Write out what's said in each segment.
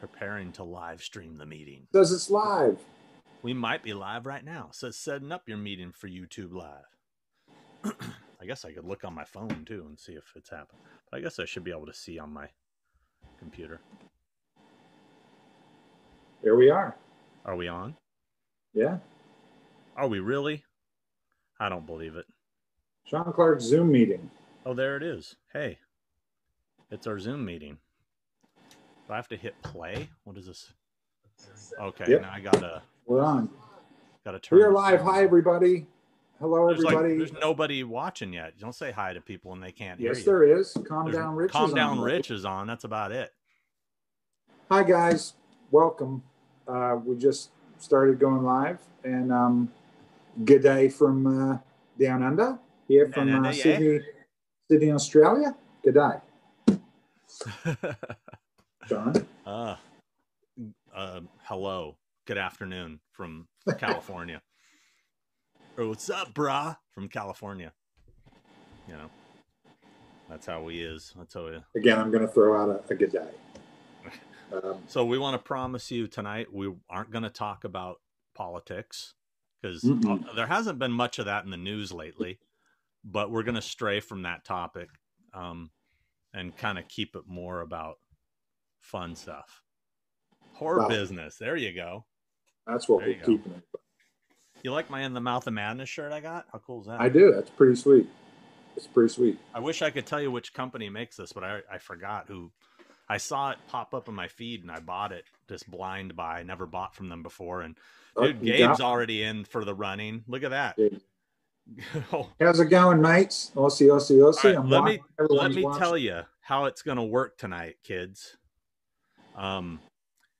preparing to live stream the meeting. Says it's live. We might be live right now. So it's setting up your meeting for YouTube Live. I guess I could look on my phone too and see if it's happened. But I guess I should be able to see on my computer. Here we are. Are we on? Yeah. Are we really? I don't believe it. Sean Clark Zoom meeting. Oh, there it is. Hey, it's our Zoom meeting. Do I have to hit play? What is this? Okay, Yep. now I gotta We're on. gotta turn. We are live. Hi, everybody. Hello, There's, like- everybody. there's nobody watching yet. Don't say hi to people when they can't hear yes, there is. Calm There's- down, Rich. Calm is down, on. Rich is on. That's about it. Hi, guys. Welcome. Uh, we just started going live, and um, good day from uh, down under here from uh. Sydney, Sydney, Australia. Good day, Sean. uh, uh, hello. Good afternoon from California. or what's up, brah? From California. You know, that's how we is. That's how we. Again, I'm going to throw out a, a good day. Um, So we want to promise you tonight we aren't going to talk about politics because Mm-mm. there hasn't been much of that in the news lately. But we're going to stray from that topic um, and kind of keep it more about fun stuff. Horror Wow. business. There you go. that's what There we're you go. keeping it. You like my In the Mouth of Madness shirt I got? How cool is that? I do. That's pretty sweet. It's pretty sweet. I wish I could tell you which company makes this, but I, I forgot who. I saw it pop up in my feed and I bought it just blind buy. Never bought from them before. And Oh, dude, you Gabe's got- already in for the running. Look at that. Gabe. oh, How's it going, mates? Ossie, Ossie, all Ossie. right, I'm let me let me watching. tell you how it's going to work tonight, kids. Um,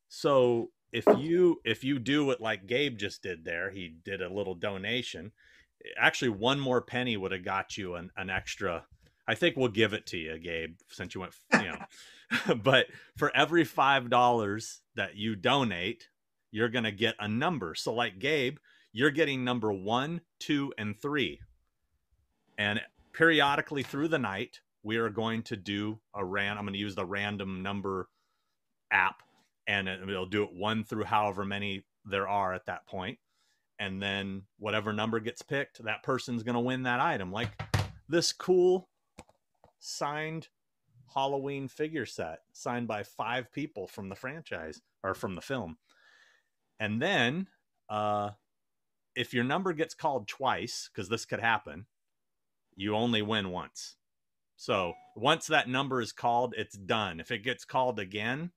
so if you if you do what like Gabe just did there, he did a little donation. Actually, one more penny would have got you an, an extra. I think we'll give it to you, Gabe, since you went. You know, but for every five dollars that you donate, you're gonna get a number. So, like Gabe, you're getting number one, two, and three. And periodically through the night, we are going to do a ran. I'm going to use the random number app, and it- it'll do it one through however many there are at that. And then whatever number gets picked, that person's going to win that item. Like this cool signed Halloween figure set signed by five people from the franchise or from the film. And then uh if your number gets called twice, because this could happen, you only win once. So once that number is called, it's done. If it gets called again,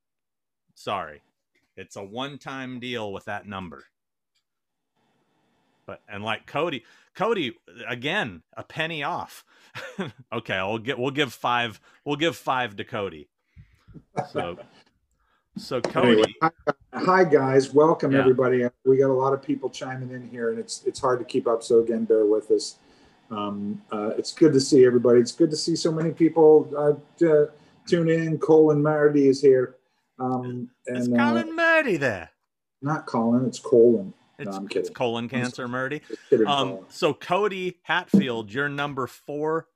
sorry. It's a one-time deal with that number. But and like Cody, Cody again, a penny off. okay, I'll get we'll give five we'll give five to Cody. So so Cody Anyway, hi, guys. Welcome Yeah. everybody. We got a lot of people chiming in here, and it's it's hard to keep up. So again, bear with us. Um, uh, it's good to see everybody. It's good to see so many people uh, tune in. Colin Mardy is here, um, it's and uh, Colin Murdy there. not Colin. It's Colin. It's, I'm it's colon cancer, Murdy. Just kidding, Um, so Cody Hatfield, you're number four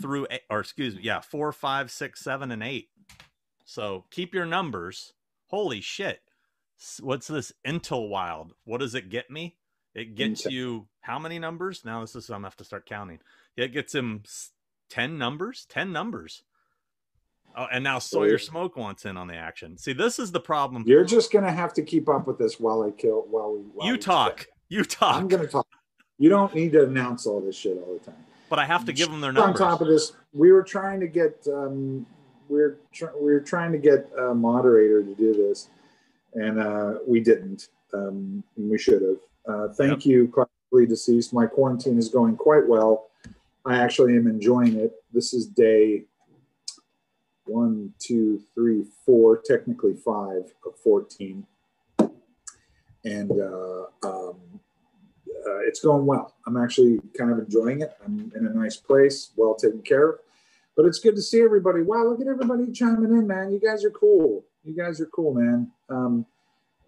through eight, or excuse me, yeah, four, five, six, seven, and eight. So keep your numbers. Holy shit! What's this Intel Wild? What does it get me? It gets you how many numbers? Now this is I'm gonna have to start counting. It gets him ten numbers. Ten numbers. Oh, and now Sawyer Smoke wants in on the action. See, this is the problem. You're just gonna have to keep up with this while I kill. While we. While You we talk. You talk. I'm gonna talk. You don't need to announce all this shit all the time. but I have to give them their numbers. on top of this, we were trying to get um, we're tr- we were trying to get a moderator to do this, and uh, we didn't. Um, we should have. Uh, thank you, classically deceased. My quarantine is going quite well. I actually am enjoying it. This is day one, two, three, four, technically five of fourteen, and uh, um, uh, it's going well. I'm actually kind of enjoying it. I'm in a nice place, well taken care of. But it's good to see everybody. Wow, look at everybody chiming in, man. You guys are cool. You guys are cool, man. Um,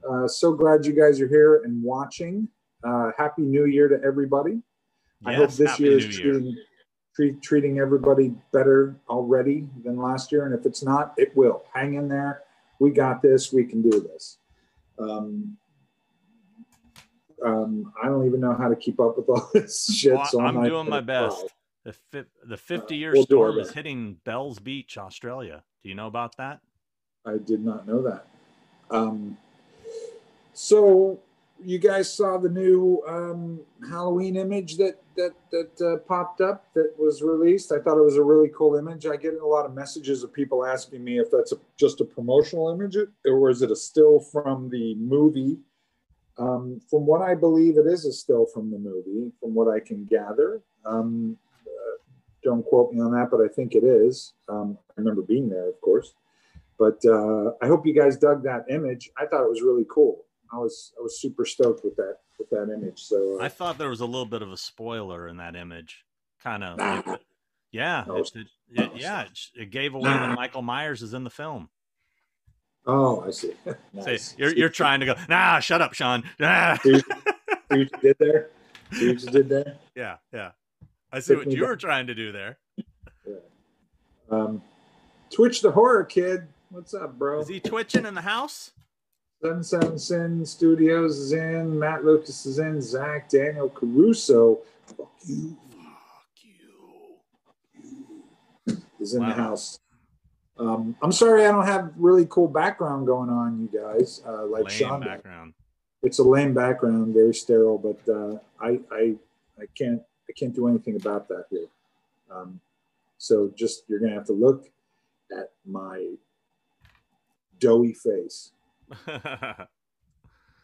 uh, so glad you guys are here and watching. Uh, Happy New Year to everybody. I hope Yes, this Happy year New is treating, treat, treating everybody better already than last year. And if it's not, it will. Hang in there. we got this. We can do this. Um, um, I don't even know how to keep up with all this shit. Well, so I'm not doing my best. try. The fi- the 50 year we'll storm is hitting Bells Beach, Australia. Do you know about that? I did not know that. Um, so you guys saw the new um, Halloween image that that that uh, popped up that was released. I thought it was a really cool image. I get a lot of messages of people asking me if that's a, just a promotional image or is it a still from the movie. Um, from what I believe, it is a still from the movie. From what I can gather, um, uh, don't quote me on that, but I think it is. Um, I remember being there, of course. But uh, I hope you guys dug that image. I thought it was really cool. I was I was super stoked with that with that image. So uh, I thought there was a little bit of a spoiler in that image. Kind of. Nah. yeah. No, it, it, no, it- yeah. It, gave away Nah. that Michael Myers is in the film. oh, I see. Nice. you're, See- you're trying to go, nah, shut up, Sean. Ah. see, see what you did there. See what you did there. yeah. Yeah. I see Took what you back. were trying to do there. Um, Twitch the horror kid. What's up, bro? Is he twitching in the house? Seven Sin Studios is in. Matt Lucas is in. Zach Daniel Caruso. Fuck you. Fuck you. is in the house. Um, I'm sorry I don't have really cool background going on, you guys. Uh, like Lame Sean, background. it's a lame background, very sterile, but uh, I, I, I can't, I can't do anything about that here. Um, so just you're gonna have to look at my doughy face.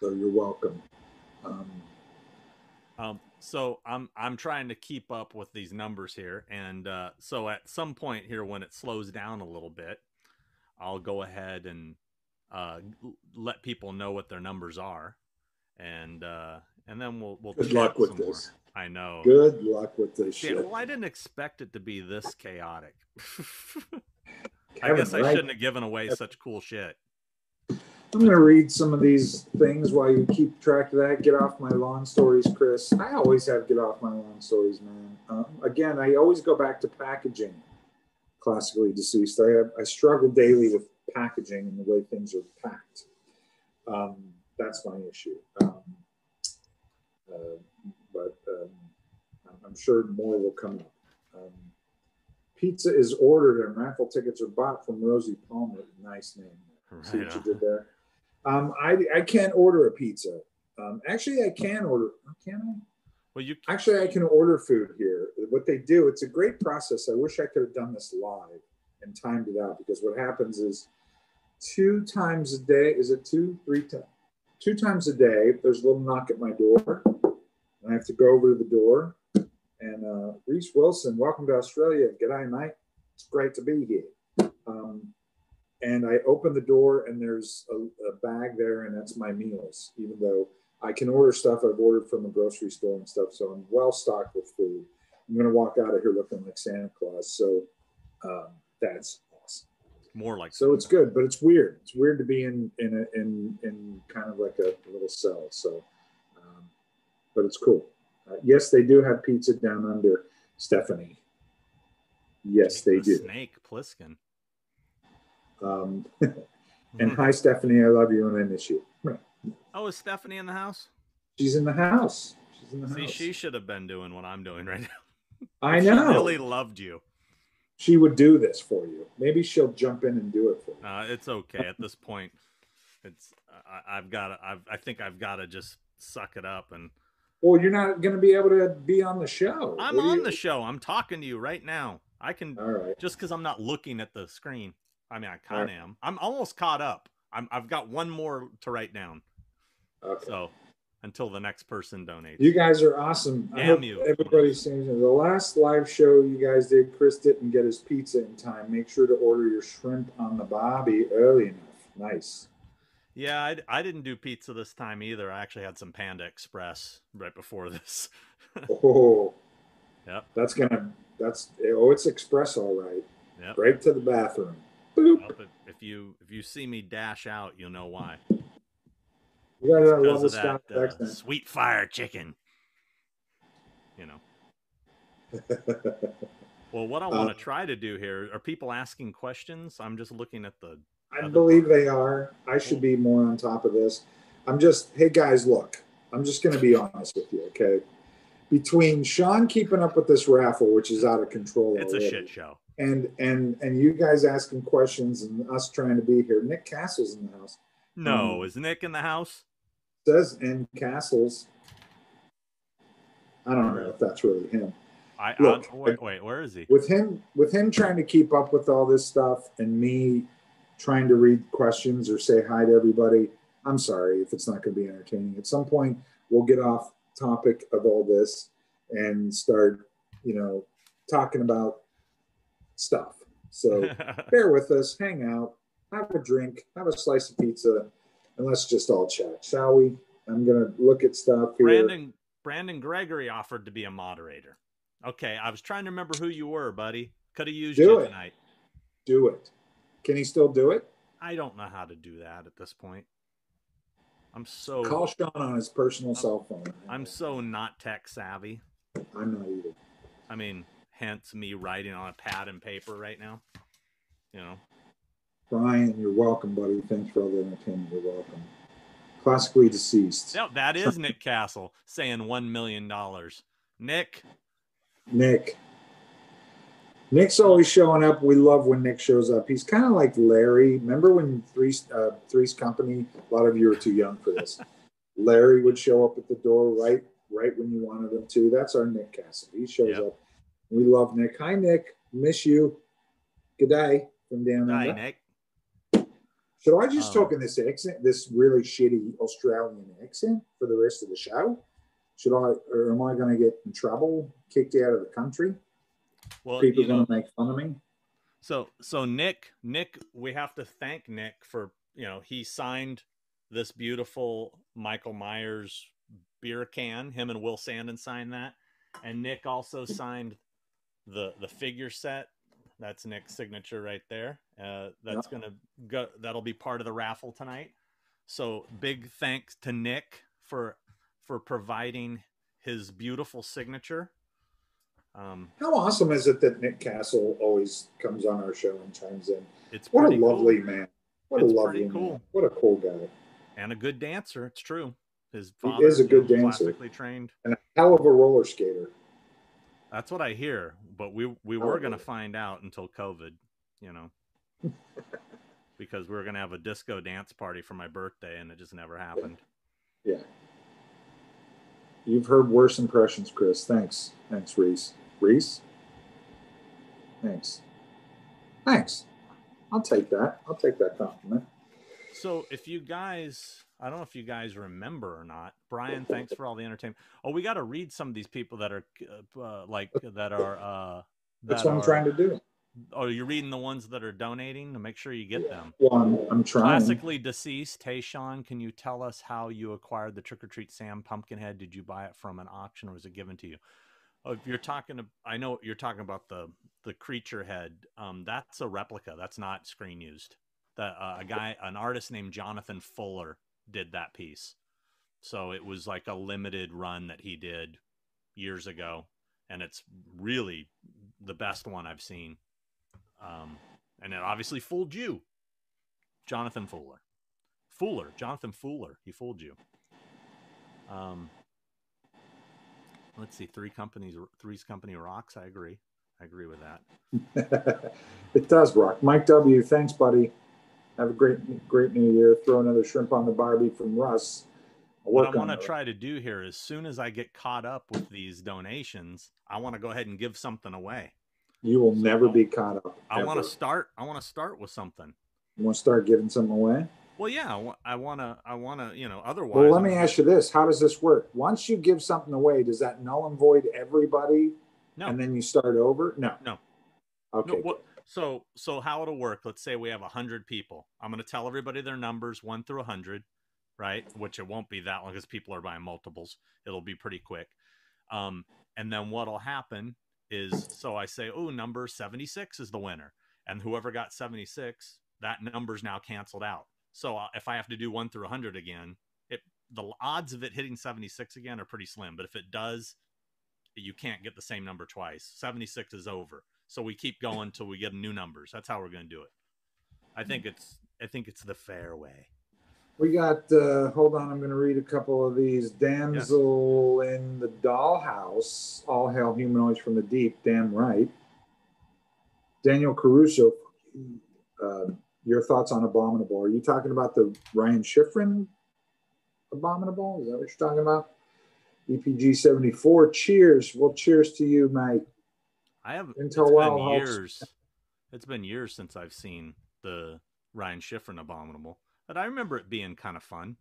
So you're welcome. Um, Um, so I'm I'm trying to keep up with these numbers here, and uh, so at some point here, when it slows down a little bit, I'll go ahead and uh, l- let people know what their numbers are, and uh, and then we'll we'll good chat luck with some more. this. I know. Good luck with this Yeah, shit. well, I didn't expect it to be this chaotic. I guess I right? shouldn't have given away such cool shit. I'm going to read some of these things while you keep track of that. Get off my lawn stories, Chris. I always have get off my lawn stories, man. Um, again, I always go back to packaging. Classically deceased. I have, I struggle daily with packaging and the way things are packed. Um, that's my issue. Um, uh, but um, I'm- sure more will come up. Um, pizza is ordered and raffle tickets are bought from Rosie Palmer. Nice name. See Right what you did there? Um, I, I can't order a pizza. Um, actually, I can order. Can I? Well, you Actually, I can order food here. What they do, it's a great process. I wish I could have done this live and timed it out because what happens is two times a day, is it two, three times? Two times a day, there's a little knock at my door. And I have to go over to the door. And uh, Reese Wilson, welcome to Australia. G'day, mate. It's great to be here. Um, and I open the door and there's a, a bag there, and that's my meals, even though I can order stuff I've ordered from a grocery store and stuff. So I'm well stocked with food. I'm going to walk out of here looking like Santa Claus. So um, that's awesome. more like So it's good, but it's weird. It's weird to be in in a, in in kind of like a little cell. So, um, but it's cool. Uh, yes, they do have pizza down under, Stephanie. Yes, they the do. Snake Pliskin. Um, and hi, Stephanie. I love you and I miss you. Oh, is Stephanie in the house? She's in the house. She's in the See, house. she should have been doing what I'm doing right now. I She know. really loved you. She would do this for you. Maybe she'll jump in and do it for you. Uh, it's okay at this point. It's I, I've got to. I've, I think I've got to just suck it up, and Well, you're not going to be able to be on the show. I'm on you- the show. I'm talking to you right now. I can All right. just because I'm not looking at the screen. I mean, I kind of am. I'm almost caught up. I'm, I've got one more to write down. Okay. So until the next person donates. You guys are awesome. I Damn hope you. everybody's saying the last live show you guys did, Chris didn't get his pizza in time. Make sure to order your shrimp on the bobby early enough. Nice. Yeah, I, I didn't do pizza this time either. I actually had some Panda Express right before this. Oh, yeah. that's gonna. That's oh, it's express all right. Yep. Right to the bathroom. Boop. Well, if, if you if you see me dash out, you'll know why. You gotta love of that uh, sweet fire chicken. You know. Well, what I want Uh, to try to do here are people asking questions. I'm just looking at the I believe they are. I should be more on top of this. I'm just, hey guys, look, I'm just going to be honest with you, okay? Between Sean keeping up with this raffle, which is out of control, it's already, a shit show. And and and you guys asking questions and us trying to be here. Nick Castle's in the house. No, Um, is Nick in the house? Says and Castles. I don't know if that's really him. I, Look, I wait, wait, where is he? with him with him trying to keep up with all this stuff and me trying to read questions or say hi to everybody i'm sorry if it's not going to be entertaining at some point we'll get off topic of all this and start you know talking about stuff so bear with us hang out have a drink have a slice of pizza and let's just all chat shall we i'm going to look at stuff here Brandon Brandon Gregory offered to be a moderator. Okay, I was trying to remember who you were, buddy. Could have used Do you it. tonight. do it can he still do it I don't know how to do that at this point. I'm so call sean on his personal cell phone I'm so not tech savvy. i'm not either I mean, hence me writing on a pad and paper right now. You know, Brian, you're welcome, buddy. Thanks for all the entertainment. You're welcome. Classically deceased. No, that is Nick Castle saying one million dollars. Nick, Nick. Nick's always showing up. We love when Nick shows up. He's kind of like Larry. Remember when Three's, uh, Three's Company? A lot of you are too young for this. Larry would show up at the door right, right when you wanted him to. That's our Nick Castle. He shows Yep. up. We love Nick. Hi, Nick. Miss you. Good day from down hi under. Nick. Should I just Um, talk in this accent, this really shitty Australian accent for the rest of the show? Should I, or am I going to get in trouble, kicked out of the country? Well, People going to make fun of me? So so Nick Nick we have to thank Nick for you know he signed this beautiful Michael Myers beer can him and Will Sandin signed that and Nick also signed the the figure set that's Nick's signature right there uh, that's gonna go that'll be part of the raffle tonight so big thanks to Nick for for providing his beautiful signature um, How awesome is it that Nick Castle always comes on our show and chimes in? it's What a pretty cool. lovely man. What It's a lovely cool. man. What a cool guy. and a good dancer. It's true. His He is a good dancer. Classically trained. And a hell of a roller skater. That's what I hear. But we we Oh, were going to find out until COVID, you know, because we were going to have a disco dance party for my birthday, and it just never happened. Yeah. You've heard worse impressions, Chris. Thanks. Thanks, Reese. Reese? Thanks. Thanks. I'll take that. I'll take that compliment. So if you guys, I don't know if you guys remember or not, Brian. Thanks for all the entertainment. Oh, we got to read some of these people that are uh, uh, like that are. uh That's that what I'm trying to do. Oh, you're reading the ones that are donating to make sure you get them. Well, I'm, I'm trying. Classically deceased. Hey, Sean, can you tell us how you acquired the Trick or Treat Sam Pumpkinhead? Did you buy it from an auction or was it given to you? Oh, if you're talking, to, I know you're talking about the the creature head. Um, that's a replica. That's not screen used. Uh, a guy, an artist named Jonathan Fuller, did that piece. So it was like a limited run that he did years ago, and it's really the best one I've seen. Um, and it obviously fooled you, Jonathan Fuller. Fuller, Jonathan Fuller. He fooled you. Um, let's see, three companies, three's company rocks. I agree. I agree with that. it does rock. Mike W. Thanks, buddy. Have a great, great new year. Throw another shrimp on the Barbie from Russ. I'll What I want to try to do here, as soon as I get caught up with these donations, I want to go ahead and give something away. You will never be caught up. I want to start. I want to start with something. You want to start giving something away? Well, yeah, I want to. I want to. You know, otherwise. Well, let I'm me gonna- ask you this: How does this work? Once you give something away, does that null and void everybody, No. and then you start over? No. No. Okay. No, what, so so how it'll work? Let's say we have hundred people. I'm going to tell everybody their numbers, one through hundred, right? Which it won't be that long because people are buying multiples. It'll be pretty quick. Um, and then what'll happen is, so I say, oh, number seventy six is the winner, and whoever got seventy six, that number's now canceled out. So uh, if I have to do one through a hundred again, it the odds of it hitting seventy six again are pretty slim. But if it does, you can't get the same number twice. Seventy six is over. So we keep going until we get new numbers. That's how we're going to do it. I think it's I think it's the fair way. We got. Uh, hold on, I'm going to read a couple of these. Damsel in the dollhouse. All hail humanoids from the deep. Damn right. Daniel Caruso. Uh, your thoughts on Abominable? Are you talking about the Ryan Schifrin Abominable? Is that what you're talking about? EPG 74. Cheers. Well, cheers to you, mate. I have Intel it's been years. It's been years since I've seen the Ryan Schifrin Abominable, but I remember it being kind of fun.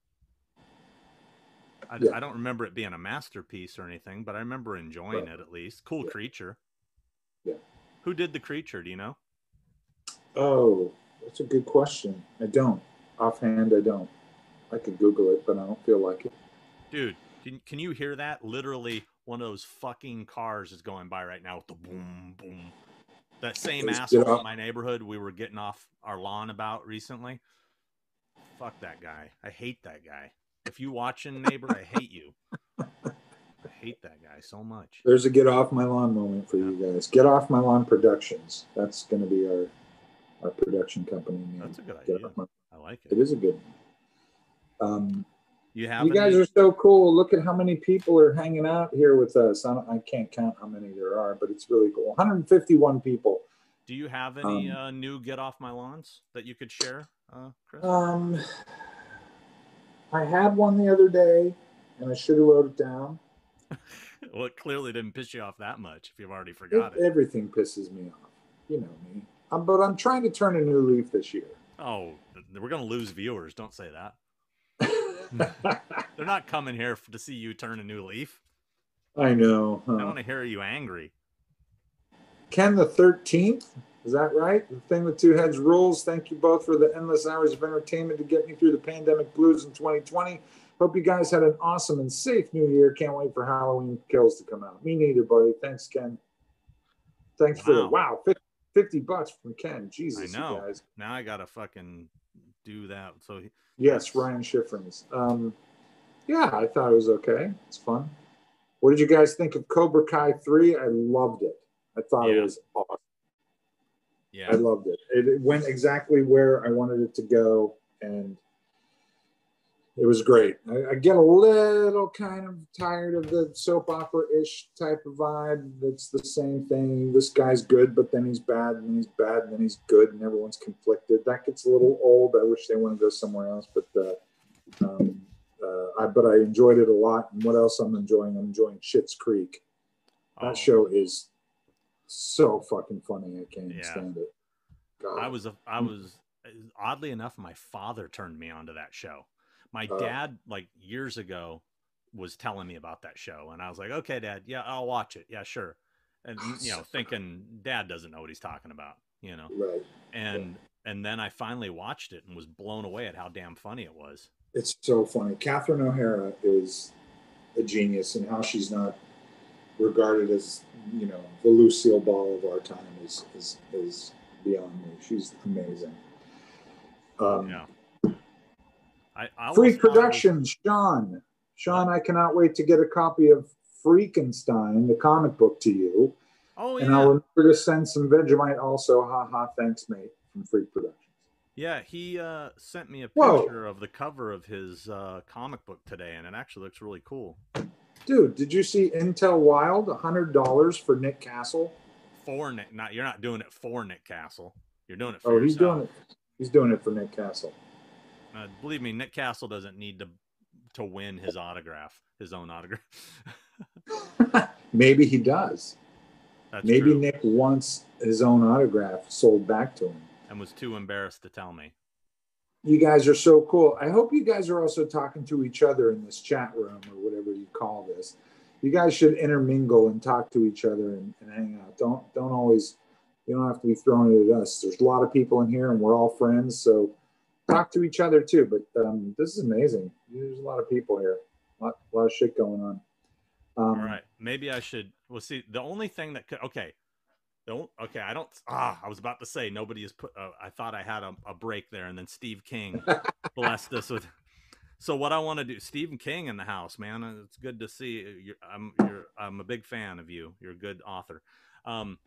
I, Yeah. I don't remember it being a masterpiece or anything, but I remember enjoying it at least. Cool creature. Yeah. Who did the creature? Do you know? Oh, that's a good question. I don't. Offhand, I don't. I could Google it, but I don't feel like it. Dude, can, can you hear that? Literally, one of those fucking cars is going by right now with the boom, boom. That same Let's asshole in my neighborhood we were getting off our lawn about recently. Fuck that guy. I hate that guy. If you watching, neighbor, I hate you. I hate that guy so much. There's a get off my lawn moment for you guys. Get off my lawn productions. That's going to be our our production company name. That's a good Get idea. my- I like It it. is a good one. Um, You have you guys are so cool. Look at how many people are hanging out here with us. I, don't, I can't count how many there are, but it's really cool. 151 people. Do you have any um, uh, new get off my lawns that you could share, uh, Chris? Um, I had one the other day, and I should have wrote it down. well, it clearly didn't piss you off that much if you've already forgot It- it. everything pisses me off. You know me. Um, but I'm trying to turn a new leaf this year. Oh, we're gonna lose viewers. Don't say that. They're not coming here to see you turn a new leaf. I know. Huh? want to hear you angry. Ken the 13th. Is that right? The thing with two heads rules. Thank you both for the endless hours of entertainment to get me through the pandemic blues in 2020. Hope you guys had an awesome and safe new year. Can't wait for Halloween kills to come out. Me neither, buddy. Thanks, Ken. Thanks for the Wow. wow, 50, 50 bucks from Ken. Jesus, I know. you guys. Now I gotta fucking do that. So he- Yes, Ryan Schifrin's. Um, yeah, I thought it was okay. It's fun. What did you guys think of Cobra Kai 3? I loved it. I thought Yeah. it was awesome. Yeah, I loved it. it. It went exactly where I wanted it to go, and it was great. I, I get a little kind of tired of the soap opera ish type of vibe. That's the same thing. This guy's good, but then he's bad, and then he's bad, and then he's good, and everyone's conflicted. That gets a little old. I wish they want to go somewhere else, but uh, um, uh, I but I enjoyed it a lot. And what else I'm enjoying? I'm enjoying Schitt's Creek. That Oh, show is so fucking funny. I can't Yeah. stand it. God. I was a, I was oddly enough, my father turned me on to that show. My Oh. dad, like years ago, was telling me about that show, and I was like, "Okay, Dad, yeah, I'll watch it. Yeah, sure." And you know, thinking Dad doesn't know what he's talking about, you know. Right. And and then I finally watched it and was blown away at how damn funny it was. It's so funny. Catherine O'Hara is a genius, and how she's not regarded as, you know, the Lucille Ball of our time is is is beyond me. She's amazing. Um, Yeah. I, I Free Productions, Sean. Sean, I cannot wait to get a copy of Freakenstein, the comic book, to you. Oh And I'll remember to send some Vegemite also. Ha ha, thanks, mate, from Freak Productions. yeah. He uh, sent me a Whoa. picture of the cover of his uh, comic book today, and it actually looks really cool. Dude, did you see Intel Wild? $100 for Nick Castle? For Nick, not you're not doing it for Nick Castle. You're doing it for Oh, he's doing it. He's doing it for Nick Castle. Uh, believe me, Nick Castle doesn't need to to win his autograph, his own autograph. Maybe he does. That's Maybe true. Nick wants his own autograph sold back to him. and was too embarrassed to tell me. You guys are so cool. I hope you guys are also talking to each other in this chat room or whatever you call this. You guys should intermingle and talk to each other and, and hang out. Don't don't always you don't have to be throwing it at us. There's a lot of people in here and we're all friends, so talk to each other too. But um, this is amazing. There's a lot of people here. A lot, a lot of shit going on. Um, All right, maybe I should. Well, see, the only thing that could okay, don't okay. I don't. Ah, I was about to say nobody has put. Uh, I thought I had a, a break there, and then Steve King blessed us with. So what I want to do, Stephen King in the house, man. It's good to see. you I'm you're, I'm a big fan of you. You're a good author. Um,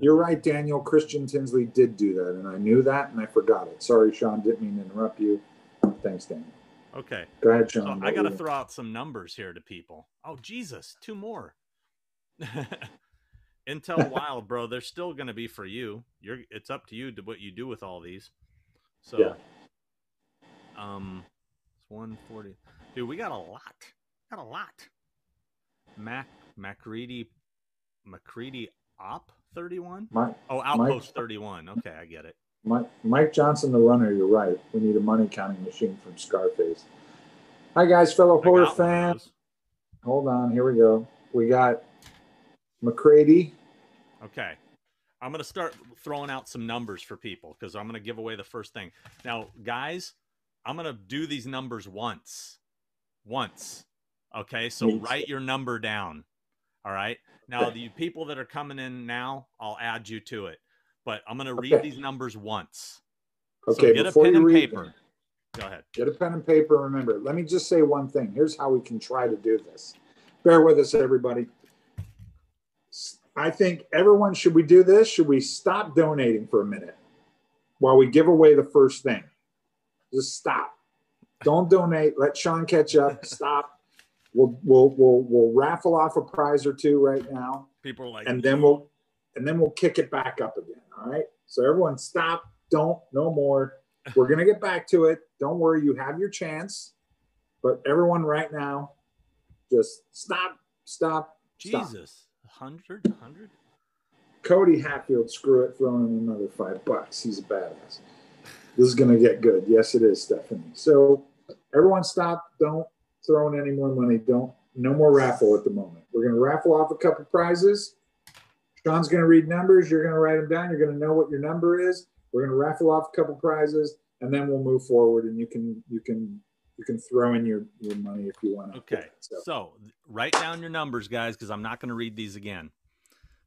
You're right, Daniel. Christian Tinsley did do that, and I knew that, and I forgot it. Sorry, Sean. Didn't mean to interrupt you. Thanks, Daniel. Okay. Go ahead, Sean. So I got to throw out some numbers here to people. Oh, Jesus, two more. Intel Wild, bro. They're still going to be for you. You're. It's up to you to what you do with all these. So, Yeah. um, it's one forty. Dude, we got a lot. Got a lot. Mac Macready Macready Op thirty one. Mike, Oh, Outpost thirty one. Okay, I get it. Mike, Mike Johnson, the runner. You're right. We need a money counting machine from Scarface. Hi, guys, fellow horror got one of fans. Hold on. Here we go. We got McCready. Okay. I'm going to start throwing out some numbers for people because I'm going to give away the first thing. Now, guys, I'm going to do these numbers once. Once. Okay. So write your number down. All right. Now, the people that are coming in now, I'll add you to it. But I'm going to read Okay. these numbers once. Okay, so get a pen and paper. them, Go ahead. Get a pen and paper. Remember, let me just say one thing. Here's how we can try to do this. Bear with us, everybody. I think everyone, should we do this? Should we stop donating for a minute while we give away the first thing? Just stop. Don't donate. Let Sean catch up. Stop. We'll we'll we'll we'll raffle off a prize or two right now People like, and then we'll and then we'll kick it back up again. All right. So everyone stop. Don't no more. We're gonna get back to it. Don't worry, you have your chance. But everyone right now, just stop, stop. Jesus, 100, 100? Cody Hatfield, screw it, throwing in another five bucks. He's a badass. This is gonna get good. Yes, it is, Stephanie. So everyone stop, don't throw in any more money. Don't no more raffle at the moment. We're gonna raffle off a couple prizes. Sean's gonna read numbers, you're gonna write them down, you're gonna know what your number is. We're gonna raffle off a couple prizes, and then we'll move forward and you can you can you can throw in your, your money if you want to. Okay. So write down your numbers, guys, because I'm not going to read these again.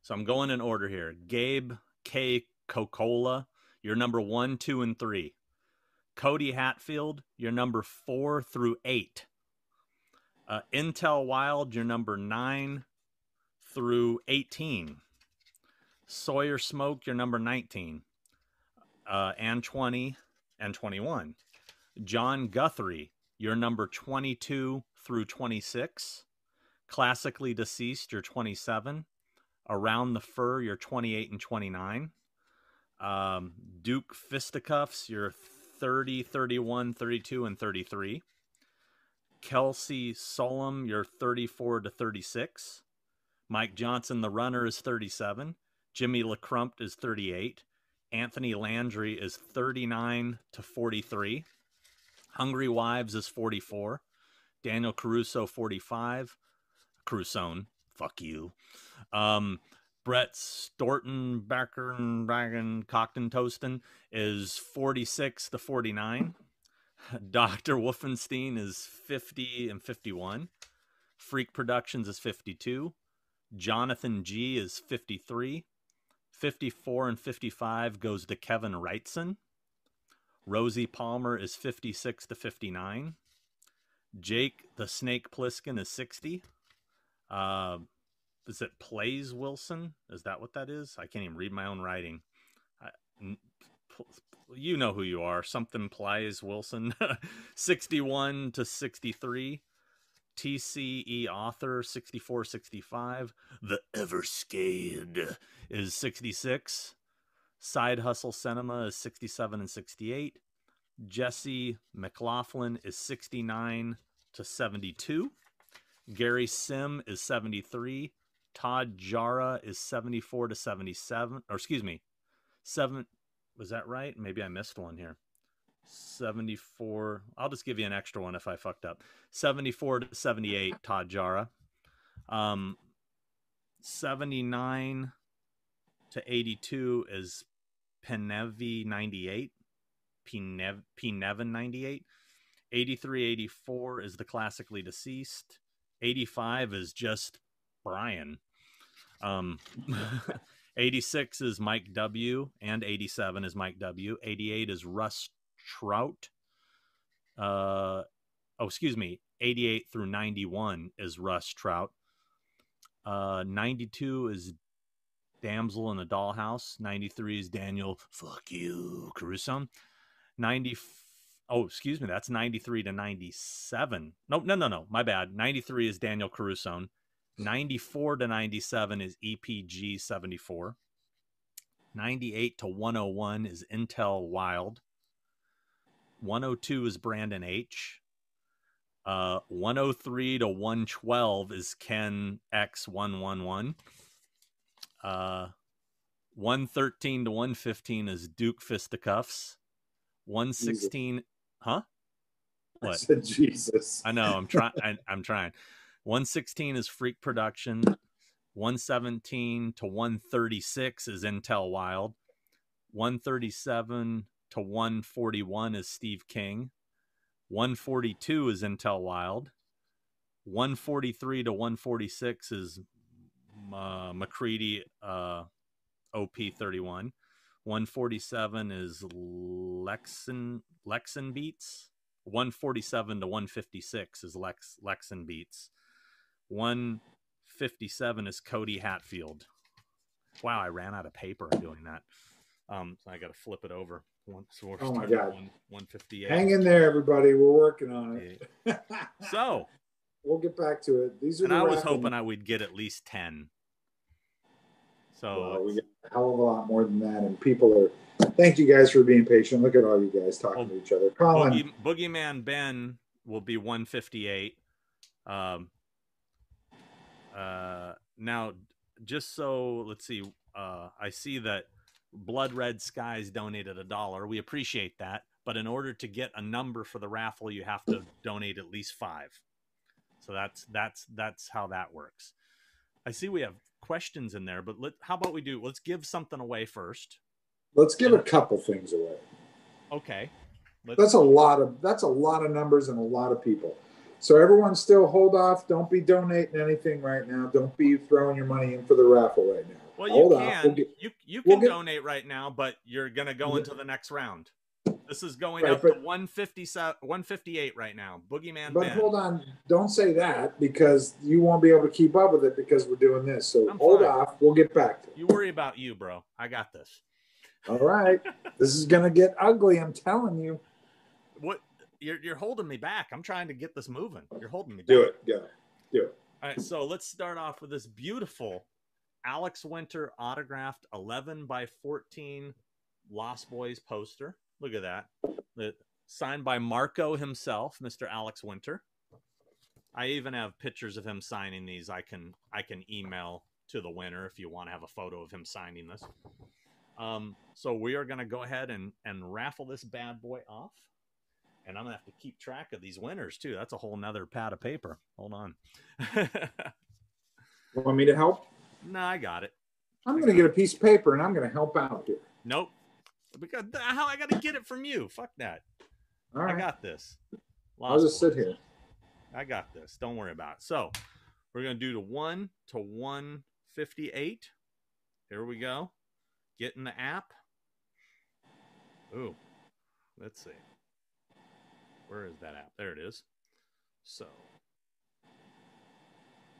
So I'm going in order here. Gabe K. Coca-Cola, you're number one, two, and three. Cody Hatfield, you're number four through eight. Uh, Intel Wild, you're number nine through 18. Sawyer Smoke, you're number 19. Uh, and 20 and 21. John Guthrie, you're number 22 through 26. Classically deceased, you're 27. Around the fur, you're 28 and 29. Um, Duke Fisticuffs, you're 30, 31, 32, and 33. Kelsey Solom, you're 34 to 36. Mike Johnson, the runner, is 37. Jimmy LeCrumpt is 38. Anthony Landry is 39 to 43. Hungry Wives is 44. Daniel Caruso 45. Crusone, fuck you. Um, Brett Storton, Backen, Backen, Cockton Toaston is 46 to 49. Dr. Wolfenstein is 50 and 51. Freak Productions is 52. Jonathan G is 53. 54 and 55 goes to Kevin Wrightson. Rosie Palmer is 56 to 59. Jake the Snake Pliskin is 60. Uh, is it Plays Wilson? Is that what that is? I can't even read my own writing. You know who you are. Something Plays Wilson. 61 to 63. TCE author 64 65. The Everscade is 66. Side Hustle Cinema is 67 and 68. Jesse McLaughlin is 69 to 72. Gary Sim is 73. Todd Jara is 74 to 77. Or excuse me, seven. Was that right? Maybe I missed one here. 74. I'll just give you an extra one if I fucked up. 74 to 78, Todd Jara. Um, 79 to 82 is Penevi 98. Pinev, Pinevin 98. 83 84 is the classically deceased. 85 is just Brian. Um, 86 is Mike W. And 87 is Mike W. 88 is Russ Trout. Uh, oh, excuse me. 88 through 91 is Russ Trout. Uh, 92 is Damsel in the Dollhouse. 93 is Daniel, fuck you, Caruso. 90, oh, excuse me, that's 93 to 97. No, no, no, no, my bad. 93 is Daniel Caruso. 94 to 97 is EPG 74. 98 to 101 is Intel Wild. 102 is Brandon H. Uh, 103 to 112 is Ken X111. Uh, 113 to 115 is Duke Fisticuffs. 116, Jesus. huh? What? I said Jesus. I know. I'm trying. I'm trying. 116 is Freak Production. 117 to 136 is Intel Wild. 137 to 141 is Steve King. 142 is Intel Wild. 143 to 146 is uh, McCready uh, OP31. 147 is Lexan Lexan Beats. 147 to 156 is Lex Lexan Beats. 157 is Cody Hatfield. Wow, I ran out of paper doing that. Um, so I got to flip it over. One, so oh my god, one, 158. Hang in there, everybody. We're working on it. so we'll get back to it. These are. And I was hoping I would get at least ten. So well, we get a hell of a lot more than that, and people are. Thank you guys for being patient. Look at all you guys talking well, to each other. Colin, Boogie, Boogeyman Ben will be 158. Um, uh, now, just so let's see, uh, I see that Blood Red Skies donated a dollar. We appreciate that. But in order to get a number for the raffle, you have to donate at least five. So that's that's that's how that works. I see we have questions in there, but let, how about we do? Let's give something away first. Let's give a couple things away. Okay. Let's, that's a lot of that's a lot of numbers and a lot of people. So everyone still hold off. Don't be donating anything right now. Don't be throwing your money in for the raffle right now. Well, you hold can. We'll get, you you can we'll donate right now, but you're gonna go into the next round. This is going right, up but, to 157, 158 right now. Boogeyman. But ben. hold on, don't say that because you won't be able to keep up with it because we're doing this. So I'm hold fine. off. We'll get back to it. You worry about you, bro. I got this. All right. this is gonna get ugly. I'm telling you. What you're you're holding me back. I'm trying to get this moving. You're holding me. Back. Do it. Go. Do it. All right. So let's start off with this beautiful Alex Winter autographed 11 by 14 Lost Boys poster. Look at that. The, signed by Marko himself, Mr. Alex Winter. I even have pictures of him signing these. I can I can email to the winner if you want to have a photo of him signing this. Um, so we are going to go ahead and and raffle this bad boy off, and I'm gonna have to keep track of these winners too. That's a whole nother pad of paper. Hold on. Want me to help? No, I got it. I'm going to get a piece of paper and I'm going to help out here. Nope. Because how I got to get it from you? Fuck that. All right. I got this. Lost I'll just sit here. I got this. Don't worry about it. So we're going to do the 1 to 158. Here we go. Get in the app. Ooh. Let's see. Where is that app? There it is. So.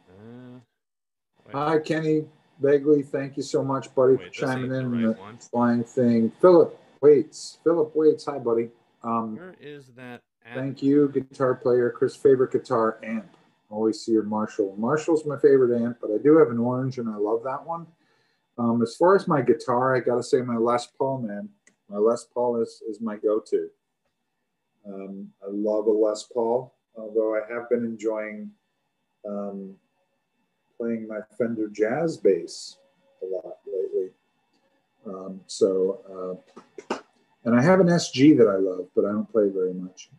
Uh, Hi, Kenny Begley. Thank you so much, buddy, Wait, for chiming in the, right the flying thing. Philip Waits. Philip Waits. Hi, buddy. Um, Where is that? App? Thank you, guitar player. Chris, favorite guitar amp. Always see your Marshall. Marshall's my favorite amp, but I do have an orange, and I love that one. Um, as far as my guitar, I got to say my Les Paul, man. My Les Paul is, is my go-to. Um, I love a Les Paul, although I have been enjoying um, playing my Fender Jazz bass a lot lately. Um, so, uh, and I have an SG that I love, but I don't play very much.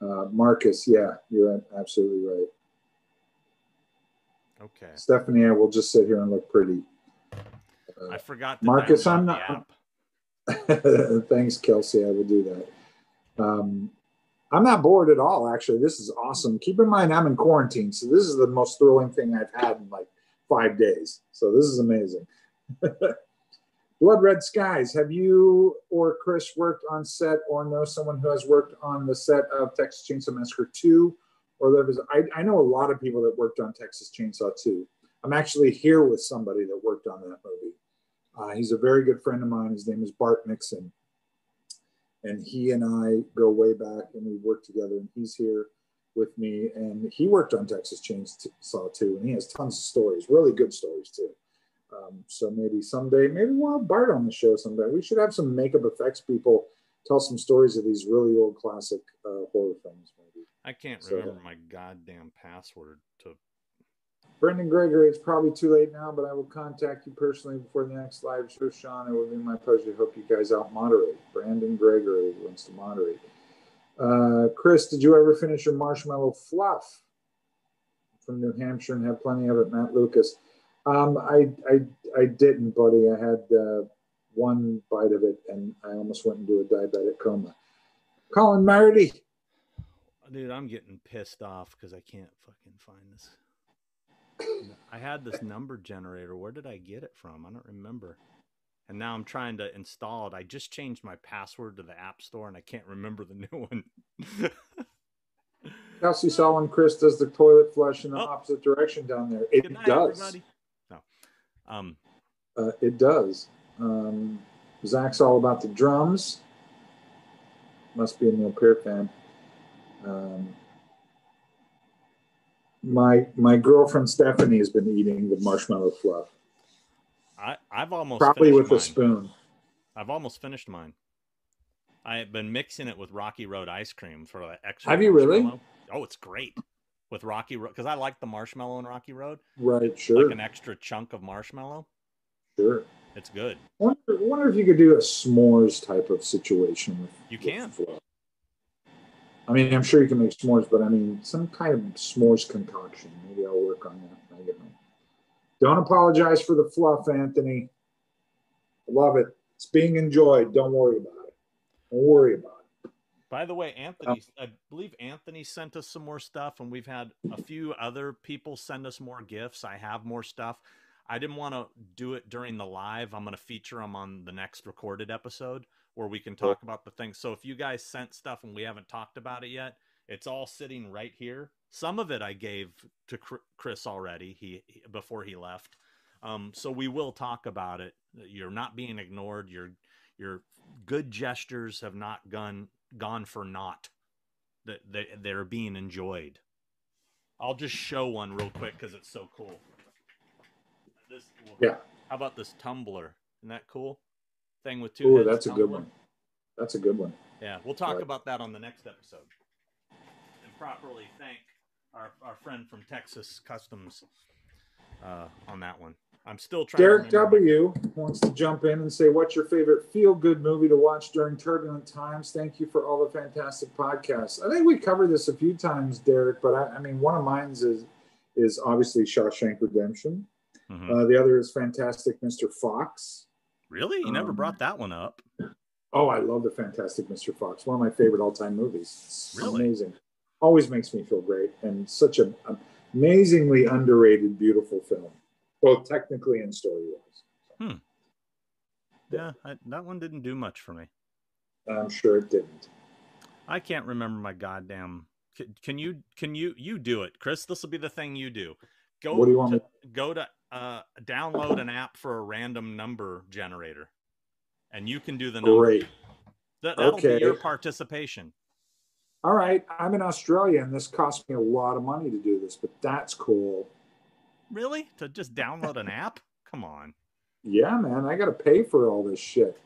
Uh, Marcus, yeah, you're absolutely right. Okay. Stephanie, I will just sit here and look pretty. Uh, I forgot. Marcus, I'm not. Thanks, Kelsey. I will do that. Um, I'm not bored at all, actually. This is awesome. Keep in mind, I'm in quarantine, so this is the most thrilling thing I've had in like five days. So this is amazing. Blood Red Skies. Have you or Chris worked on set or know someone who has worked on the set of Texas Chainsaw Massacre 2? Or there was, I, I know a lot of people that worked on Texas Chainsaw 2. I'm actually here with somebody that worked on that movie. Uh, he's a very good friend of mine. His name is Bart Mixon. And he and I go way back and we work together. And he's here with me. And he worked on Texas Chainsaw too. And he has tons of stories, really good stories too. Um, so maybe someday, maybe we'll have Bart on the show someday. We should have some makeup effects people tell some stories of these really old classic uh, horror films. Maybe I can't so, remember my goddamn password to Brendan Gregory, it's probably too late now, but I will contact you personally before the next live show, Sean. It will be my pleasure. To hope you guys out moderate. Brandon Gregory wants to moderate. Uh, Chris, did you ever finish your marshmallow fluff from New Hampshire and have plenty of it? Matt Lucas. Um, I, I, I didn't, buddy. I had uh, one bite of it and I almost went into a diabetic coma. Colin Marty. Dude, I'm getting pissed off because I can't fucking find this. I had this number generator. Where did I get it from? I don't remember. And now I'm trying to install it. I just changed my password to the App Store and I can't remember the new one. Kelsey saw when Chris does the toilet flush in the oh. opposite direction down there. It night, does. Everybody. No. Um, uh, it does. Um, Zach's all about the drums. Must be a Neil Peart fan. Um, my my girlfriend Stephanie has been eating the marshmallow fluff. I I've almost probably with mine. a spoon. I've almost finished mine. I have been mixing it with Rocky Road ice cream for the extra. Have you really? Oh, it's great with Rocky Road because I like the marshmallow in Rocky Road. Right, sure. Like an extra chunk of marshmallow. Sure. It's good. I wonder, I wonder if you could do a s'mores type of situation with. You can. With I mean, I'm sure you can make s'mores, but I mean, some kind of s'mores concoction. Maybe I'll work on that when I get home. Don't apologize for the fluff, Anthony. I love it. It's being enjoyed. Don't worry about it. Don't worry about it. By the way, Anthony, um, I believe Anthony sent us some more stuff, and we've had a few other people send us more gifts. I have more stuff. I didn't want to do it during the live. I'm going to feature them on the next recorded episode where we can talk about the things. So if you guys sent stuff and we haven't talked about it yet, it's all sitting right here. Some of it I gave to Chris already. He before he left. Um, so we will talk about it. You're not being ignored. Your your good gestures have not gone gone for naught. That they, they're being enjoyed. I'll just show one real quick because it's so cool. This, yeah. How about this tumbler? Isn't that cool? Thing with two heads. that's a good one. That's a good one. Yeah, we'll talk right. about that on the next episode and properly thank our, our friend from Texas Customs uh, on that one. I'm still trying. Derek W wants to jump in and say, "What's your favorite feel-good movie to watch during turbulent times?" Thank you for all the fantastic podcasts. I think we covered this a few times, Derek, but I, I mean, one of mine is is obviously Shawshank Redemption. Mm-hmm. Uh, the other is Fantastic Mr. Fox. Really? You never um, brought that one up. Oh, I love the Fantastic Mr. Fox. One of my favorite all-time movies. It's really? amazing. Always makes me feel great, and such an amazingly underrated, beautiful film, both technically and story-wise. Hmm. Yeah, I, that one didn't do much for me. I'm sure it didn't. I can't remember my goddamn. Can, can you? Can you? You do it, Chris. This will be the thing you do. Go. What do you want? To, me? Go to uh, download an app for a random number generator, and you can do the number. Great. That, that'll okay. be your participation. All right, I'm in Australia, and this cost me a lot of money to do this, but that's cool. Really? To just download an app? Come on. Yeah, man, I got to pay for all this shit.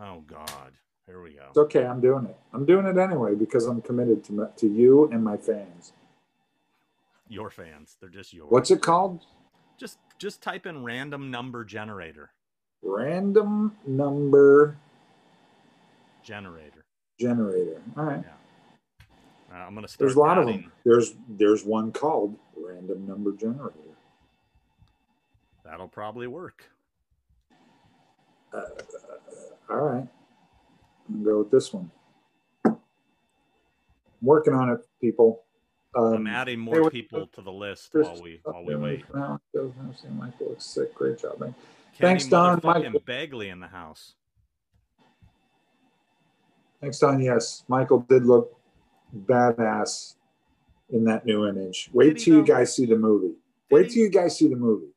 Oh God, here we go. It's okay. I'm doing it. I'm doing it anyway because I'm committed to to you and my fans. Your fans? They're just yours. What's it called? Just just type in random number generator. Random number generator. Generator. All right. Yeah. Uh, I'm gonna start. There's a lot adding... of them. There's there's one called random number generator. That'll probably work. Uh, all right. I'm gonna go with this one. I'm working on it, people. Um, I'm adding more people to the list while we while we wait. Michael looks sick. Great job, man. Kenny Thanks, Don. Michael Bagley in the house. Thanks, Don. Yes, Michael did look badass in that new image. Wait till you guys see the movie. Wait till you guys see the movie.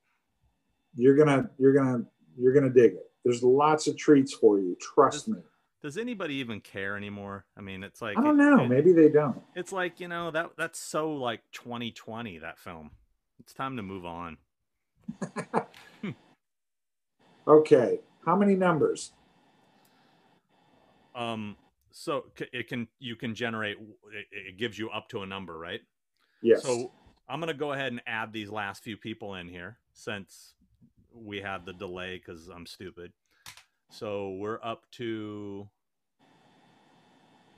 You're gonna you're gonna you're gonna dig it. There's lots of treats for you. Trust me. Does anybody even care anymore? I mean, it's like I don't know. it- Maybe they don't. it's like you know that that's so like 2020 that film. It's time to move on. Okay. How many numbers? Um, so it can you can generate it, it gives you up to a number, right? Yes. So I'm gonna go ahead and add these last few people in here since we had the delay because I'm stupid. So we're up to.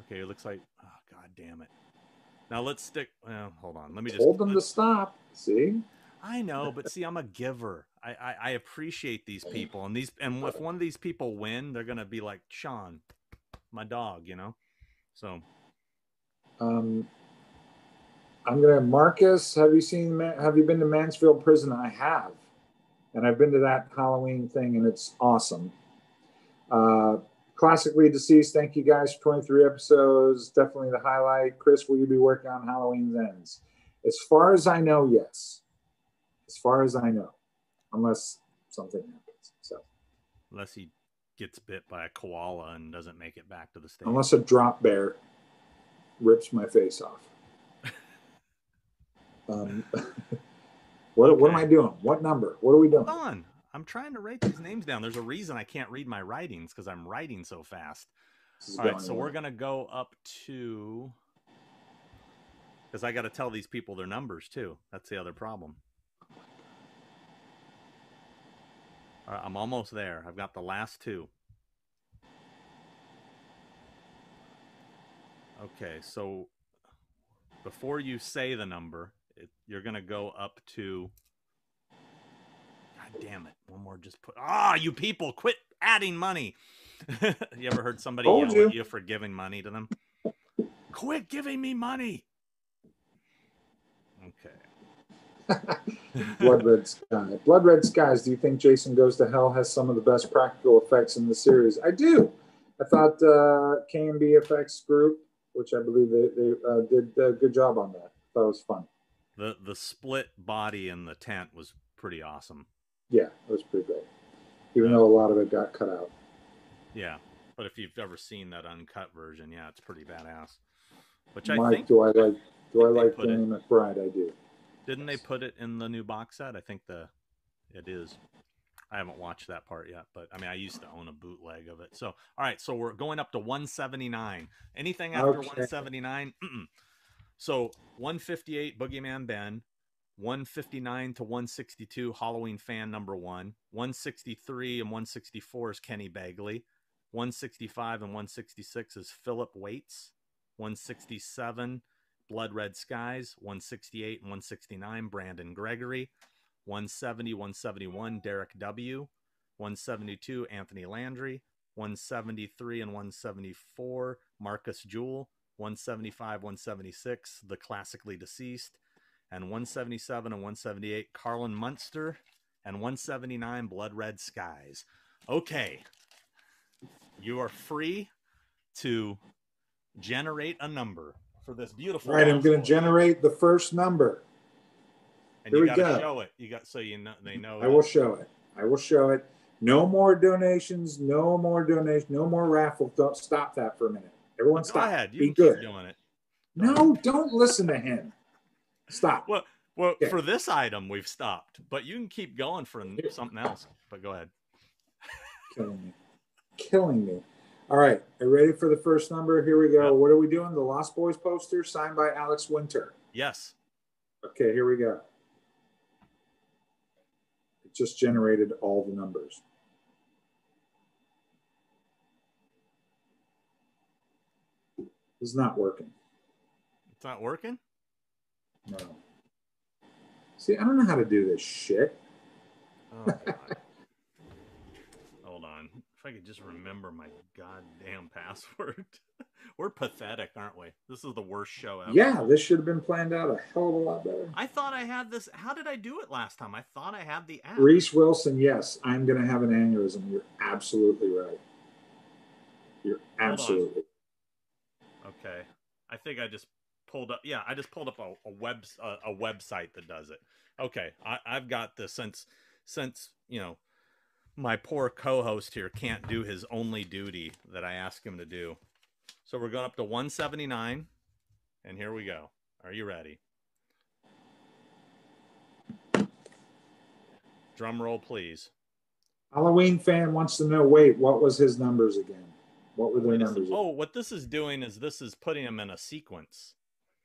Okay, it looks like. Oh God damn it! Now let's stick. Well, hold on. Let me just. Hold them to stop. See? I know, but see, I'm a giver. I, I I appreciate these people, and these and if one of these people win, they're gonna be like Sean, my dog, you know. So Um, I'm gonna Marcus. Have you seen? Have you been to Mansfield Prison? I have, and I've been to that Halloween thing, and it's awesome. Uh, classically deceased. Thank you guys for 23 episodes. Definitely the highlight. Chris, will you be working on Halloween's ends? As far as I know, yes. As far as I know, unless something happens. So unless he gets bit by a koala and doesn't make it back to the state. unless a drop bear rips my face off. Um, what, what am I doing? What number? What are we doing? Hold on. I'm trying to write these names down. There's a reason I can't read my writings because I'm writing so fast. All right, going so we're gonna go up to because I got to tell these people their numbers too. That's the other problem. All right, I'm almost there. I've got the last two. Okay, so before you say the number, it, you're gonna go up to. God damn it! One more, just put. Ah, you people, quit adding money. you ever heard somebody Told yell at you. you for giving money to them? Quit giving me money. Okay. Blood Red Sky. Blood Red Skies. Do you think Jason Goes to Hell has some of the best practical effects in the series? I do. I thought uh, KNB Effects Group, which I believe they, they uh, did a good job on that. That was fun. the the split body in the tent was pretty awesome. Yeah, it was pretty great. Even though a lot of it got cut out. Yeah, but if you've ever seen that uncut version, yeah, it's pretty badass. Which I Mike, think do I like? Do I like it- Danny McBride? I do. didn't they put it in the new box set? I think the it is. I haven't watched that part yet, but I mean, I used to own a bootleg of it. So, all right, so we're going up to 179. Anything after Okay. 179? Mm-mm. So 158 Boogeyman Ben, 159 to 162 Halloween fan number one, 163 and 164 is Kenny Bagley, 165 and 166 is Philip Waits, 167 Blood Red Skies, 168 and 169 Brandon Gregory, 170 171 Derek W, 172 Anthony Landry, 173 and 174 Marcus Jewell, 175 176 The Classically Deceased, and 177 and 178 Carlin Munster, and 179 Blood Red Skies. Okay. You are free to generate a number for this beautiful. Right, I'm going to generate the first number. And Here you got to go. show it. You got so you know they know. I will show it. I will show it. No more donations. No more donations. No more raffle. Don't stop that for a minute. Everyone, Go stop. ahead. You Be good. doing it. No, don't listen to him. Stop. Well, well, for this item we've stopped, but you can keep going for something else. But go ahead. Killing me. Killing me. All right. Are you ready for the first number? Here we go. Yep. What are we doing? The Lost Boys poster signed by Alex Winter. Yes. Okay, here we go. It just generated all the numbers. It's not working. It's not working. No. See, I don't know how to do this shit. Oh, God. Hold on. If I could just remember my goddamn password. We're pathetic, aren't we? This is the worst show ever. Yeah, this should have been planned out a hell of a lot better. I thought I had this. How did I do it last time? I thought I had the app. Reese Wilson, yes, I'm going to have an aneurysm. You're absolutely right. You're absolutely. Okay. I think I just pulled up. Yeah, I just pulled up a, a web a, a website that does it. Okay, I, I've got this since since you know my poor co-host here can't do his only duty that I ask him to do. So we're going up to 179, and here we go. Are you ready? Drum roll, please. Halloween fan wants to know. Wait, what was his numbers again? What were their numbers? oh, what this is doing is this is putting them in a sequence.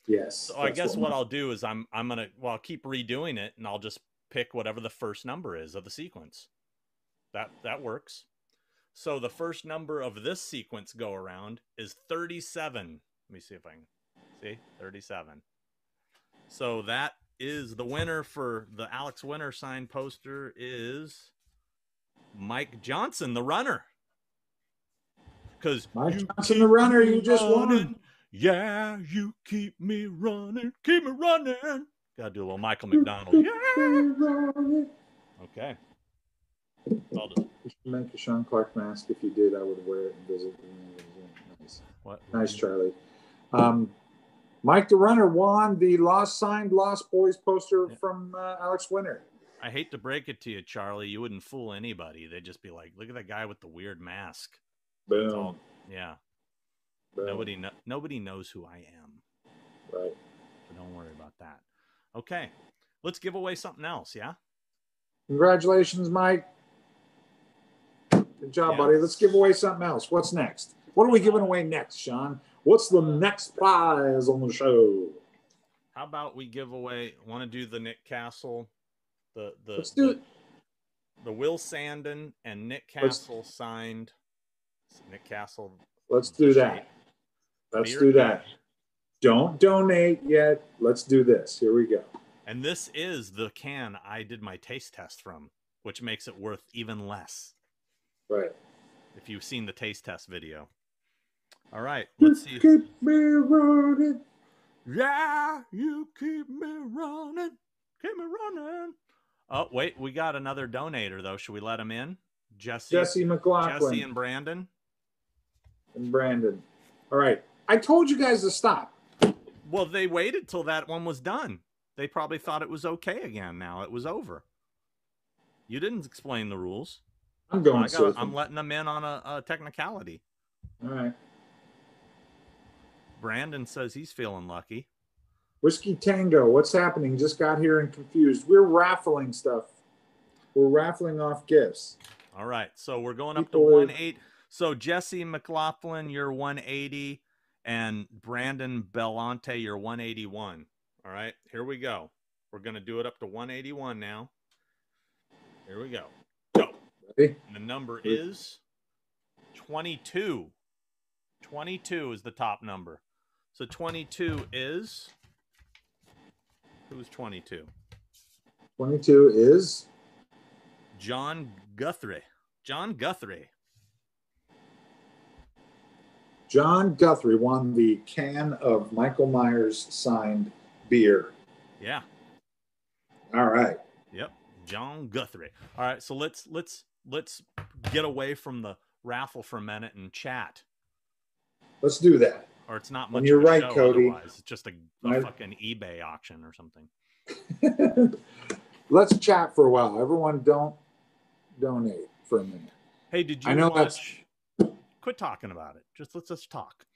Yes. So I guess what my- I'll do is I'm I'm gonna well I'll keep redoing it and I'll just pick whatever the first number is of the sequence. That that works. So the first number of this sequence go around is 37. Let me see if I can see 37. So that is the winner for the Alex Winter signed poster is Mike Johnson, the runner. Because Mike Johnson, the runner, you just won. Yeah, you keep me running, keep me running. Gotta do a little Michael McDonald. Yeah. Okay. I'll just, You should make a Sean Clark mask. If you did, I would wear it and visit. Nice, what? nice, Charlie. Um, Mike the Runner won the Lost Signed Lost Boys poster Yeah. from uh, Alex Winter. I hate to break it to you, Charlie. You wouldn't fool anybody. They'd just be like, "Look at that guy with the weird mask." That's all. Boom. Yeah. Nobody. nobody knows who I am. Right. So don't worry about that. Okay. Let's give away something else. Yeah. Congratulations, Mike. Good job, Yeah. buddy. Let's give away something else. What's next? What are we giving away next, Sean? What's the next prize on the show? How about we give away? Want to do the Nick Castle, the the Let's do the, it. the Will Sandin and Nick Let's- Castle signed. Nick Castle. Let's do that. Let's Beer do that. Don't donate yet. Let's do this. Here we go. And this is the can I did my taste test from, which makes it worth even less Right. if you've seen the taste test video. All right, let's see. Keep me running. Yeah, you keep me running, keep me running. Oh wait, we got another donator though. Should we let him in? Jesse, Jesse McLaughlin Jesse and Brandon. and Brandon. All right. I told you guys to stop. Well, they waited till that one was done. They probably thought it was okay again. Now it was over. You didn't explain the rules. I'm So going I got, I'm letting them in on a, a technicality. All right. Brandon says he's feeling lucky. Whiskey Tango, what's happening? Just got here and confused. We're raffling stuff. We're raffling off gifts. All right, so we're going up to People one eight. So Jesse McLaughlin, you're one eighty, and Brandon Bellante, you're one eighty one. All right, here we go. We're gonna do it up to one eighty one now. Here we go. Go. Ready? And the number is 22. 22 is the top number. So 22 is who's 22? 22 is John Guthrie. John Guthrie. John Guthrie won the can of Michael Myers signed beer. Yeah. All right. Yep. John Guthrie. All right, so let's let's let's get away from the raffle for a minute and chat. Let's do that. Or it's not And much you're of a right, Cody. otherwise. It's just a, a I- fucking eBay auction or something. Let's chat for a while. Everyone don't donate for a minute. Hey, did you I know that's- watch Quit talking about it. Just let's just talk.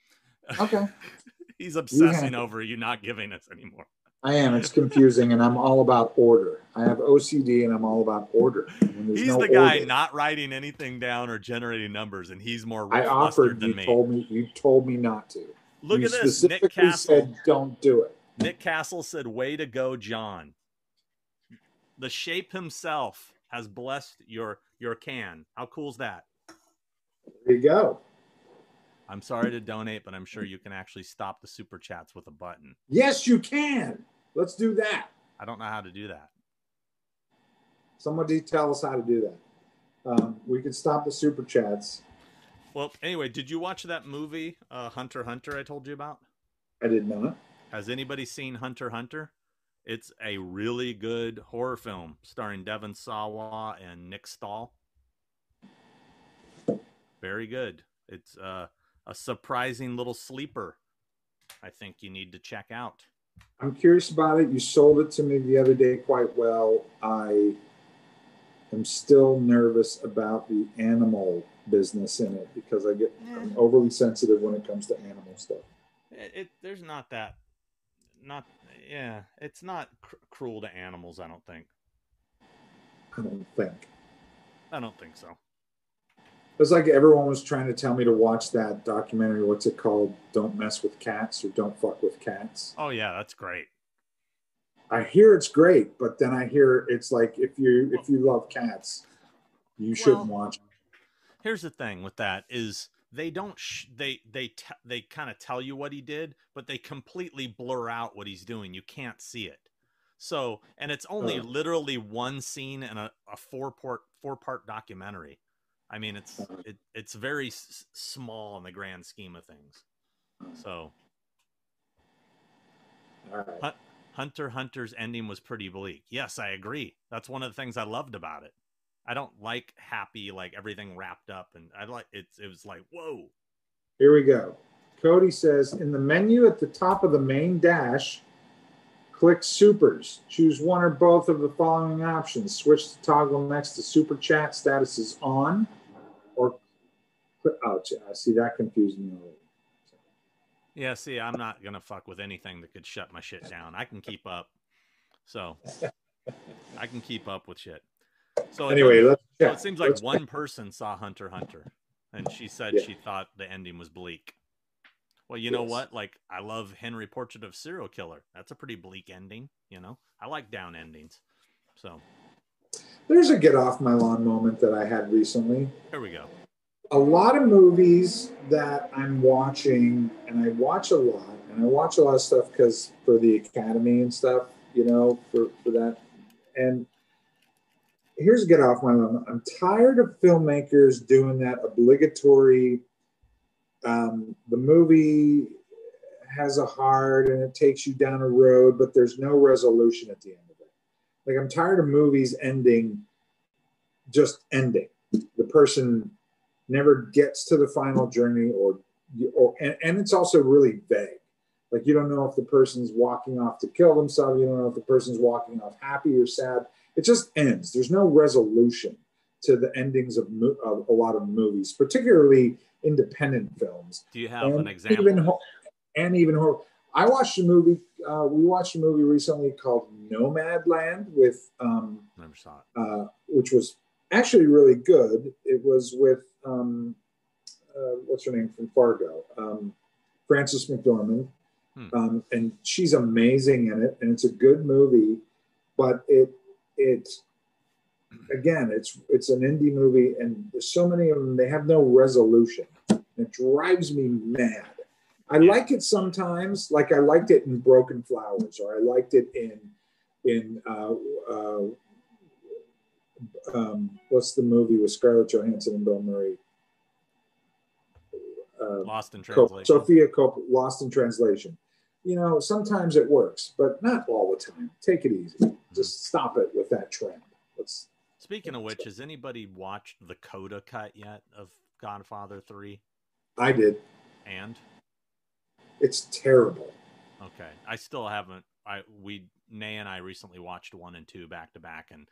Okay. He's obsessing have- over you not giving us anymore. I am. It's confusing, and I'm all about order. I have OCD, and I'm all about order. He's no the guy order- not writing anything down or generating numbers, and he's more I offered. than You me. told me. You told me not to. Look you at this. Nick Castle. said, "Don't do it." Nick Castle said, "Way to go, John." The shape himself has blessed your your can. How cool's that? There you go. I'm sorry to donate, but I'm sure you can actually stop the super chats with a button. Yes, you can. Let's do that. I don't know how to do that. Somebody tell us how to do that. Um, we can stop the super chats. Well, anyway, did you watch that movie, uh, Hunter Hunter? I told you about. I did not. Has anybody seen Hunter Hunter? It's a really good horror film starring Devon Sawa and Nick Stahl. Very good. It's uh, a surprising little sleeper. I think you need to check out. I'm curious about it. You sold it to me the other day quite well. I am still nervous about the animal business in it because I get I'm overly sensitive when it comes to animal stuff. It, it there's not that, not yeah, it's not cr- cruel to animals. I don't think. I don't think. I don't think so. It's like everyone was trying to tell me to watch that documentary. What's it called? Don't mess with cats or don't fuck with cats. Oh yeah, that's great. I hear it's great, but then I hear it's like if you if you love cats, you shouldn't watch. it. Here's the thing with that is they don't sh- they they te- they kind of tell you what he did, but they completely blur out what he's doing. You can't see it. So, and it's only Oh. literally one scene in a, a four part four part documentary. I mean, it's it, it's very s- small in the grand scheme of things. So, All right. Hun- Hunter Hunter's ending was pretty bleak. Yes, I agree. That's one of the things I loved about it. I don't like happy like everything wrapped up, and I like it's it was like whoa. Here we go. Cody says in the menu at the top of the main dash, click supers. Choose one or both of the following options. Switch the toggle next to super chat status is on, Oh, I see that confused me already. Yeah, see, I'm not gonna fuck with anything that could shut my shit down. I can keep up, so I can keep up with shit. So Anyway, let's so it seems like Let's one person saw Hunter Hunter, and she said Yeah. she thought the ending was bleak. Well, you know what? Like, I love Henry Portrait of Serial Killer. That's a pretty bleak ending. You know, I like down endings. So There's a get off my lawn moment that I had recently. here we go. A lot of movies that I'm watching, and I watch a lot, and I watch a lot of stuff because for the Academy and stuff, you know, for, for that. And here's a get off my lawn. I'm tired of filmmakers doing that obligatory. Um, the movie has a heart and it takes you down a road, but there's no resolution at the end of it. Like I'm tired of movies ending, just ending. The person never gets to the final journey or or and, and it's also really vague. Like you don't know if the person's walking off to kill themselves. You don't know if the person's walking off happy or sad. It just ends. There's no resolution to the endings of, mo- of a lot of movies particularly independent films. Do you have an example? even ho- and even horror i watched a movie uh, we watched a movie recently called Nomadland with um, Never saw it. uh, which was actually really good. It was with um, uh, what's her name from Fargo, um, Frances McDormand, Hmm. um, and she's amazing in it, and it's a good movie. But it it again, it's it's an indie movie, and there's so many of them. They have no resolution. It drives me mad. I like it sometimes, like I liked it in Broken Flowers, or I liked it in in uh, uh, um, what's the movie with Scarlett Johansson and Bill Murray? Uh, Lost in translation. Sofia Cop- Lost in Translation. You know, sometimes it works, but not all the time. Take it easy. Just stop it with that trend. Let's. Speaking of which, has anybody watched the Coda cut yet of Godfather Three? I did. And It's terrible. okay, I still haven't. I we Nay and I recently watched one and two back to back, and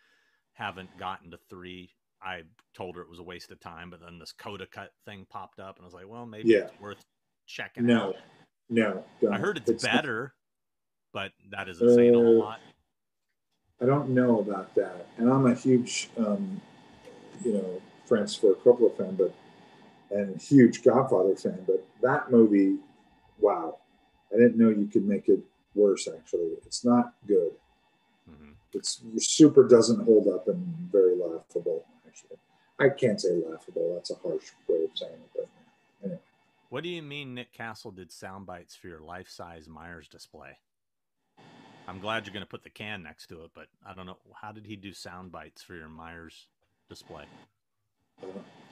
haven't gotten to three. I told her it was a waste of time, but then this Coda cut thing popped up, and I was like, well, maybe Yeah. it's worth checking No, out. no. don't. I heard it's, not- better, but that isn't saying a whole Uh, lot. I don't know about that, and I'm a huge, um, you know, Francis Ford Coppola fan, but and huge Godfather fan. But that movie, wow, I didn't know you could make it worse. Actually, it's not good. It's super doesn't hold up and very laughable. Actually, I can't say laughable. That's a harsh way of saying it, but anyway. What do you mean Nick Castle did sound bites for your life size Myers display? I'm glad you're going to put the can next to it, but I don't know. How did he do sound bites for your Myers display?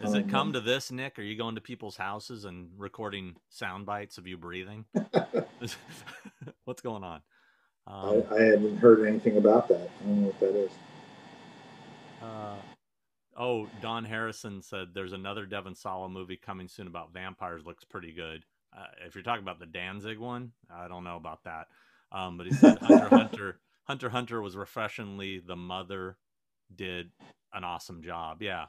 Does it come to this, Nick? Are you going to people's houses and recording sound bites of you breathing? What's going on? I, Um, I haven't heard anything about that. I don't know what that is. uh, oh, Don Harrison said there's another Devon Sawa movie coming soon about vampires. Looks pretty good. uh, if you're talking about the Danzig one, I don't know about that. Um, but he said Hunter Hunter Hunter Hunter was refreshingly the mother did an awesome job. Yeah,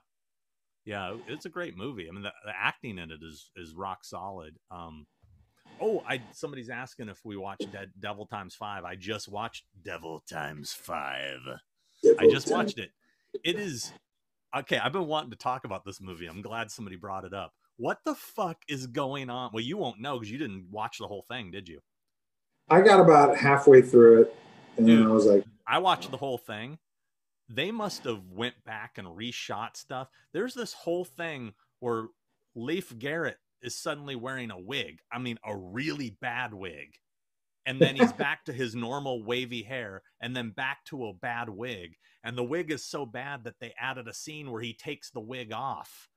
yeah, it's a great movie. I mean, the, the acting in it is is rock solid. Um, oh, I somebody's asking if we watched Dead Devil Times Five. I just watched Devil Times Five. Devil I just watched it. It is okay. I've been wanting to talk about this movie. I'm glad somebody brought it up. What the fuck is going on? Well, you won't know because you didn't watch the whole thing, did you? I got about halfway through it, and Dude, I was like, I watched the whole thing. They must have went back and reshot stuff. There's this whole thing where Leif Garrett is suddenly wearing a wig. I mean, a really bad wig. And then he's back to his normal wavy hair and then back to a bad wig. And the wig is so bad that they added a scene where he takes the wig off.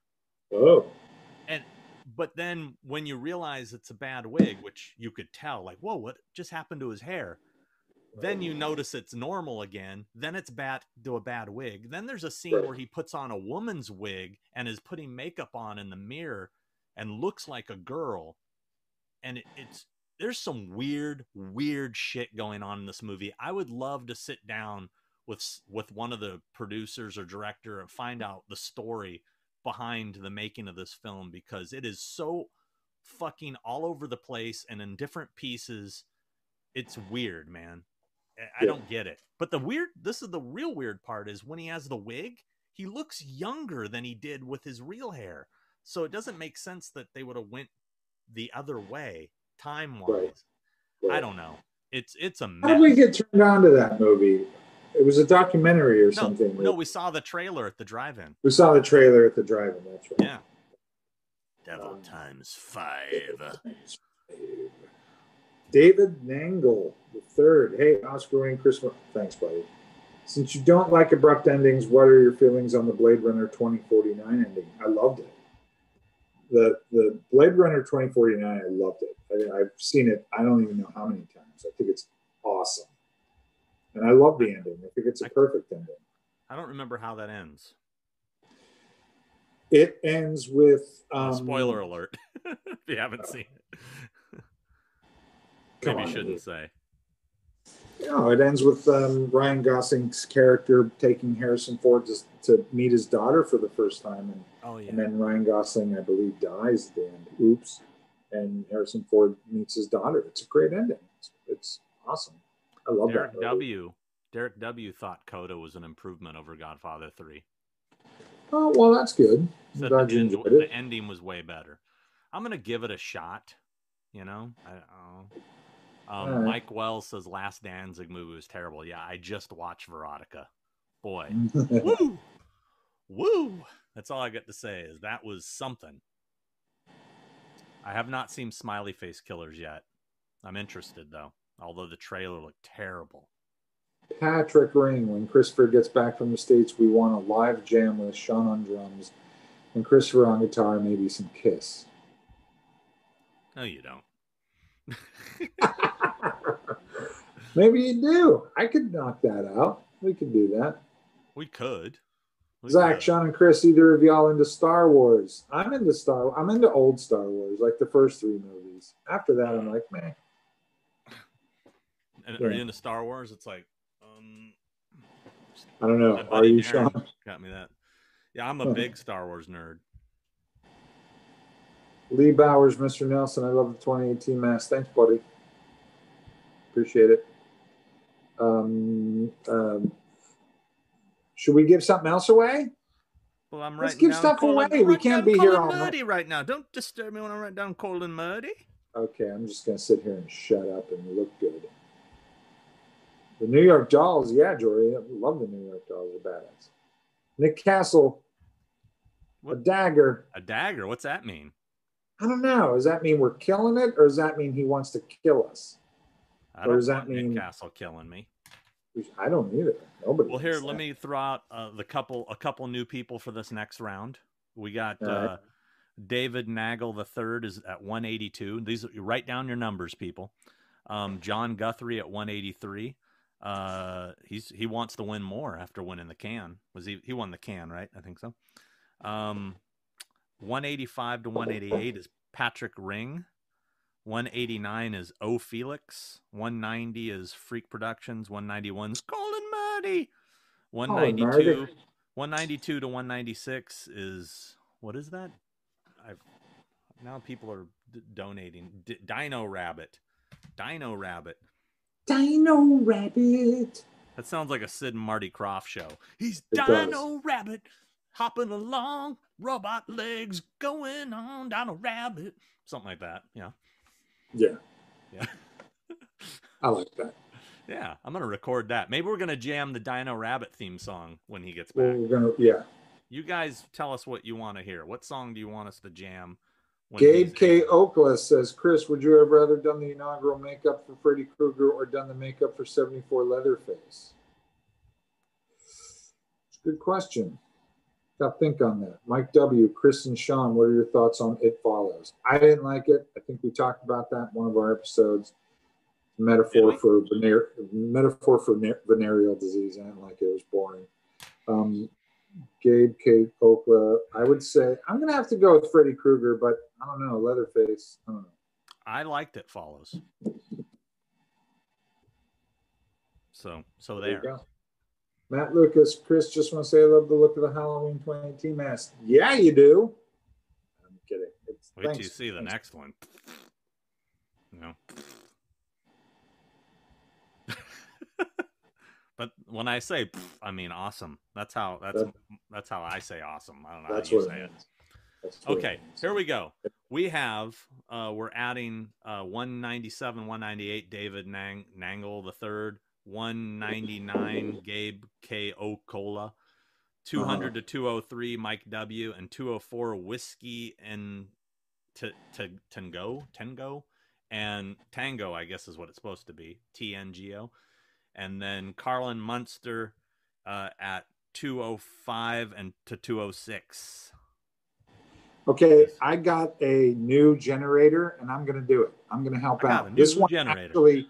Oh. And but then when you realize it's a bad wig, which you could tell, like, whoa, what just happened to his hair? Then you notice it's normal again. Then it's bad to a bad wig. Then there's a scene where he puts on a woman's wig and is putting makeup on in the mirror and looks like a girl. And it, it's there's some weird, weird shit going on in this movie. I would love to sit down with with one of the producers or director and find out the story behind the making of this film because it is so fucking all over the place and in different pieces. It's weird, man. I don't get it. But the weird, this is the real weird part is when he has the wig, he looks younger than he did with his real hair. So it doesn't make sense that they would have went the other way time wise. Right. Right. I don't know. It's it's a mess. How did we get turned on to that movie? It was a documentary or no, something. No, we saw the trailer at the drive-in. We saw the trailer at the drive-in. That's right. Yeah. Devil um, times five. David Nangle the third. Hey, Oscar Wayne, Chris. Thanks, buddy. Since you don't like abrupt endings, what are your feelings on the Blade Runner 2049 ending? I loved it. The the Blade Runner 2049, I loved it. I, I've seen it. I don't even know how many times. I think it's awesome, and I love the ending. I think it's a perfect ending. I don't remember how that ends. It ends with um, spoiler alert if you haven't uh, seen it. Maybe you shouldn't say. No, it ends with um, Ryan Gosling's character taking Harrison Ford to, meet his daughter for the first time, and oh, yeah. and then Ryan Gosling, I believe, dies at the end. Oops, and Harrison Ford meets his daughter. It's a great ending. It's, it's awesome. I love Derek that. W. Derek W. thought Coda was an improvement over Godfather Three. Oh well, that's good. Said the, end, the ending was way better. I'm gonna give it a shot. You know, I, I um, right. Mike Wells says Last Danzig movie was terrible. Yeah, I just watched Verotika. Boy, woo, woo. That's all I got to say. Is that was something. I have not seen Smiley Face Killers yet. I'm interested though, although the trailer looked terrible. Patrick Ring, when Christopher gets back from the States, we want a live jam with Sean on drums and Christopher on guitar, maybe some Kiss. No, you don't. Maybe you do. I could knock that out. We could do that. We could. Zach. Sean, and Chris, either of y'all into Star Wars? I'm into Star. I'm into old Star Wars, like the first three movies. After that, I'm like, man. And yeah. are you into Star Wars? It's like, um, I don't know. Are you, Sean? Got me that. Yeah, I'm a big Star Wars nerd. Lee Bowers, Mr. Nelson, I love the 2018 mask. Thanks, buddy. Appreciate it. Um, um, should we give something else away? Well, I'm right. Let's give stuff away. we can't be here all night. right now. Don't disturb me when I write down Colin Murdy. Okay, I'm just gonna sit here and shut up and look good. The New York Dolls, yeah, Jory, I love the New York Dolls. Are badass. Nick Castle, what? a dagger. A dagger. What's that mean? I don't know. Does that mean we're killing it, or does that mean he wants to kill us? I or does that mean Nick Castle killing me? I don't either. Nobody. Well, here, let me throw out uh, the couple, a couple new people for this next round. We got uh. David Nagel the third is at 182. These write down your numbers, people. Um, John Guthrie at 183. Uh, he's he wants to win more after winning the can. Was he? He won the can, right? I think so. Um, 185 to 188 is Patrick Ring. 189 is O Felix. 190 is Freak Productions. 191 is Colin Murdy. 192 192 to 196 is what is that? I've now people are d- donating. D- Dino Rabbit. Dino Rabbit. Dino Rabbit. That sounds like a Sid and Marty Krofft show. He's It Dino does. Rabbit hopping along, robot legs going on, Dino Rabbit. Something like that. Yeah. Yeah, Yeah. I like that. yeah. I'm to record that. Maybe we're to jam the Dino Rabbit theme song when he gets back. we're gonna yeah. You guys tell us what you want to hear. What song do you want us to jam? Gabe K. Okla says, Chris, would you have rather done the inaugural makeup for Freddy Krueger or done the makeup for 74 Leatherface? It's a good question. Got to think on that. Mike W., Chris and Sean, what are your thoughts on It Follows? I didn't like it. I think we talked about that in one of our episodes. Metaphor for vener- metaphor for ne- venereal disease. I didn't like it. It was boring. Um, Gabe Kate, Okla, I would say I'm gonna have to go with Freddy Krueger, but I don't know Leatherface. I don't know. I liked it follows. So, so you there. Matt Lucas, Chris, just want to say I love the look of the Halloween 2018 mask. Yeah, you do. I'm kidding. It's, Wait till you see the next one. No. but when I say, I mean awesome. That's how that's That- that's how I say awesome. I don't know That's how you what say it. It Okay, here we go. We have uh we're adding uh 197, 198 David Nang Nangle the third, 199 Gabe K. Okola, 200 to 203 Mike W, and 204 Whiskey and to to Tango Tango and Tango I guess is what it's supposed to be T N G O, and then Carlin Munster uh, at 205 and to 206. Okay, I got a new generator, and I'm going to do it. I'm going to help out. This one generator. actually,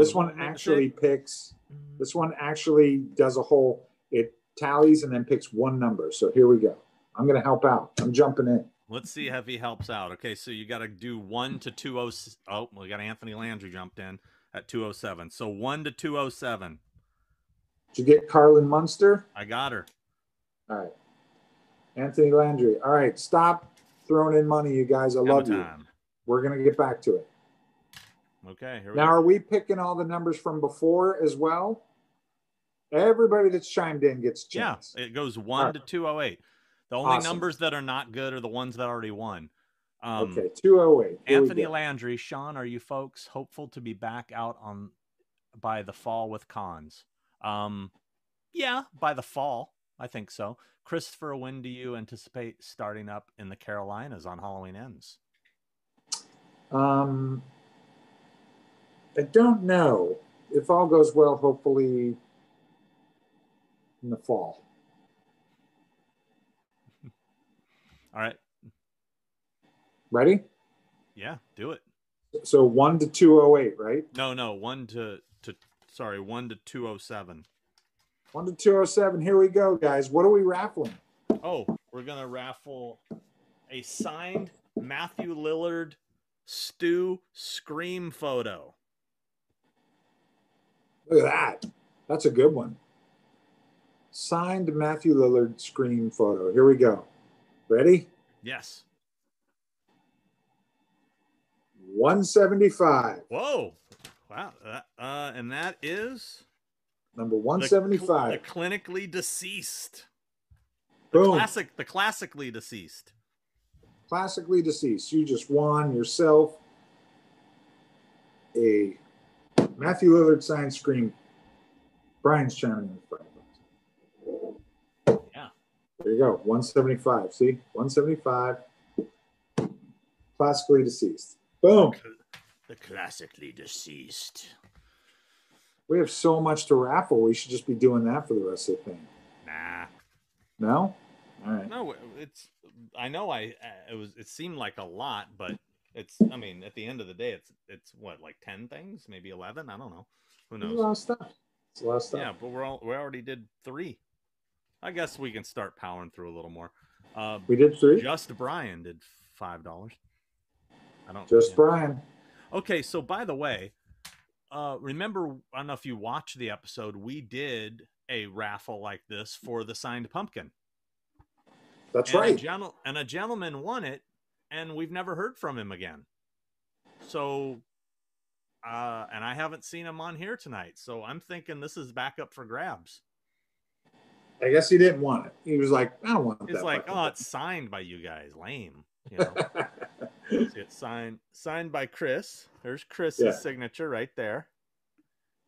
this one actually say? picks. This one actually does a whole. It tallies and then picks one number. So here we go. I'm going to help out. I'm jumping in. Let's see if he helps out. Okay, so you got to do one to two oh. Oh, we got Anthony Landry jumped in at two oh seven. So one to two oh seven. Did you get Carlin Munster? I got her. All right. Anthony Landry. All right. Stop throwing in money, you guys. I Hammer love you. time. We're going to get back to it. Okay, here Now, go. are we picking all the numbers from before as well? Everybody that's chimed in gets a Yeah, it goes one Alright. to two oh eight. The only Awesome. numbers that are not good are the ones that already won. Um, okay, 208. Here Anthony. Landry, Sean, are you folks hopeful to be back out on by the fall with cons? Um, yeah, by the fall, I think so. Christopher, when do you anticipate starting up in the Carolinas on Halloween ends? Um, I don't know. If all goes well, hopefully in the fall. All right, Ready? yeah, do it. So 1 to 208, right? No, no, one to to sorry, one to two oh seven. 1 to 207. Here we go, guys. What are we raffling? Oh, we're gonna raffle a signed Matthew Lillard Stu Scream photo. Look at that. That's a good one. Signed Matthew Lillard Scream photo. Here we go. Ready? Yes. 175. Whoa. Wow. Uh, uh, and that is Number the cl- 175. The, clinically deceased. The Boom. classic. The classically deceased. Classically deceased. You just won yourself a Matthew Lillard signed Scream. Brian's chiming in. five bucks. Yeah. There you go. 175. See? 175. Classically deceased. Boom. The classically deceased. We have so much to raffle. We should just be doing that for the rest of the thing. Nah. No? All right. No, it's. I know. I. uh, It was. It seemed like a lot, but it's. I mean, at the end of the day, it's. It's what like ten things, maybe eleven. I don't know. Who It's a knows? lot of stuff. It's a lot of stuff. Yeah, but we're all. We already did three. I guess we can start powering through a little more. Uh, We did three. just Brian did five dollars. I don't. Just. Brian. Okay, so by the way, uh, remember, I don't know if you watched the episode, we did a raffle like this for the signed pumpkin. That's and right. A gentle- and a gentleman won it, and we've never heard from him again. So, uh, and I haven't seen him on here tonight. So I'm thinking this is back up for grabs. I guess he didn't want it. He was like, I don't want it. It's like, oh, it's signed by you guys. Lame. You know, it's signed signed by Chris. There's Chris's Yeah. signature right there.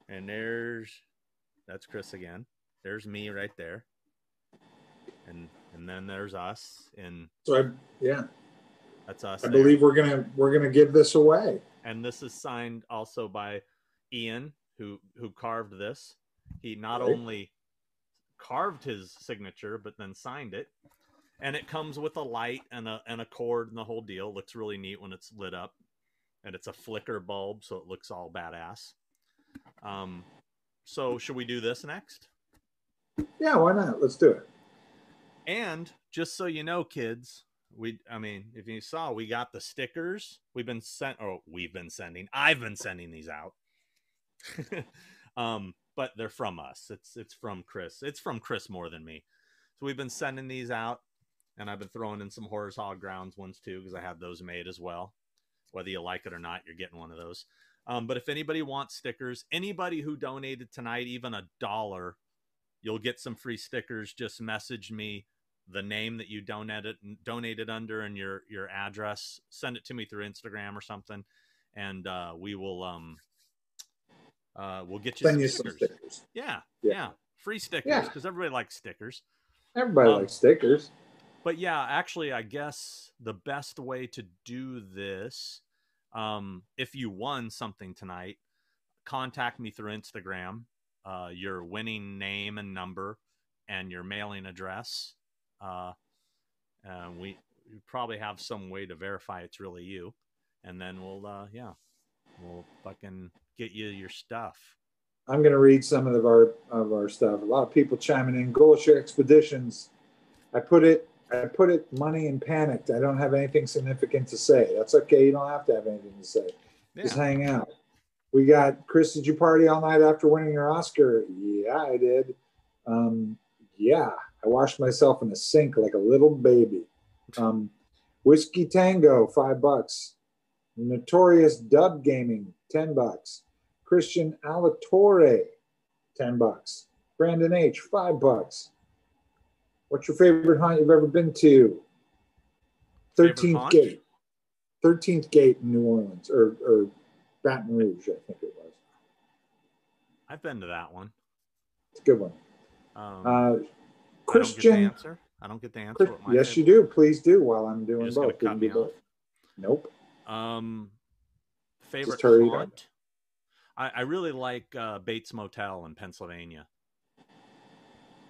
And there's that's Chris again. There's me right there. And and then there's us and so I, yeah, that's us. I there. believe we're gonna we're gonna give this away. and this is signed also by Ian who who carved this. He not Right. only carved his signature but then signed it. And it comes with a light and a and a cord and the whole deal. Looks really neat when it's lit up. And it's a flicker bulb so it looks all badass. Um so should we do this next? Yeah, why not? Let's do it. And just so you know, kids, we I mean, if you saw, we got the stickers. We've been sent or we've been sending. I've been sending these out. um, but they're from us. It's it's from Chris. It's from Chris more than me. So we've been sending these out, and I've been throwing in some Horrors Hallowed Grounds ones too, because I have those made as well. Whether you like it or not, you're getting one of those. Um, but if anybody wants stickers, anybody who donated tonight, even a dollar, you'll get some free stickers. Just message me the name that you donated donated under and your your address. Send it to me through Instagram or something, and uh, we will um uh we'll get you Send some you some stickers. stickers. Yeah, Yeah. yeah, free stickers Yeah. because everybody likes stickers. Everybody Um, likes stickers. But yeah, actually, I guess the best way to do this, um, if you won something tonight, contact me through Instagram, uh, your winning name and number, and your mailing address. Uh, uh, we, we probably have some way to verify it's really you, and then we'll, uh, yeah, we'll fucking get you your stuff. I'm gonna read some of our of our stuff. A lot of people chiming in. Ghoulish Expeditions. I put it. I put it money and panicked. I don't have anything significant to say. That's okay. You don't have to have anything to say. Just hang out. We got Chris. Did you party all night after winning your Oscar? Yeah, I did. Um, yeah, I washed myself in a sink like a little baby. Um, Whiskey Tango, five bucks. Notorious Dub Gaming, ten bucks. Christian Alatorre, ten bucks. Brandon H, five bucks. What's your favorite haunt you've ever been to? Thirteenth? Gate. Thirteenth Gate in New Orleans, or or Baton Rouge, I think it was. I've been to that one. It's a good one. Um, Uh, I don't get the Christian. answer. I don't get the answer. Chris- what my yes, you do. Please do while I'm You're doing just both. Cut me both. off. Nope. Um, favorite hurry it up. haunt. I, I really like uh, Bates Motel in Pennsylvania.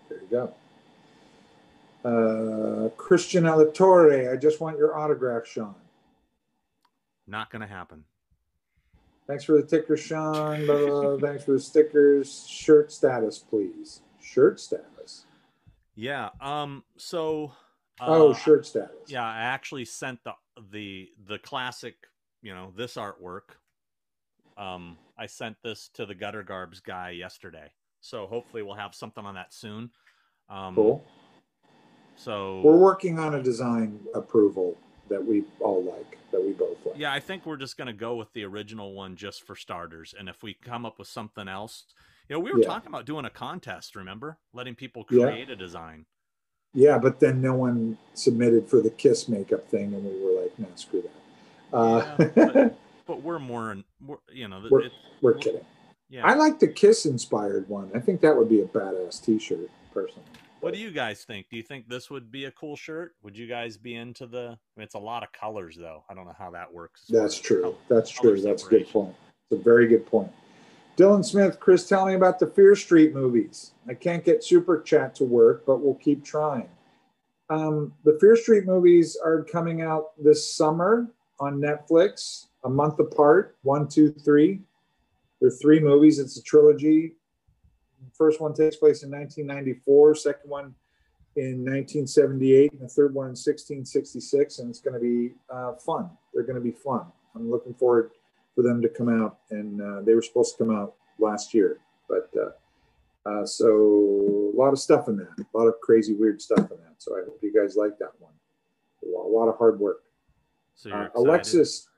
There you go. Uh, Christian Alatorre, I just want your autograph, Sean. Not gonna happen. Thanks for the ticker, Sean. Thanks for the stickers. Shirt status, please. Shirt status. Yeah. Um. So. Uh, oh, shirt status. Yeah, I actually sent the the the classic. You know this artwork. Um, I sent this to the Gutter Garbs guy yesterday, so hopefully we'll have something on that soon. Um, Cool. So We're working on a design approval that we all like, that we both like. Yeah, I think we're just going to go with the original one just for starters. And if we come up with something else, you know, we were Yeah. talking about doing a contest, remember? Letting people Yeah. create a design. Yeah, but then no one submitted for the kiss makeup thing, and we were like, "No, screw that." Uh, Yeah, but- But we're more, we're, you know, We're- it, we're kidding. yeah. I like the kiss inspired one. I think that would be a badass T-shirt, personally. what do you guys think? Do you think this would be a cool shirt? Would you guys be into the? I mean, it's a lot of colors, though. I don't know how that works. That's true. color- That's true. That's a good point. It's a very good point. Dylan Smith, Chris, tell me about the Fear Street movies. I can't get Super Chat to work, but we'll keep trying. Um, the Fear Street movies are coming out this summer on Netflix, a month apart. One, two, three. There are three movies. It's a trilogy. First one takes place in 1994. Second one in 1978, and the third one in 1666. And it's going to be uh, fun. They're going to be fun. I'm looking forward for them to come out, and uh, they were supposed to come out last year, but uh, uh, so a lot of stuff in that, a lot of crazy weird stuff in that. So I hope you guys like that one. A lot, a lot of hard work. So Uh. Alexis,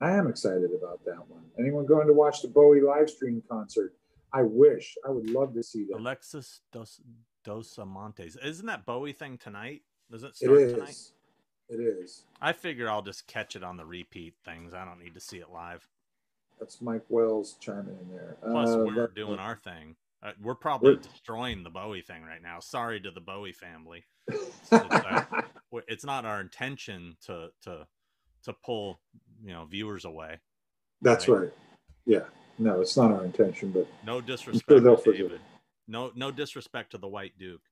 I am excited about that one. Anyone going to watch the Bowie live stream concert? I wish. I would love to see that. Alexis Dos Dos Amantes. Isn't that Bowie thing tonight? Does it It start is. tonight? It is. I figure I'll just catch it on the repeat things. I don't need to see it live. That's Mike Wells chiming in there. Plus, Uh, we're that- doing our thing. Uh, we're probably We're- destroying the Bowie thing right now. Sorry to the Bowie family. We're- It's not our intention to to to pull you know viewers away. That's Right. right. Yeah. No, it's not our intention, but No disrespect they'll to forgive David. No no disrespect to the White Duke,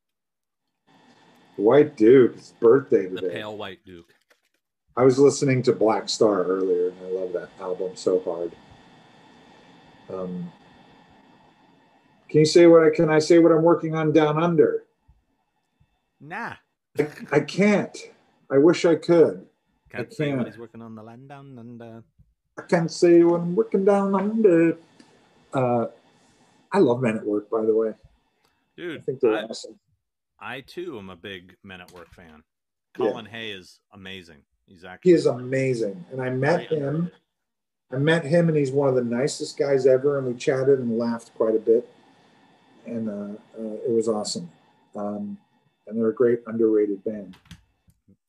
White Duke, it's birthday the today. pale White Duke. I was listening to Blackstar earlier, and I love that album so hard. Um, can you say what I can? I say what I'm working on down under. Nah, I, I can't. I wish I could. can't say what can't. he's working on the land down under. I can't say what I'm working down under. Uh, I love Men at Work, by the way. I Dude, think they're I, awesome. I too am a big Men at Work fan. Yeah. Colin Hay is amazing. He's actually He is amazing, and I met very him. I met him, and he's one of the nicest guys ever. And we chatted and laughed quite a bit, and uh, uh, it was awesome. Um, and they're a great underrated band.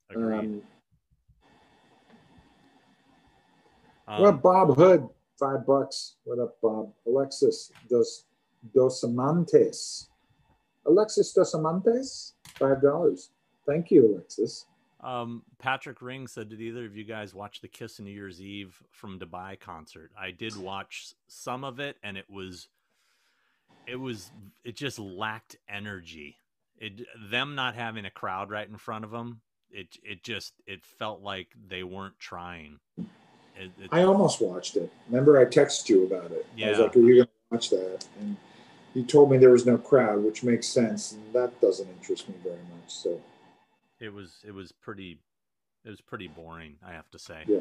Agreed. Um, Um, well, Bob Hood, five bucks. What up, Bob? Alexis dos dos amantes. Alexis dos amantes, five dollars. Thank you, Alexis. Um, Patrick Ring said, "Did either of you guys watch the Kiss New Year's Eve from Dubai concert?" I did watch some of it, and it was, it was, it just lacked energy. It them not having a crowd right in front of them. It it just it felt like they weren't trying. It, it, I almost watched it. Remember, I texted you about it. I was Yeah. like, "Are you going to watch that?" And you told me there was no crowd, which makes sense, and that doesn't interest me very much. So, it was it was pretty, it was pretty boring. I have to say. yeah.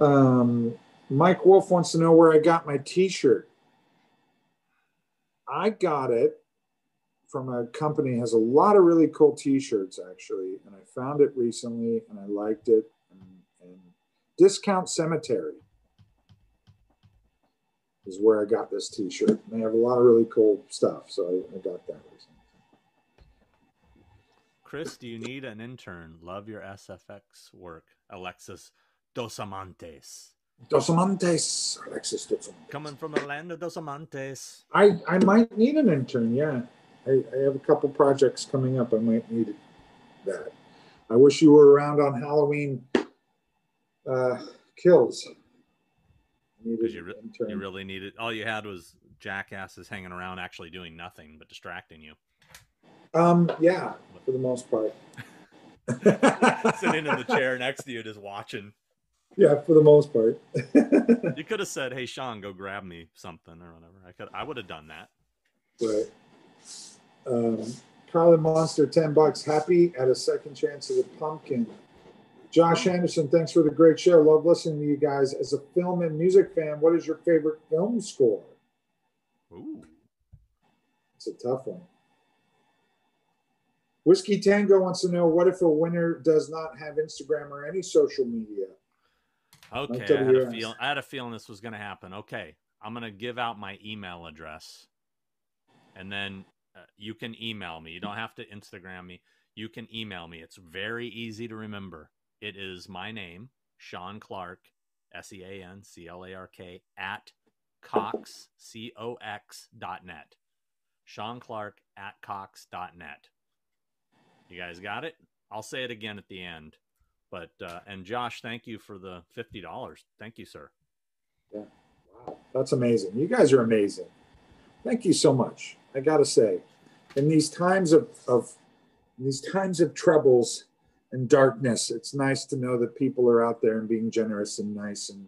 Um, Um, Mike Wolf wants to know where I got my T-shirt. I got it from a company has a lot of really cool T-shirts actually, and I found it recently and I liked it. And, and Discount Cemetery is where I got this T-shirt. And they have a lot of really cool stuff, so I, I got that. Chris, do you need an intern? Love your SFX work. Alexis Dos Amantes. Dos Amantes, Alexis Dos Amantes. Coming from the land of Dos Amantes. I, I might need an intern, yeah. I, I have a couple projects coming up. I might need that. I wish you were around on Halloween uh, kills. Because you, re- you really needed. All you had was jackasses hanging around, actually doing nothing but distracting you. um, yeah, for the most part. Sitting in the chair next to you, just watching. Yeah, for the most part. You could have said, "Hey, Sean, go grab me something or whatever." I could. I would have done that. right. Um, Carlin Monster, 10 bucks. Happy at a second chance of the pumpkin. Josh Anderson, thanks for the great show. Love listening to you guys. As a film and music fan, what is your favorite film score? Ooh. It's a tough one. Whiskey Tango wants to know what if a winner does not have Instagram or any social media? Okay, Like I had a feel. I had a feeling this was going to happen. Okay, I'm going to give out my email address, and then uh, you can email me. You don't have to Instagram me. You can email me. It's very easy to remember. It is my name, Sean Clark, S E A N C L A R K at Cox C O X dot net. Sean Clark at Cox dot net. You guys got it? I'll say it again at the end. But uh, and Josh, thank you for the fifty dollars. Thank you, sir. Wow, that's amazing. You guys are amazing. Thank you so much. I got to say, in these times of, of these times of troubles and darkness, it's nice to know that people are out there and being generous and nice and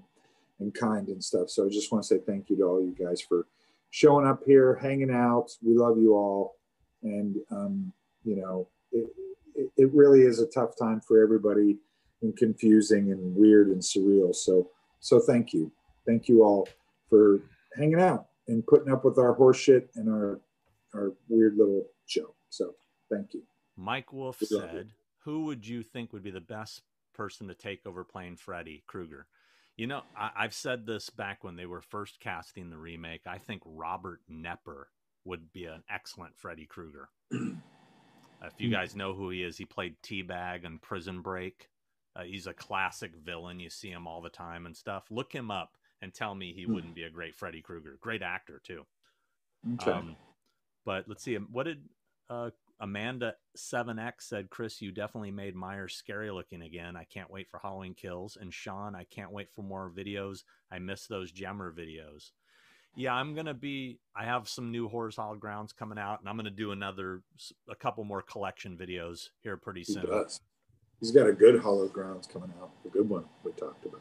and kind and stuff. So I just want to say thank you to all you guys for showing up here, hanging out. We love you all, and um, you know, it, it, really is a tough time for everybody and confusing and weird and surreal. So so thank you, thank you all for hanging out and putting up with our horseshit and our our weird little show. So thank you. Mike Wolf Good said, "Who would you think would be the best person to take over playing Freddy Krueger?" You know, I, have said this back when they were first casting the remake. I think Robert Knepper would be an excellent Freddy Krueger. if you hmm. guys know who he is, he played T-Bag and Prison Break. Uh, he's a classic villain. You see him all the time and stuff. Look him up and tell me he hmm. wouldn't be a great Freddy Krueger. Great actor too. Okay. Um, but let's see. What did uh, Amanda Seven X said? Chris, you definitely made Myers scary looking again. I can't wait for Halloween Kills. And Sean, I can't wait for more videos. I miss those Gemmer videos. Yeah, I'm gonna be. I have some new Hallowed Grounds coming out, and I'm gonna do another, a couple more collection videos here pretty soon. He does. He's got a good Hallowed Grounds coming out. A good one we talked about.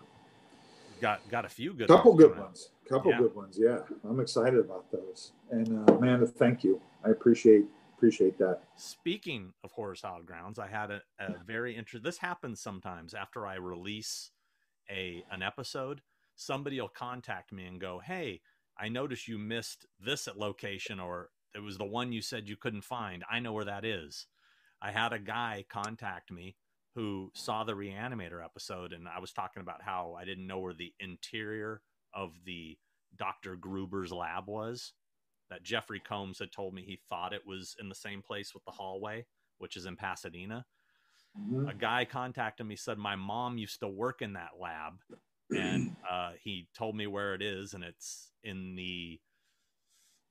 Got got a few good. Couple good ones. Out. Couple yeah. good ones. Yeah, I'm excited about those. And uh, Amanda, thank you. I appreciate appreciate that. Speaking of Hallowed Grounds, I had a, a very interesting. This happens sometimes after I release a an episode. Somebody will contact me and go, "Hey, I noticed you missed this at location, or it was the one you said you couldn't find. I know where that is." I had a guy contact me who saw the Reanimator episode, and I was talking about how I didn't know where the interior of the Dr. Gruber's lab was that Jeffrey Combs had told me he thought it was in the same place with the hallway, which is in Pasadena. Mm-hmm. A guy contacted me, said, My mom used to work in that lab. And uh, he told me where it is, and it's in the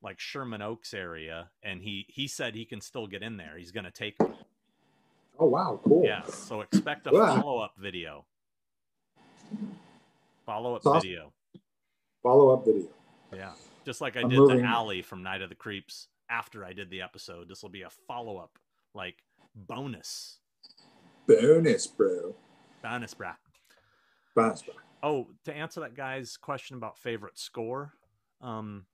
like Sherman Oaks area. And he he said he can still get in there. He's going to take me. Oh wow, cool. Yeah, so expect a follow up video. Follow up awesome. video. Follow up video. Yeah. Just like I I'm did moving. the alley from Night of the Creeps after I did the episode. This will be a follow up, like bonus. Bonus, bro. Bonus, bro. Bonus, bro. Oh, to answer that guy's question about favorite score, um,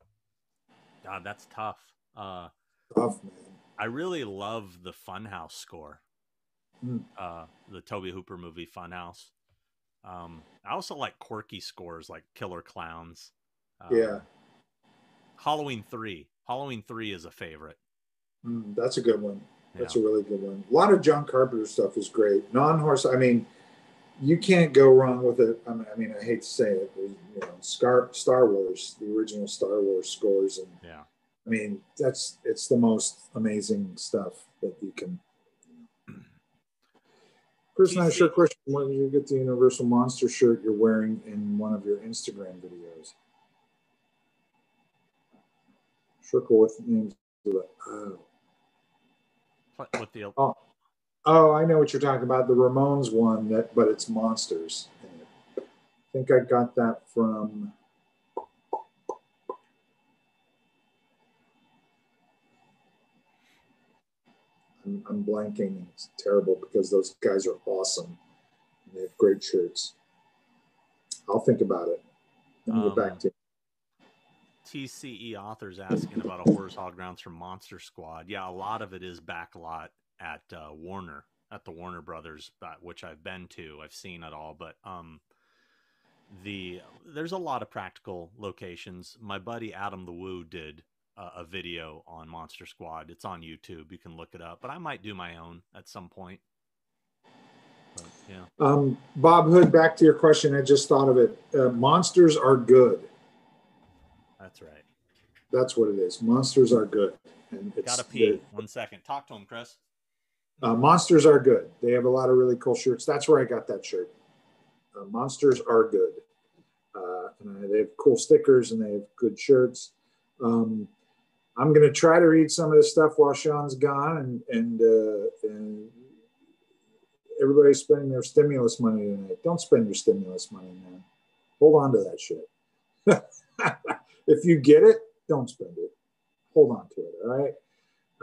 God, that's tough. Uh, tough, man. I really love the Funhouse score. Mm. Uh, the Tobe Hooper movie Funhouse. Um, I also like quirky scores like Killer Clowns. Um, yeah. Halloween three. Halloween three is a favorite. Mm, that's a good one. That's yeah. a really good one. A lot of John Carpenter stuff is great. Non horse. I mean, you can't go wrong with it. I mean, I, mean, I hate to say it, but, you know, Star Star Wars, the original Star Wars scores, and yeah, I mean, that's it's the most amazing stuff that you can. Chris, not sure question. When did you get the Universal Monster shirt you're wearing in one of your Instagram videos? circle with names. Oh. What the? Oh, oh, I know what you're talking about. The Ramones one that, but it's monsters. I think I got that from. I'm, I'm blanking. It's terrible because those guys are awesome. They have great shirts. I'll think about it. Let me um, get back to you. TCE authors asking about a Horrors Hallowed Grounds from Monster Squad. Yeah, a lot of it is backlot at uh, Warner, at the Warner Brothers, which I've been to. I've seen it all, but um, the there's a lot of practical locations. My buddy Adam the Woo did uh, a video on Monster Squad. It's on YouTube. You can look it up. But I might do my own at some point. But, yeah. Um, Bob Hood, back to your question. I just thought of it. Uh, monsters are good. That's right. That's what it is. Monsters are good. And it's, Gotta pee. One second. Talk to him, Chris. Uh, monsters are good. They have a lot of really cool shirts. That's where I got that shirt. Uh, monsters are good. Uh, and they have cool stickers and they have good shirts. Um, I'm going to try to read some of this stuff while Sean's gone and, and, uh, and everybody's spending their stimulus money tonight. Don't spend your stimulus money, man. Hold on to that shit. if you get it, don't spend it. Hold on to it. All right.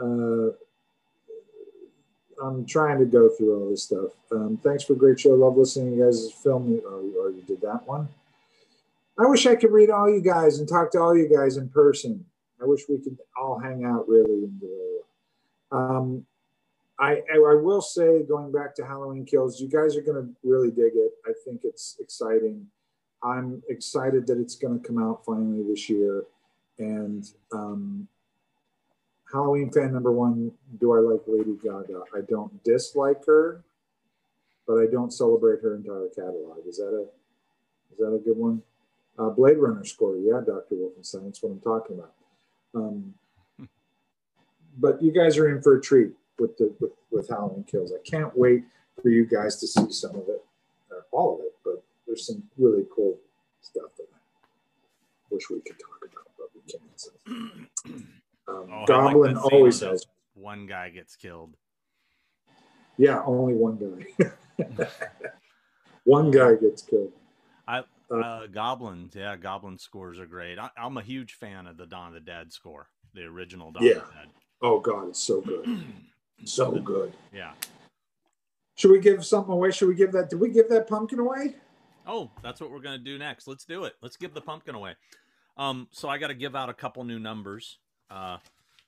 Uh, I'm trying to go through all this stuff. Um, thanks for a great show. Love listening to you guys' film. Or, or you did that one. I wish I could read all you guys and talk to all you guys in person. I wish we could all hang out really. Uh, um, I, I will say, going back to Halloween Kills, you guys are going to really dig it. I think it's exciting. I'm excited that it's going to come out finally this year. And um, Halloween fan number one, do I like Lady Gaga? I don't dislike her, but I don't celebrate her entire catalog. Is that a is that a good one? Uh, Blade Runner score, yeah, Dr. Wolfenstein. That's what I'm talking about. Um, but you guys are in for a treat with the with, with Halloween Kills. I can't wait for you guys to see some of it, or all of it. But there's some really cool stuff that I wish we could talk about, but we can't. So. Um, Oh, I like Goblin always has. One guy gets killed. Yeah, only one guy. one guy gets killed. I Uh, uh, Goblins, yeah, Goblin scores are great. I, I'm a huge fan of the Dawn of the Dead score, the original Dawn Yeah. of the Oh God, it's so good, so good. yeah. Should we give something away? Should we give that? Did we give that pumpkin away? Oh, that's what we're gonna do next. Let's do it. Let's give the pumpkin away. Um, so I got to give out a couple new numbers. Uh,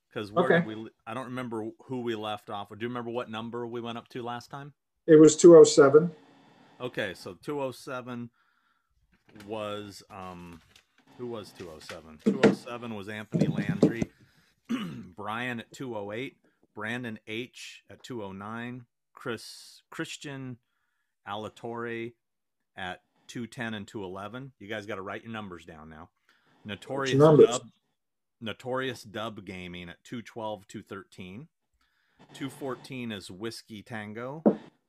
because where Okay. we? I don't remember who we left off. Do you remember what number we went up to last time? It was two oh seven. Okay, so 207 was um who was 207? 207 was Anthony Landry, Brian at 208, Brandon H at 209, Chris Christian Alatorre at 210 and 211. You guys got to write your numbers down now. Notorious numbers? Notorious Dub Gaming at 212 213. 214 is Whiskey Tango.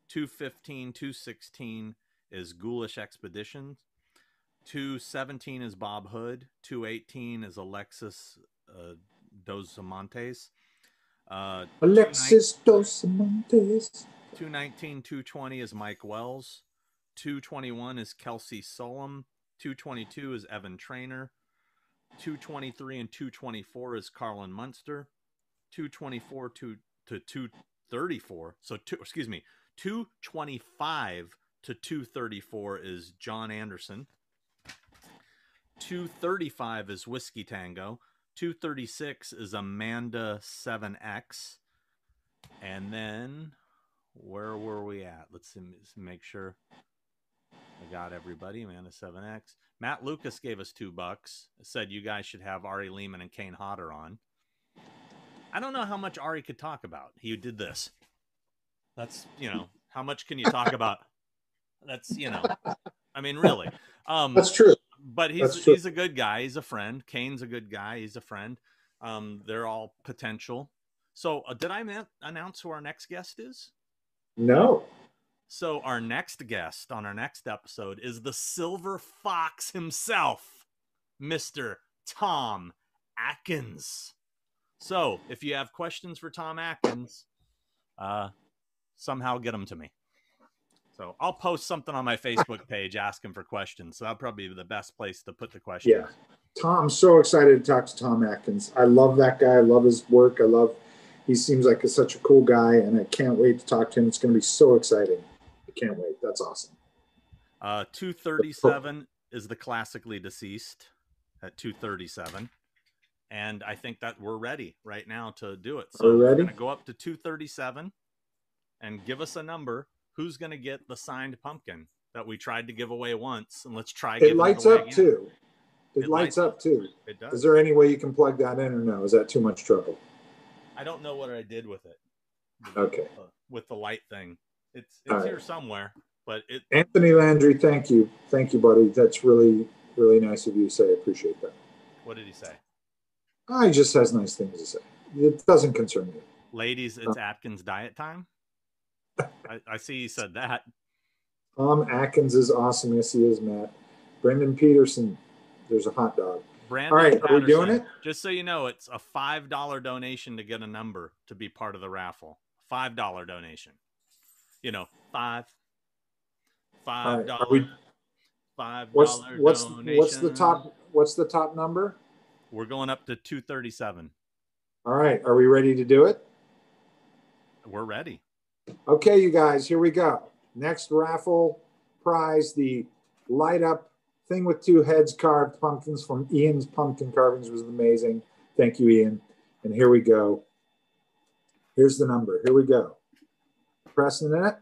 215, 216 is Ghoulish Expeditions. 217 is Bob Hood. 218 is Alexis uh, Dos Amantes. Uh, Alexis Dos Montes. 219, 220 is Mike Wells. 221 is Kelsey Solom. 222 is Evan Trainer. 223 and 224 is Carlin Munster. 224 to, to 234. So, two, excuse me, 225 to 234 is John Anderson. 235 is Whiskey Tango. 236 is Amanda 7X. And then where were we at? Let's see, let's make sure I got everybody. Amanda 7X. Matt Lucas gave us two bucks. Said you guys should have Ari Lehman and Kane Hodder on. I don't know how much Ari could talk about. He did this. That's you know how much can you talk about? That's you know, I mean really. Um, That's true. but he's true. he's a good guy. He's a friend. Kane's a good guy. He's a friend. Um, they're all potential. So uh, did I ma- announce who our next guest is? No. So our next guest on our next episode is the Silver Fox himself, Mister Tom Atkins. So if you have questions for Tom Atkins, uh, somehow get them to me. So I'll post something on my Facebook page asking for questions. So that'll probably be the best place to put the questions. Yeah. Tom, so excited to talk to Tom Atkins. I love that guy. I love his work. I love. He seems like a, such a cool guy, and I can't wait to talk to him. It's going to be so exciting. I can't wait. That's awesome. Uh, 237 is the classically deceased at 237. And I think that we're ready right now to do it. So We're we're going to go up to 237 and give us a number. Who's going to get the signed pumpkin that we tried to give away once? And let's try It lights up again. too. It, It lights lights up too. It Is does. Is there any way you can plug that in, or no? Is that too much trouble? I don't know what I did with it. Okay. With the light thing. It's it's right. here somewhere, but it Anthony Landry, thank you, thank you, buddy. That's really, really nice of you to say. I appreciate that. what did he say? Ah, he just has nice things to say. It doesn't concern me. Ladies, it's Atkins diet time. I, I see you said that. Tom Atkins is awesome. Yes, he is, Matt. Brendan Peterson, there's a hot dog. Brandon All right, are we doing it? Just so you know, it's a five dollar donation to get a number to be part of the raffle. Five dollar donation. You know, five, five right, dollar, we- five What's dollar what's donation. what's the top? What's the top number? We're going up to two thirty seven. All right, are we ready to do it? We're ready. Okay, you guys, here we go. Next raffle prize, the light up thing with two heads carved pumpkins from Ian's Pumpkin Carvings was amazing. Thank you, Ian. And here we go. Here's the number. Here we go. Pressing it.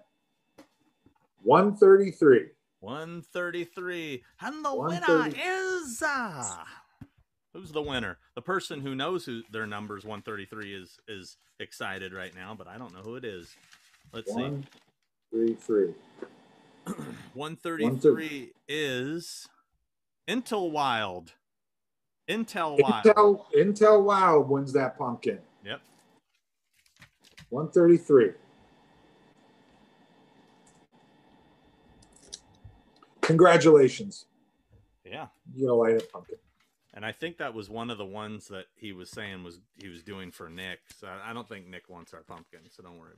133. 133. And the winner is uh, who's the winner? The person who knows who their numbers 133 is is excited right now, but I don't know who it is. Let's see. One, three, three. 133 is Intel Wild. Intel Wild. Intel Intel Wild wins that pumpkin. Yep. 133. Congratulations. Yeah. You a light up pumpkin. And I think that was one of the ones that he was saying was he was doing for Nick. So I don't think Nick wants our pumpkin, so don't worry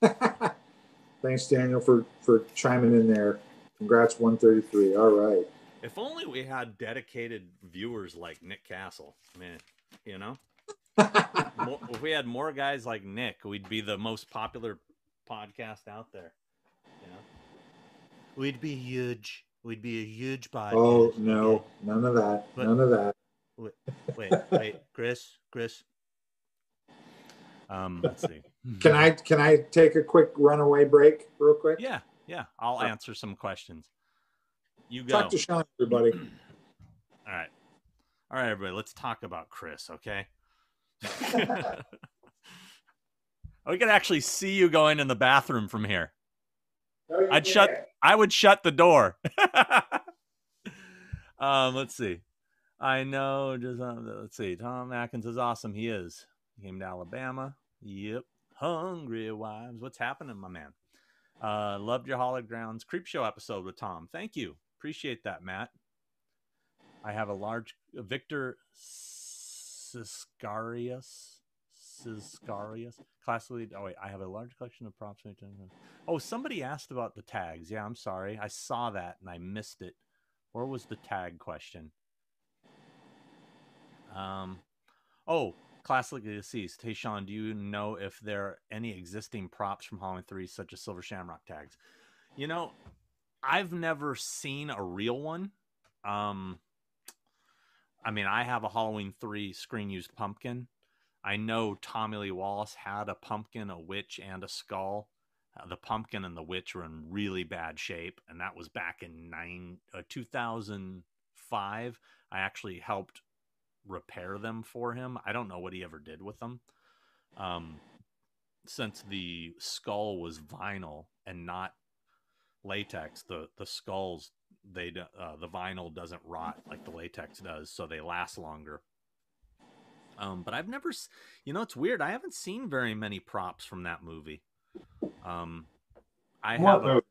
about it. Thanks, Daniel, for for chiming in there. Congrats, 133. All right. If only we had dedicated viewers like Nick Castle. Man, you know? If we had more guys like Nick, we'd be the most popular podcast out there. You know? We'd be huge. We'd be a huge podcast. oh no, none of that. But- None of that. Wait, wait, wait, Chris, Chris. Um, let's see. Can I can I take a quick runaway break real quick? Yeah, yeah. I'll Uh, answer some questions. You go. Talk to Sean, everybody. All right. All right, everybody. Let's talk about Chris, okay? we can actually see you going in the bathroom from here. I'd shut I would shut the door. um, let's see. I know just um, let's see. Tom Atkins is awesome. He is. He came to Alabama. Yep. Hungry wives. What's happening, my man? Uh, loved your Hallowed Grounds Creepshow episode with Tom. Thank you. Appreciate that, Matt. I have a large Victor Siscarius. Siscarius. Classically, oh wait, I have a large collection of props. Oh, somebody asked about the tags. Yeah, I'm sorry. I saw that and I missed it. Where was the tag question? Um, oh, classically deceased. Hey, Sean, do you know if there are any existing props from Halloween 3, such as Silver Shamrock tags? You know, I've never seen a real one. Um, I mean, I have a Halloween 3 screen used pumpkin. I know Tommy Lee Wallace had a pumpkin, a witch, and a skull. Uh, the pumpkin and the witch were in really bad shape, and that was back in nine uh, 2005. I actually helped repair them for him. I don't know what he ever did with them. Um, since the skull was vinyl and not latex, the the skulls they uh, the vinyl doesn't rot like the latex does, so they last longer. Um, but I've never, you know, it's weird. I haven't seen very many props from that movie. Um, I have a,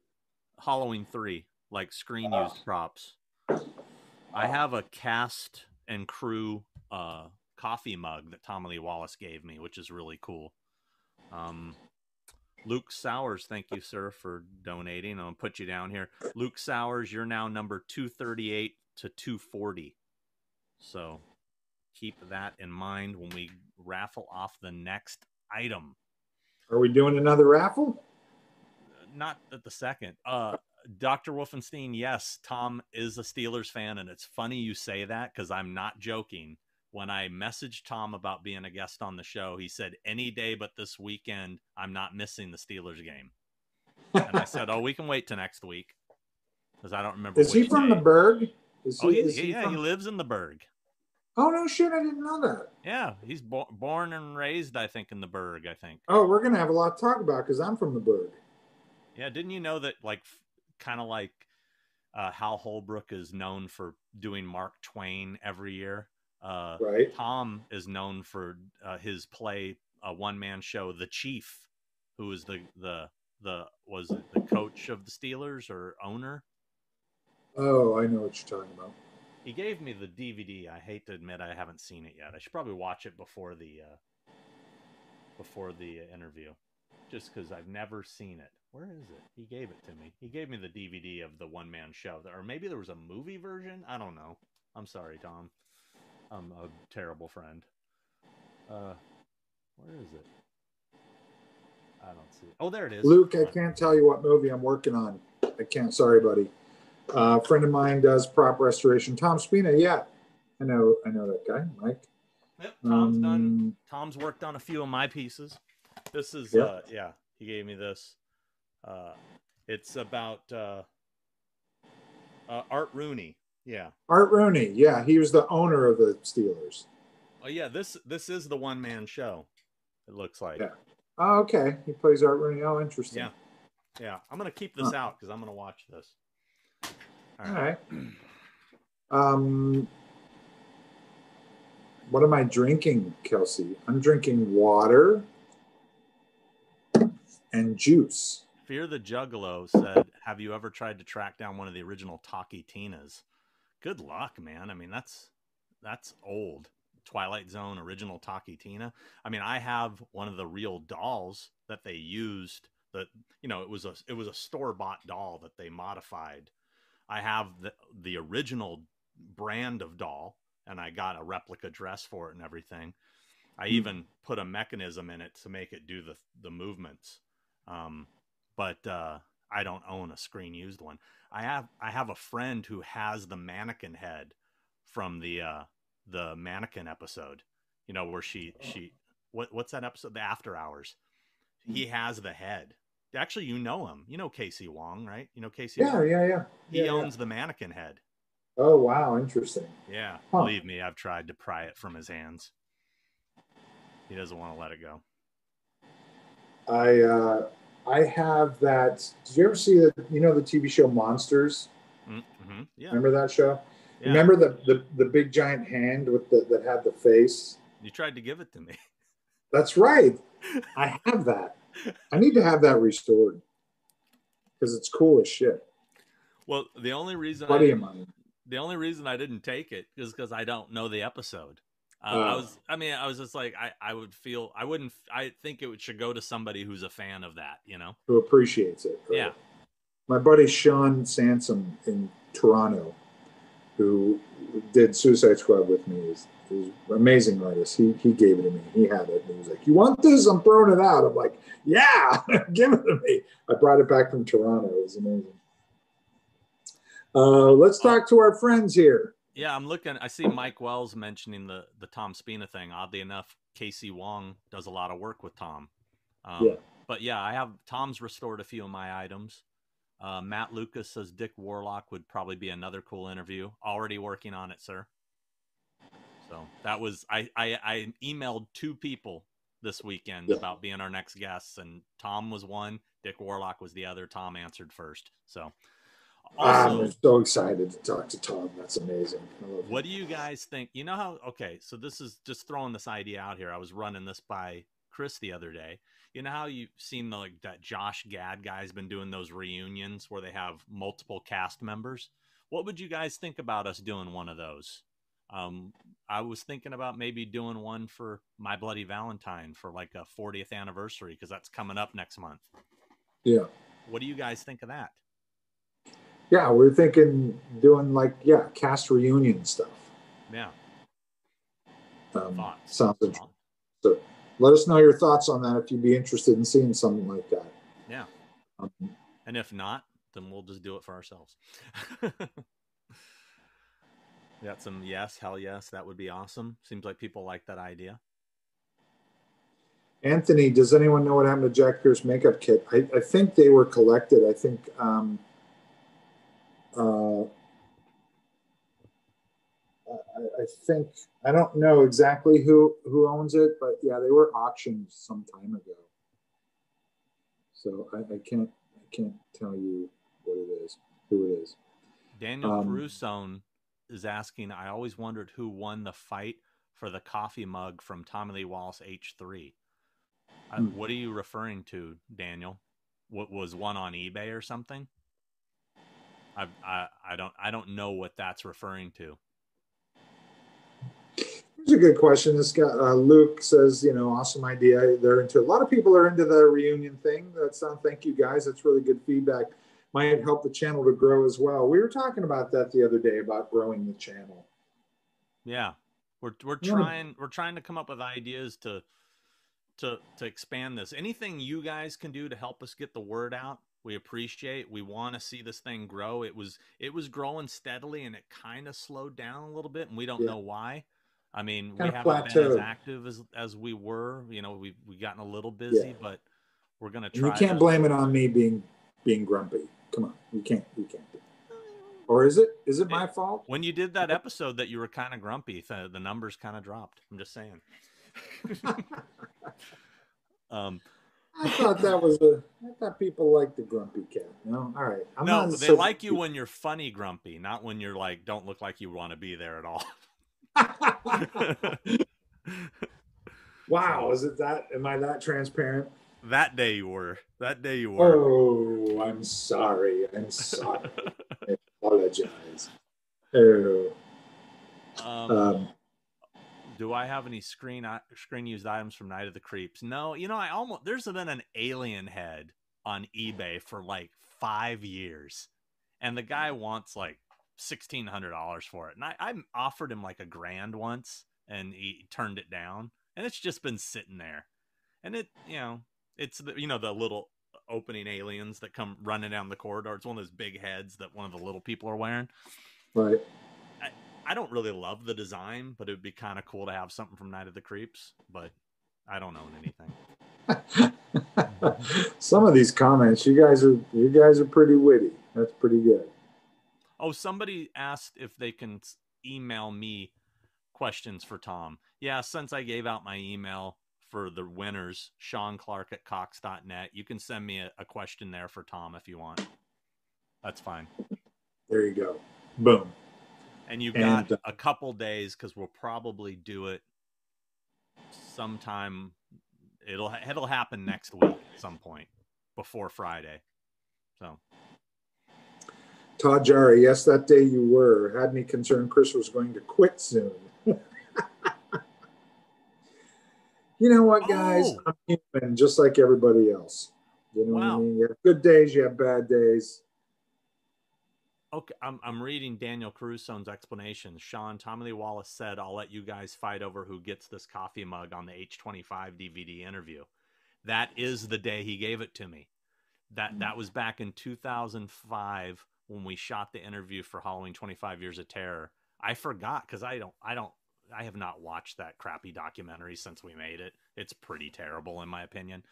Halloween three, like screen used props. I have a cast and crew uh, coffee mug that Tommy Lee Wallace gave me, which is really cool. Um, Luke Sowers, thank you, sir, for donating. I'm gonna put you down here. Luke Sowers, you're now number 238 to 240. So keep that in mind when we raffle off the next item. Are we doing another raffle? not at the second. Uh, Dr. Wolfenstein, yes, Tom is a Steelers fan, and it's funny you say that because I'm not joking. When I messaged Tom about being a guest on the show, he said, Any day but this weekend, I'm not missing the Steelers game. And I said, Oh, we can wait till next week because I don't remember. Is he from day. the Burgh? Is Oh, he's, is he yeah, from- he lives in the Burgh. Oh no, shit! I didn't know that. Yeah, he's bo- born and raised, I think, in the Burgh. I think. Oh, we're gonna have a lot to talk about because I'm from the Burgh. Yeah, didn't you know that like kind of like uh, Hal Holbrook is known for doing Mark Twain every year. Uh, Right. Tom is known for uh, his play, a one man show, The Chief, who was the the the was it the coach of the Steelers or owner. Oh, I know what you're talking about. He gave me the DVD. I hate to admit I haven't seen it yet. I should probably watch it before the uh, before the interview, just because I've never seen it. Where is it? He gave it to me. He gave me the DVD of the one man show, or maybe there was a movie version. I don't know. I'm sorry, Tom. I'm a terrible friend. Uh, where is it? I don't see it. Oh, there it is. Luke, I can't tell you what movie I'm working on. I can't. Sorry, buddy. Uh, a friend of mine does prop restoration. Tom Spina. Yeah, I know. I know that guy, Mike. Yep, Tom's done. Um, Tom's worked on a few of my pieces. This is Yeah. uh yeah, he gave me this. Uh it's about uh Uh, Art Rooney. Yeah. Art Rooney. Yeah, he was the owner of the Steelers. Oh yeah, this this is the one man show. It looks like. Yeah. Oh, okay. He plays Art Rooney. Oh, interesting. Yeah. Yeah. I'm gonna keep this huh. out because I'm gonna watch this. All right. Um, what am I drinking, Kelsey? I'm drinking water and juice. Fear the Juggalo said, "Have you ever tried to track down one of the original Talkie Tinas?" Good luck, man. I mean, that's that's old. Twilight Zone original Talkie Tina. I mean, I have one of the real dolls that they used. That you know, it was a it was a store bought doll that they modified. I have the the original brand of doll, and I got a replica dress for it and everything. I mm. even put a mechanism in it to make it do the the movements. Um, but uh, I don't own a screen used one. I have I have a friend who has the mannequin head from the uh, the mannequin episode. You know where she oh. she what what's that episode? The After Hours. He hmm. has the head. Actually, you know him. You know Casey Wong, right? You know Casey. Yeah, Wong? yeah, yeah. He yeah, owns yeah. the mannequin head. Oh wow, interesting. Yeah, huh. believe me, I've tried to pry it from his hands. He doesn't want to let it go. I uh, I have that. Did you ever see the you know the TV show Monsters? Mm-hmm. Yeah. Remember that show? Yeah. Remember the, the the big giant hand with the that had the face? You tried to give it to me. That's right. I have that. I need to have that restored because it's cool as shit. Well, the only reason buddy I, of mine the only reason I didn't take it is because I don't know the episode. Uh, uh, I was, I mean, I was just like, I, I would feel, I wouldn't, I think it should go to somebody who's a fan of that, you know, who appreciates it. Right? Yeah. My buddy Sean Sansom in Toronto, who did Suicide Squad with me, is, amazing artist. He he gave it to me. He had it. And he was like, "You want this? I'm throwing it out." I'm like, "Yeah, give it to me." I brought it back from Toronto. It was amazing. Uh, let's talk to our friends here. Yeah, I'm looking. I see Mike Wells mentioning the the Tom Spina thing. Oddly enough, Casey Wong does a lot of work with Tom. Um, yeah. But yeah, I have Tom's restored a few of my items. Uh, Matt Lucas says Dick Warlock would probably be another cool interview. Already working on it, sir. So that was I I, I emailed two people this weekend yeah. about being our next guests, and Tom was one. Dick Warlock was the other. Tom answered first. So also, I'm so excited to talk to Tom. That's amazing. What do you guys think? You know how? Okay, so this is just throwing this idea out here. I was running this by Chris the other day. You know how you've seen the like that Josh Gad guy's been doing those reunions where they have multiple cast members. What would you guys think about us doing one of those? Um, I was thinking about maybe doing one for My Bloody Valentine for like a 40th anniversary because that's coming up next month. Yeah. What do you guys think of that? yeah, we're thinking doing like yeah, cast reunion stuff. Yeah. Um, thoughts. Sounds interesting. So let us know your thoughts on that if you'd be interested in seeing something like that. Yeah. Um, and if not, then we'll just do it for ourselves. got some yes, hell yes, that would be awesome. Seems like people like that idea. Anthony, does anyone know what happened to Jack Pierce makeup kit? I, I think they were collected. I think um, uh, I, I, think I don't know exactly who who owns it, but yeah, they were auctioned some time ago. So I, I can't I can't tell you what it is, who it is. Daniel um, is asking. I always wondered who won the fight for the coffee mug from Tommy Lee Wallace H3. Uh, hmm. what are you referring to, Daniel? What was one on eBay or something? I, I, I don't I don't know what that's referring to. It's a good question. This guy uh, Luke says, you know, awesome idea. They're into a lot of people are into the reunion thing. That's uh, thank you guys. That's really good feedback. Might help the channel to grow as well. We were talking about that the other day about growing the channel. Yeah, we're we're trying yeah. we're trying to come up with ideas to to to expand this. Anything you guys can do to help us get the word out we appreciate we want to see this thing grow it was it was growing steadily and it kind of slowed down a little bit and we don't yeah. know why i mean kind we haven't plateaued. been as active as as we were you know we we gotten a little busy yeah. but we're gonna try you can't blame it on me being being grumpy come on we can't we can't Or is it? Is it my fault? When you did that episode that you were kind of grumpy, the, the numbers kind of dropped. I'm just saying. um, I thought that was a. I thought people liked the grumpy cat. No, all right. I'm no, they so like you when you're funny grumpy, not when you're like don't look like you want to be there at all. wow, is it that? Am I that transparent? That day you were. That day you were. Oh, I'm sorry. I'm sorry. I apologize. Oh. Um, um, do I have any screen screen used items from Night of the Creeps? No. You know, I almost there's been an alien head on eBay for like five years, and the guy wants like sixteen hundred dollars for it, and I, I offered him like a grand once, and he turned it down, and it's just been sitting there, and it you know it's the you know the little opening aliens that come running down the corridor. It's one of those big heads that one of the little people are wearing. Right. I, I don't really love the design, but it would be kind of cool to have something from Night of the Creeps. But I don't own anything. Some of these comments, you guys are you guys are pretty witty. That's pretty good. Oh, somebody asked if they can email me questions for Tom. Yeah, since I gave out my email, for the winners, Sean Clark at Cox.net. You can send me a, a question there for Tom if you want. That's fine. There you go. Boom. And you've got uh, a couple days because we'll probably do it sometime. It'll it'll happen next week at some point before Friday. So. Todd Jari, yes, that day you were. Had me concerned Chris was going to quit soon. you know what, guys? Oh. I'm human, just like everybody else. You know wow. what I mean? You have good days, you have bad days. Okay, I'm, I'm reading Daniel Caruso's explanation. Sean, Tommy Lee Wallace said, I'll let you guys fight over who gets this coffee mug on the H25 DVD interview. That is the day he gave it to me. That that was back in 2005 when we shot the interview for Halloween 25 Years of Terror. I forgot because I don't I don't I have not watched that crappy documentary since we made it. It's pretty terrible in my opinion.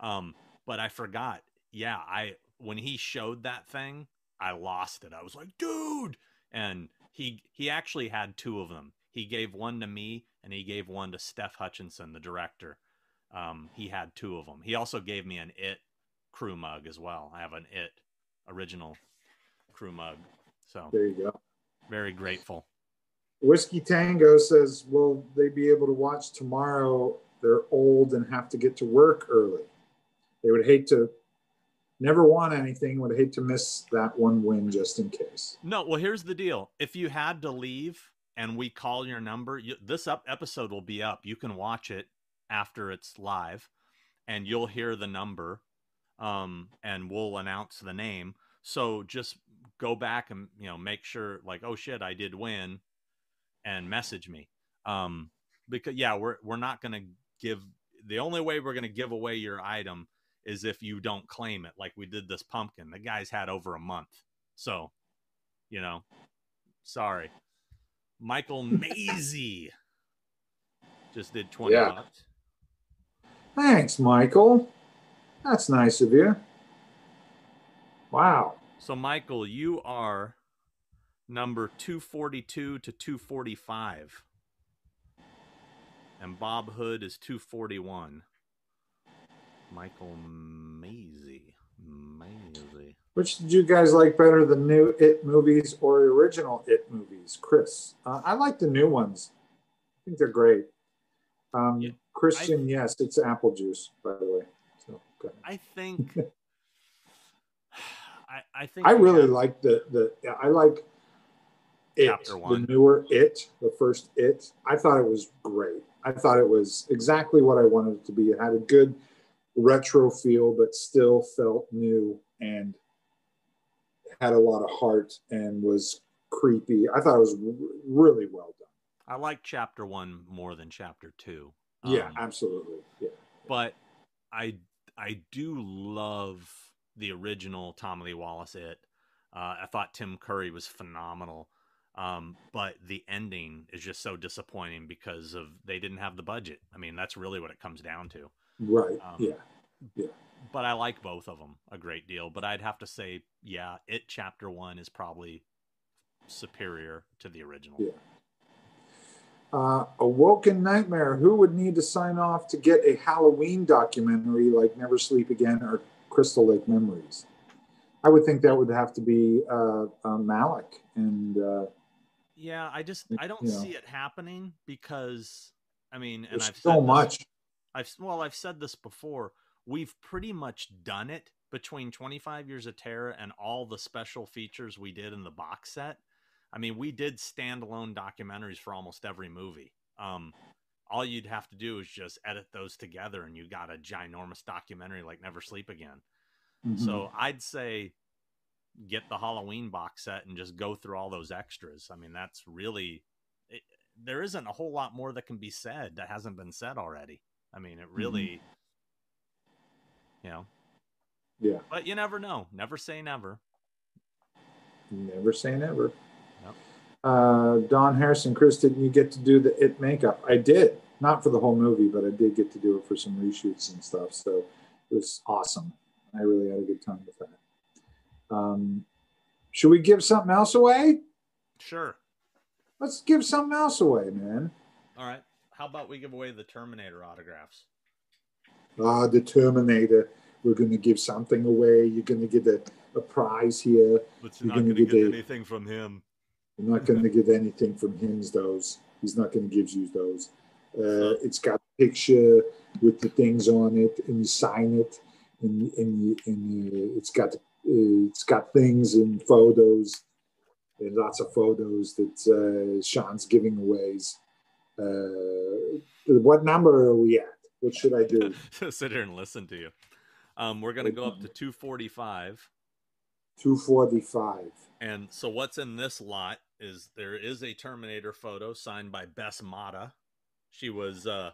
Um, but I forgot. Yeah, I when he showed that thing, I lost it. I was like, dude, and he he actually had two of them. He gave one to me, and he gave one to Steph Hutchinson, the director. Um, he had two of them. He also gave me an It crew mug as well. I have an It original crew mug. So there you go. Very grateful. Whiskey Tango says, Will they be able to watch tomorrow? They're old and have to get to work early. They would hate to never want anything, would hate to miss that one win just in case. No, well, here's the deal. If you had to leave and we call your number, you, this up episode will be up. You can watch it after it's live and you'll hear the number um, and we'll announce the name. So just go back and, you know, make sure like, oh shit, I did win and message me. Um, because yeah, we're we're not going to give the only way we're going to give away your item is if you don't claim it, like we did this pumpkin. The guy's had over a month, so you know, sorry. Michael Maisie just did twenty yeah. bucks. Thanks, Michael. That's nice of you. Wow. So, Michael, you are number 242 to 245. And Bob Hood is 241. Michael Maisie. Maisie. Which did you guys like better, the new It movies or the original It movies? Chris. Uh, I like the new ones. I think they're great. Um, yeah, Christian, I, yes, it's apple juice, by the way. So, I think. I, I think I really have, like the the I like it, Chapter one. the newer It, the first It. I thought it was great. I thought it was exactly what I wanted it to be. It had a good retro feel, but still felt new and had a lot of heart and was creepy. I thought it was really well done. I like chapter one more than chapter two. Um, yeah, absolutely. Yeah. But I I do love the original Tommy Lee Wallace it. Uh, I thought Tim Curry was phenomenal. Um, but the ending is just so disappointing because of they didn't have the budget. I mean, that's really what it comes down to. Right. Um, yeah. Yeah. But I like both of them a great deal. But I'd have to say, yeah, it chapter one is probably superior to the original. Yeah. Uh, Awoken Nightmare. Who would need to sign off to get a Halloween documentary like Never Sleep Again or Crystal Lake Memories? I would think that would have to be uh, uh, Malek Akkad. Uh, yeah, I just I don't you know. see it happening because I mean, and there's I've so this- much. I've well, I've said this before. We've pretty much done it between 25 Years of Terror and all the special features we did in the box set. I mean, we did standalone documentaries for almost every movie. Um, all you'd have to do is just edit those together, and you got a ginormous documentary like Never Sleep Again. Mhm. So I'd say get the Halloween box set and just go through all those extras. I mean, that's really it, there isn't a whole lot more that can be said that hasn't been said already. I mean, it really, you know, yeah, but you never know. Never say never. never say never. Uh, Don Harrison, Chris, didn't you get to do the it makeup? I did, not for the whole movie, but I did get to do it for some reshoots and stuff. So it was awesome. I really had a good time with that. Um, should we give something else away? Sure. Let's give something else away, man. All right. How about we give away the Terminator autographs? Ah, the Terminator. We're going to give something away. You're going to get a, a prize here. But You're not gonna gonna get get anything from him. You're not going to get anything from him. Those he's not going to give you those. Uh, it's got a picture with the things on it, and you sign it, and and, and it's got uh, it's got things and photos, and lots of photos that uh, Sean's giving away. Uh, what number are we at? What should I do? Sit here and listen to you. Um, we're gonna go up to 245. Two forty five. And so what's in this lot is there is a Terminator photo signed by Bess Motta. She was uh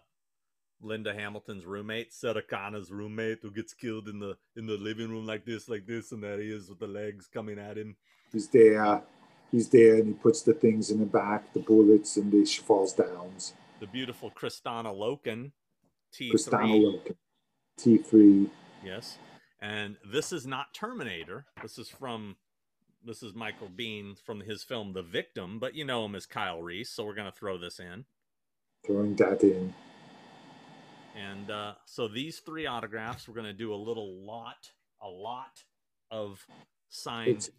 Linda Hamilton's roommate, Sarah roommate, who gets killed in the in the living room like this, like this, and there he is with the legs coming at him. He's there. He's there, and he puts the things in the back, the bullets, and she falls down. The beautiful Kristanna Loken, T3. Kristanna Loken, T three. Yes. And this is not Terminator. This is from this is Michael Biehn from his film The Victim, but you know him as Kyle Reese, so we're gonna throw this in. Throwing that in. And uh, so these three autographs, we're gonna do a little lot, a lot of signs.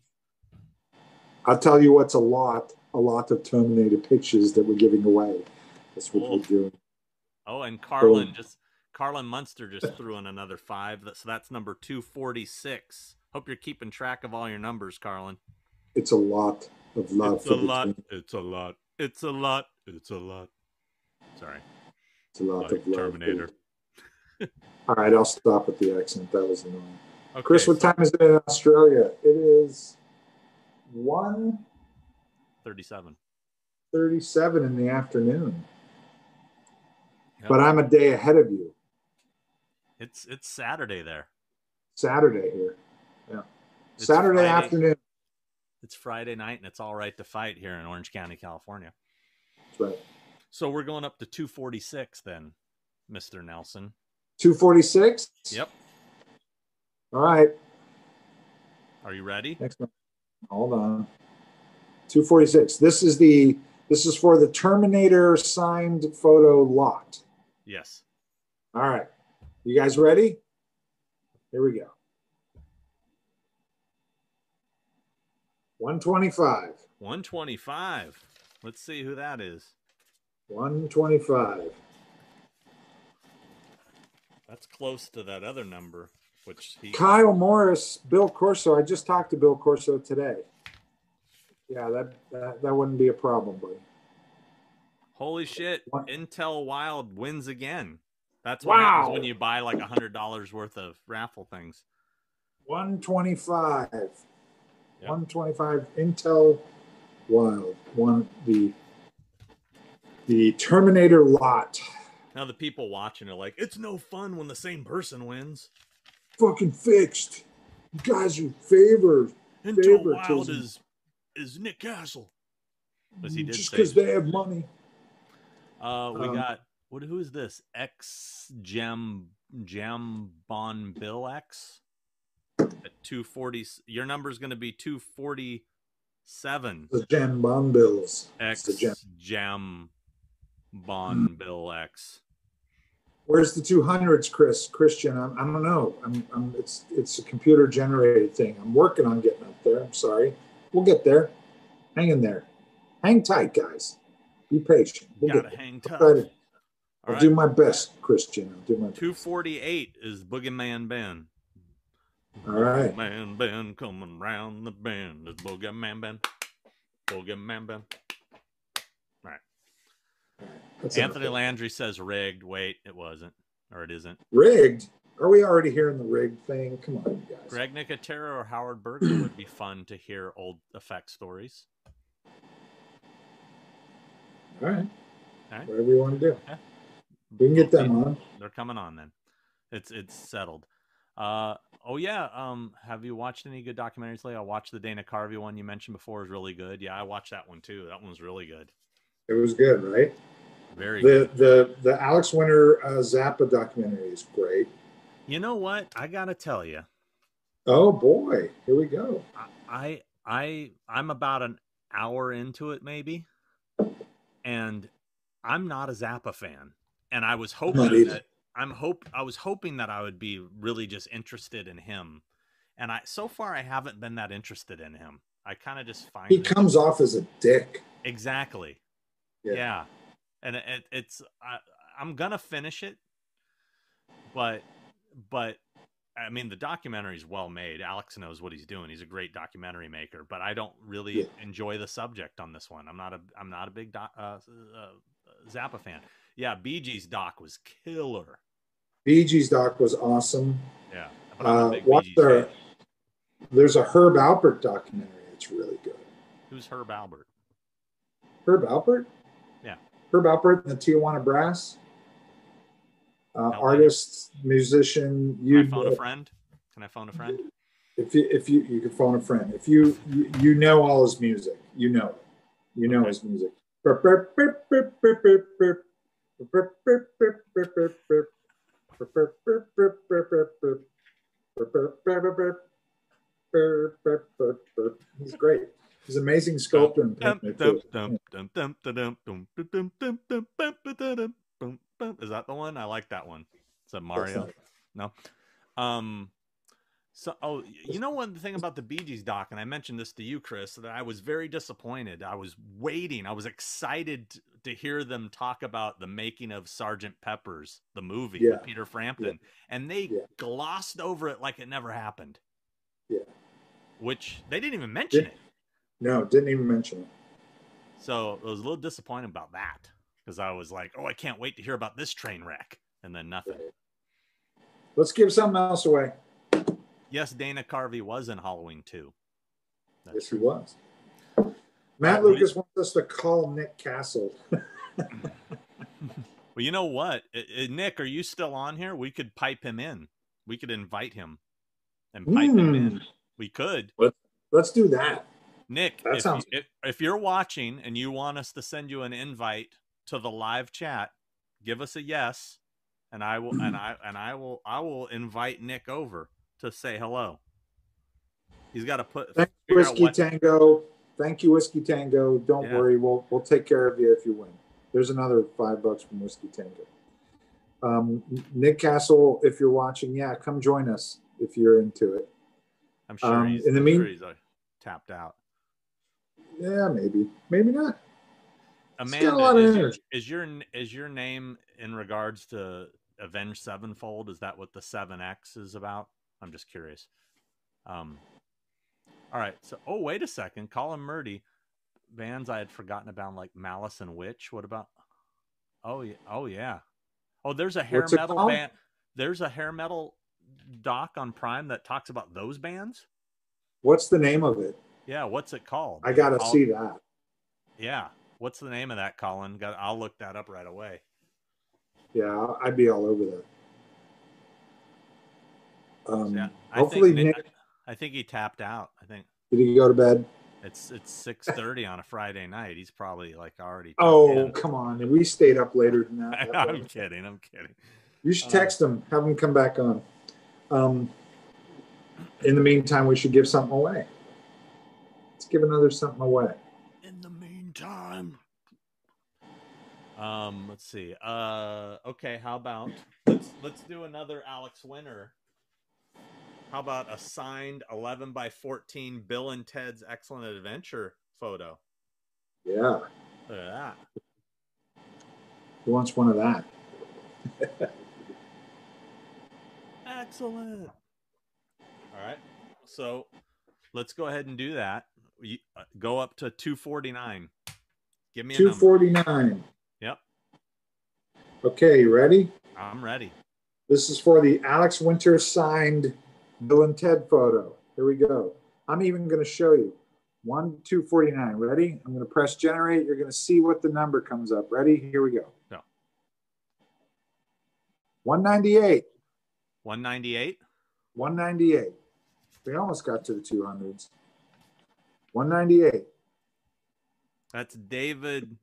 I'll tell you what's a lot, a lot of Terminator pictures that we're giving away. That's what Oh. we're doing. Oh, and Carlin just Carlin Munster just threw in another five. So that's number two forty six. Hope you're keeping track of all your numbers, Carlin. It's a lot of love. It's a lot. team. It's a lot. It's a lot. It's a lot. Sorry. It's a lot Like of love. Terminator. All right, I'll stop with the accent. That was annoying. Okay, Chris, what so time is it in Australia? It is one 37. thirty-seven in the afternoon. Yep. But I'm a day ahead of you. It's it's Saturday there. Saturday here. It's Saturday Friday. afternoon. It's Friday night and it's all right to fight here in Orange County, California. That's right. So we're going up to 246 then, Mr. Nelson. Two forty-six. Yep. All right. Are you ready? Next one. Hold on. 246. This is the this is for the Terminator signed photo lot. Yes. All right. You guys ready? Here we go. 125. 125. Let's see who that is. 125. That's close to that other number, which he Kyle Morris, Bill Corso. I just talked to Bill Corso today. Yeah, that that, that wouldn't be a problem, buddy. Holy shit! What? Intel Wild wins again. That's what happens Wow. when you buy like a hundred dollars worth of raffle things. 125. Yep. 125 Intel Wild. One the the Terminator lot. Now the people watching are like, "It's no fun when the same person wins." Fucking fixed. You guys are favored Intel Wild is is Nick Castle. As he did just because they have money. Uh, we Um, got what? Who is this? X Jam Jam Bon Bill X at two forty. Your number is going to be two forty Seven. The Jam bond Bills. X It's the Jam. Jam Bon hmm. Bill X. Where's the 200s, Chris? Christian, I'm, I don't know. I'm, I'm, it's it's a computer generated thing. I'm working on getting up there. I'm sorry. We'll get there. Hang in there. Hang tight, guys. Be patient. We'll Gotta get hang I'll, tough. try to- All I'll right. do my best, Christian. I'll do my best. 248 is Boogeyman Ben. All right. Man Ben coming round the bend. It's Boogeyman Ben. Boogeyman Ben. That's Anthony. Landry says rigged. Wait, it wasn't. Or it isn't. Rigged. Are we already hearing the rigged thing? Come on, guys. Greg Nicotero or Howard Berger would be fun to hear old effect stories. All right. All right. Whatever you want to do. Yeah. We can get them on. They're coming on then. It's it's settled. Uh oh yeah. Um have you watched any good documentaries lately? I watched the Dana Carvey one you mentioned before is really good. Yeah, I watched that one too. That one's really good. It was good, right? Very The good. the the Alex Winter uh, Zappa documentary is great. You know what? I gotta tell you, Oh boy, here we go. I I I'm about an hour into it maybe, and I'm not a Zappa fan, and I was hoping that I'm hope I was hoping that I would be really just interested in him, and I so far I haven't been that interested in him. I kind of just find He it- comes off as a dick. exactly, Yeah. yeah, and it, it's I, I'm gonna finish it, but but I mean the documentary is well made. Alex knows what he's doing. He's a great documentary maker, but I don't really Yeah. enjoy the subject on this one. I'm not a I'm not a big doc, uh, uh, Zappa fan. Yeah, Bee Gees doc was killer. Bee Gees doc was awesome. Yeah, but I'm a Uh, watch their. There's a Herb Alpert documentary. It's really good. Who's Herb Albert? Herb Alpert. Yeah. Herb Alpert and the Tijuana Brass. Uh, artist, musician. Can You, I phone a friend? Can I phone a friend? if you if you you can phone a friend. If you you, you know all his music, you know it. You know Okay. his music. He's great. He's an amazing sculptor and. Is that the one? I like that one. Is that Mario. No. Um so, oh, you know one thing about the Bee Gees doc, and I mentioned this to you, Chris, that I was very disappointed. I was waiting. I was excited to hear them talk about the making of Sergeant Pepper's, the movie Yeah. with Peter Frampton, and they Yeah. glossed over it like it never happened. Yeah. Which they didn't even mention Did- it. No, didn't even mention it. So I was a little disappointed about that because I was like, oh, I can't wait to hear about this train wreck. And then nothing. Let's give something else away. Yes, Dana Carvey was in Halloween too. Yes, he was. Matt Uh, we- Lucas wants us to call Nick Castle. Well, you know what? Nick, are you still on here? We could pipe him in. We could invite him and pipe him in. Hmm. We could. Let's do that. Nick, That if, sounds- if, if you're watching and you want us to send you an invite to the live chat, give us a yes, and I will and I and I will I will invite Nick over to say hello. He's got to put Thank you, Whiskey what- Tango. Thank you, Whiskey Tango. Don't Yeah. worry, we'll we'll take care of you if you win. There's another five bucks from Whiskey Tango. Um, Nick Castle, if you're watching, yeah, come join us if you're into it. I'm sure um, he's in the mean- sure he's uh, tapped out. Yeah, maybe, maybe not. He's got a Amanda, is your, is your is your name in regards to Avenged Sevenfold? Is that what the Seven X is about? I'm just curious. Um. All right. So, oh wait a second, Colin Murdy, bands I had forgotten about like Malice and Witch. What about? Oh yeah. Oh yeah. Oh, there's a hair What's metal band. There's a hair metal doc on Prime that talks about those bands. What's the name of it? Yeah. What's it called? I gotta I'll- see that. Yeah. What's the name of that, Colin? Got. I'll look that up right away. Yeah, I'd be all over that. Um, Yeah, I hopefully, think, Nick, I think he tapped out. I think did he go to bed? it's it's six thirty on a Friday night. He's probably like already. Oh, come on. We stayed up later than that. That I'm kidding. I'm kidding. You should Um, text him, have him come back on. Um, in the meantime, we should give something away. Let's give another something away. In the meantime, um, let's see. Uh, okay, how about let's let's do another Alex Winter. How about a signed 11 by 14 Bill and Ted's Excellent Adventure photo? Yeah. Look at that. Who wants one of that? Excellent. All right. So let's go ahead and do that. You, uh, go up to 249. Give me a 249. Yep. Okay, you ready? I'm ready. This is for the Alex Winter signed Bill and Ted photo. Here we go. I'm even going to show you. 1, 249. Ready? I'm going to press generate. You're going to see what the number comes up. Ready? Here we go. Yeah. 198. 198. 198. We almost got to the 200s. 198. That's David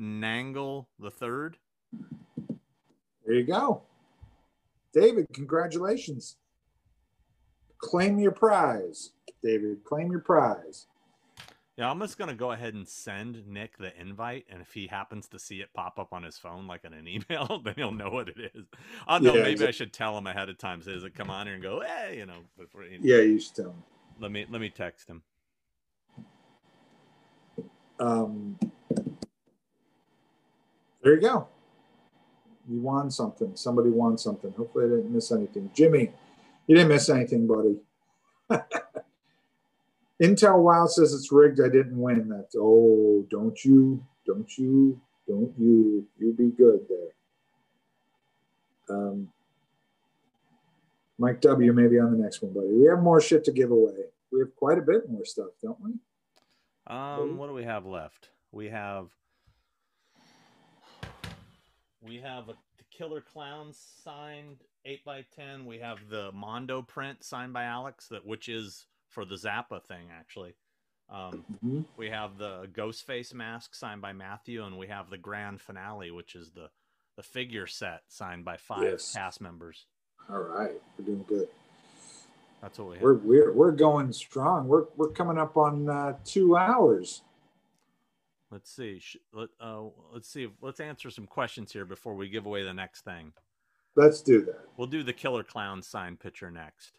Nangle the third. There you go. David, congratulations. Claim your prize. David, claim your prize. Yeah, I'm just gonna go ahead and send Nick the invite, and if he happens to see it pop up on his phone, like in an email, then he'll know what it is. Oh no, Yeah, maybe I should tell him ahead of time. Says it come on here and go, hey, you know. Before, you know, Yeah, you should tell him. Let me let me text him. Um, there you go. You won something. Somebody won something. Hopefully, I didn't miss anything. Jimmy, you didn't miss anything, buddy. Intel Wild says it's rigged. I didn't win. That's oh, don't you, don't you, don't you, you be good there. Um, Mike W. Maybe on the next one, buddy. We have more shit to give away. We have quite a bit more stuff, don't we? Um, what do we have left? We have we have a Killer Clowns signed eight by ten. We have the Mondo print signed by Alex, that which is for the Zappa thing actually. Um, Mhm. we have the Ghostface mask signed by Matthew, and we have the grand finale, which is the the figure set signed by five Yes. cast members. All right, we're doing good. That's what we have. We're we're we're going strong. We're we're coming up on uh, two hours. Let's see. Let uh, let's see. Let's answer some questions here before we give away the next thing. Let's do that. We'll do the Killer Clown sign picture next.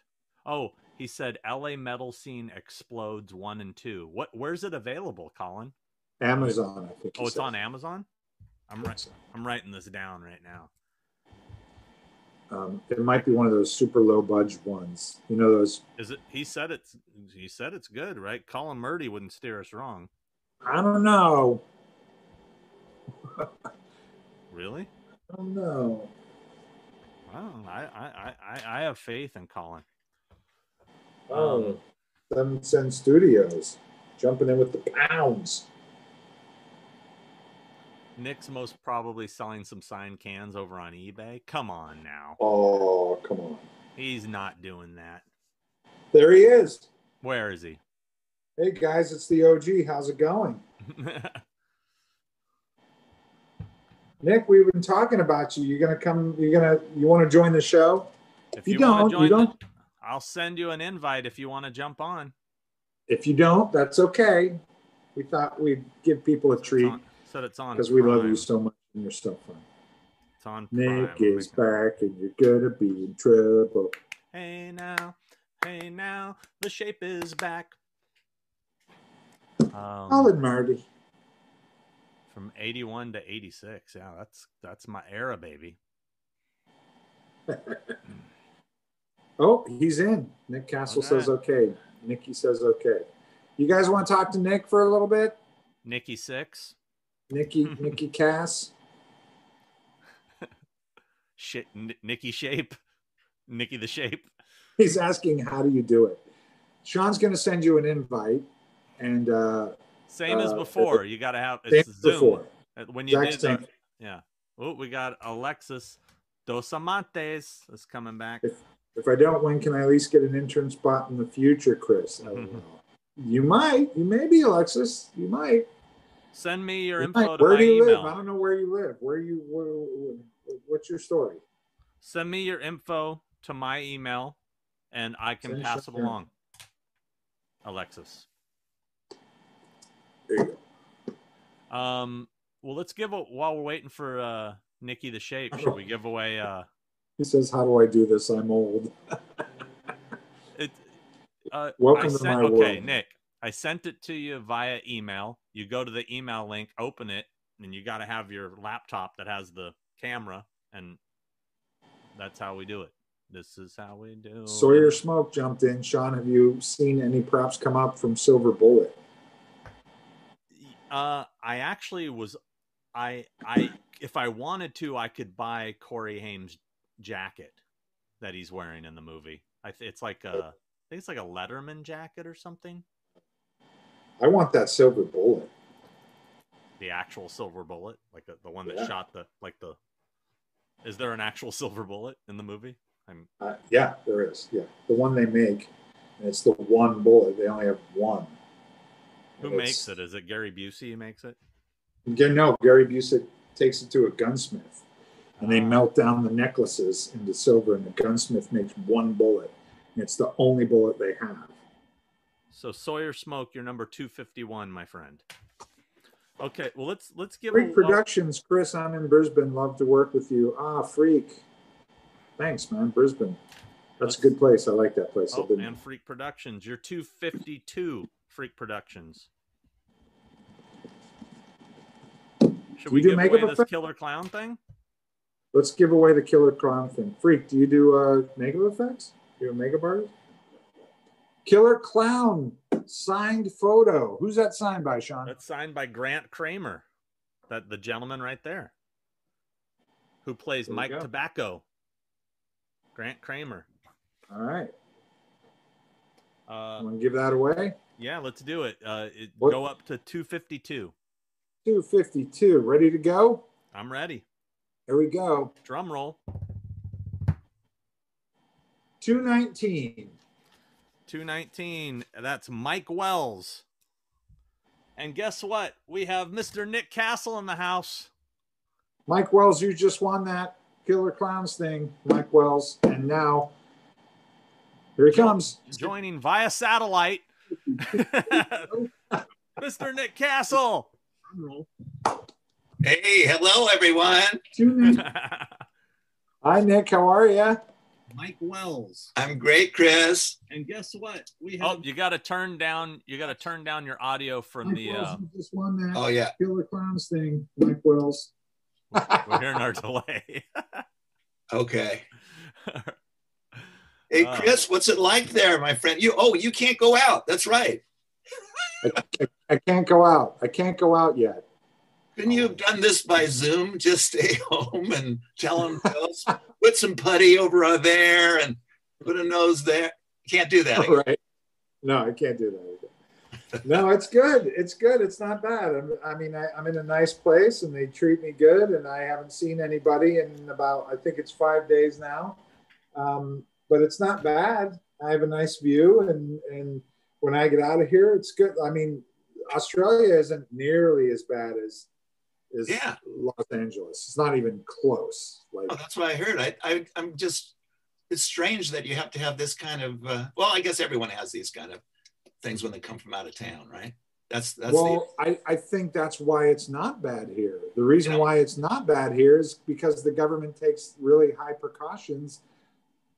Oh, he said L.A. metal scene explodes one and two. What? Where's it available, Colin? Amazon, I think. Oh, it's said. on Amazon. I'm right. so. I'm writing this down right now. Um, it might be one of those super low budget ones. You know those. Is it? He said it's. He said it's good, right? Colin Murdy wouldn't steer us wrong. I don't know. Really? I don't know. Well, I I I I- I have faith in Colin. Oh, Um, Seven Cent Studios jumping in with the pounds. Nick's most probably selling some signed cans over on eBay. Come on now. Oh, come on. He's not doing that. There he is. Where is he? Hey guys, it's the OG. How's it going? Nick, we've been talking about you. You're gonna come. You're gonna. You want to join the show? if You wanna don't, you join the- don't. I'll send you an invite if you want to jump on. If you don't, that's okay. We thought we'd give people a treat Said it's on because we love you so much and you're so fun. It's on Nick Prime. is back and you're gonna be in trouble. Hey now, hey now, the shape is back. Um, Colin Murdy. From 81 to 86 yeah that's that's my era baby Oh, he's in. Nick Castle Okay. says okay. Nikki says okay. You guys want to talk to Nick for a little bit? nikki Sixx Nikki, Nikki Cass. shit N- nikki shape nikki the shape He's asking how do you do it. Sean's going to send you an invite, and uh, same as Uh, before you gotta have it's zoom before. Uh, when you Exact did yeah oh we got alexis dos amantes is coming back If I don't win, can I at least get an intern spot in the future, Chris? I don't know. You might. You may be, Alexis. You might. send me your You info might. to Where my do you email live? I don't know where you live. Where you? Where, where- what's your story? send me your info to my email and i can Send pass it along alexis There you go. Um, well, let's give a while we're waiting for uh, Nikki the Shape. Should we give away? Uh, he says, "How do I do this? I'm old." it. Uh, Welcome sent, to my okay, world. Nick. I sent it to you via email. You go to the email link, open it, and you got to have your laptop that has the camera, and that's how we do it. This is how we do. Sawyer it. Smoke jumped in. Sean, have you seen any props come up from Silver Bullet? Uh, I actually was, I, I, if I wanted to, I could buy Corey Haim's jacket that he's wearing in the movie. I th- it's like a, I think it's like a Letterman jacket or something. I want that Silver Bullet. The actual silver bullet, like the, the one that Yeah. shot the like the. Is there an actual silver bullet in the movie? I'm Uh, yeah, there is. Yeah, the one they make, and it's the one bullet. They only have one. Who And makes it's- it Gary Busey who makes it? Yeah, no, Gary Busey takes it to a gunsmith, and they Ah. melt down the necklaces into silver, and the gunsmith makes one bullet. And it's the only bullet they have. So Sawyer Smoke, you're number two fifty one, my friend. Okay, well let's let's give Freak a, Productions, Chris. I'm in Brisbane. Love to work with you. Ah, Freak. Thanks, man. Brisbane. That's a good place. I like that place. Oh, and Freak Productions. You're 252 Freak Productions. Should Do we do give makeup away this effect- killer clown thing? Let's give away the killer clown thing. Freak, do you do uh, makeup effects? You a makeup artist? Killer clown signed photo. Who's that signed by, Sean? That's signed by Grant Cramer. That the gentleman right there. Who plays There Mike. Tobacco. Grant Cramer. All right. Uh, I'm gonna give that away. Yeah, let's do it. Uh, it What- go up to 252. 252. Ready to go? I'm ready. Here we go. Drum roll. 219. 219. That's Mike Wells. And guess what? We have Mr. Nick Castle in the house. Mike Wells, you just won that killer clowns thing, Mike Wells. And now here he comes. joining via satellite. Mr. Nick Castle. Hey, hello everyone. 219. Hi, Nick. How are you? Mike Wells. I'm great, Chris. And guess what? We have Oh, you got to turn down you got to turn down your audio from Mike the Wells, uh just won that Oh yeah. killer clowns thing, Mike Wells. we're hearing our delay. Okay. Hey, Uh. Chris, what's it like there, my friend? You oh, you can't go out. That's right. I can't go out. I can't go out yet. Couldn't you have done this by Zoom? Just stay home and tell them, put some putty over there and put a nose there. Can't do that. right? No, I can't do that. no, it's good. It's good. It's not bad. I'm, I mean, I, I'm in a nice place and they treat me good, and I haven't seen anybody in about, I think it's five days now. Um, but it's not bad. I have a nice view, and, and when I get out of here, it's good. I mean, Australia isn't nearly as bad as, Yeah. Los Angeles. It's not even close. Like, Oh, that's what I heard. I, I I'm just it's strange that you have to have this kind of uh, well, I guess everyone has these kind of things when they come from out of town, right? That's that's well, I, I think that's why it's not bad here. The reason Yeah. why it's not bad here is because the government takes really high precautions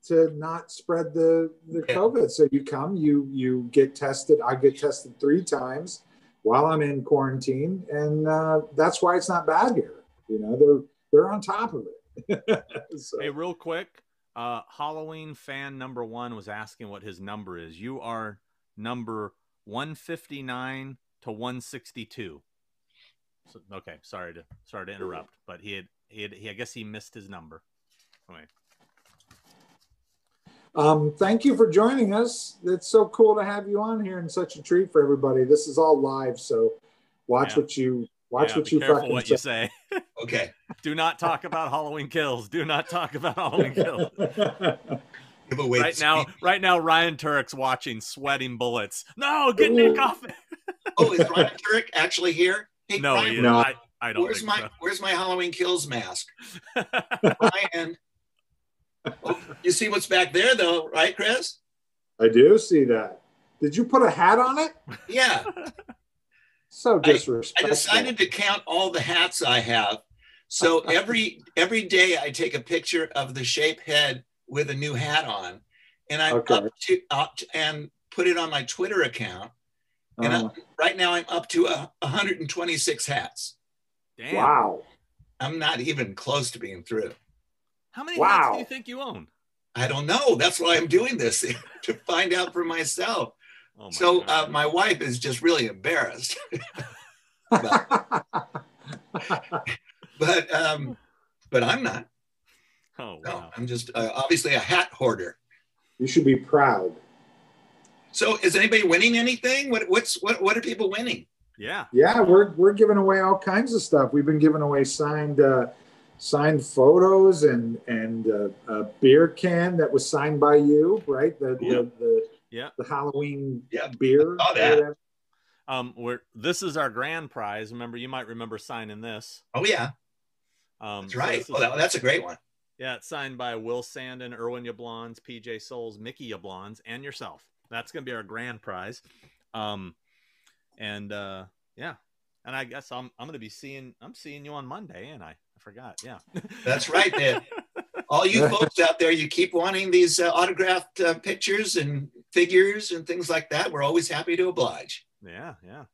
to not spread the, the Yeah. COVID. So you come, you you get tested. I get tested three times while I'm in quarantine, and uh, that's why it's not bad here. You know, they're they're on top of it. So- Hey, real quick, uh, Halloween fan number one was asking what his number is. You are number 159 to 162. So, okay, sorry to sorry to interrupt, but he had, he had he I guess he missed his number. Anyway, Um, thank you for joining us. It's so cool to have you on here and such a treat for everybody. This is all live, so watch Yeah. what you watch yeah, what be you careful fucking what you say. say. okay. Do not talk about Halloween kills. Do not talk about Halloween kills. Give away right now, speed. right now, Ryan Turek's watching, sweating bullets. No, get Nick off it. Oh, is Ryan Turek actually here? Hey, No, Ryan, he, No. I, I don't where's think my so. where's my Halloween Kills mask? Ryan. You see what's back there though, right, Chris? I do see that. Did you put a hat on it? Yeah. So disrespectful. I disrespectful. decided to count all the hats I have. So every every day I take a picture of the shape head with a new hat on, and I'm Okay. up to up to- and put it on my Twitter account. And Uh, I'm, right now I'm up to a 126 hats. Damn. wow. I'm not even close to being through. How many hats Wow. do you think you own? I don't know. That's why I'm doing this to find out for myself. Oh my so uh, my wife is just really embarrassed. but um, but I'm not. oh No. I'm just uh, obviously a hat hoarder. you should be proud. So is anybody winning anything? What what's what what are people winning? Yeah. Yeah, we're we're giving away all kinds of stuff. We've been giving away signed uh, signed photos and and uh, a beer can that was signed by you, right? The Yeah. the, the, Yeah. the Halloween Yeah, beer. I saw that. Um, we're this is our grand prize. Remember, you might remember signing this. Oh yeah, Um, that's right. this is- Oh, that, that's a great one. yeah, it's signed by Will Sandin, Irwin Yablans, PJ Soles, Mickey Yablans, and yourself. That's gonna be our grand prize. Um, and uh, yeah, and I guess I'm I'm gonna be seeing I'm seeing you on Monday, and I I forgot. Yeah, That's right, man. All you folks out there, you keep wanting these uh, autographed uh, pictures and figures and things like that. We're always happy to oblige. yeah, yeah.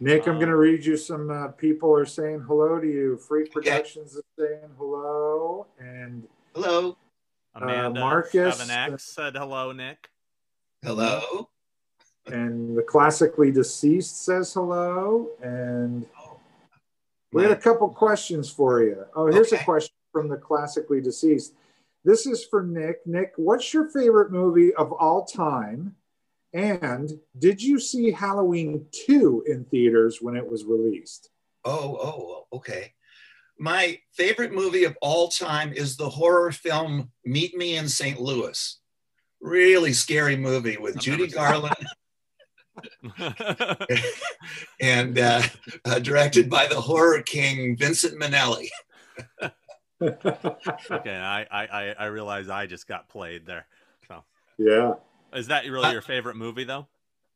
Nick, I'm Um, going to read you some uh, people are saying hello to you. Freak Okay. Productions is saying hello, and Hello, Amanda Marcus, Seven X said hello, Nick. hello. and the classically deceased says hello, and We had a couple questions for you. Oh, here's a question from the classically deceased. This is for Nick. Nick, what's your favorite movie of all time? And did you see Halloween 2 in theaters when it was released? Oh, oh, okay. My favorite movie of all time is the horror film Meet Me in St. Louis. Really scary movie with Judy Garland and uh, uh, directed by the horror king Vincent Minnelli. okay, I, I I I realize I just got played there. So yeah. is that really your favorite movie though?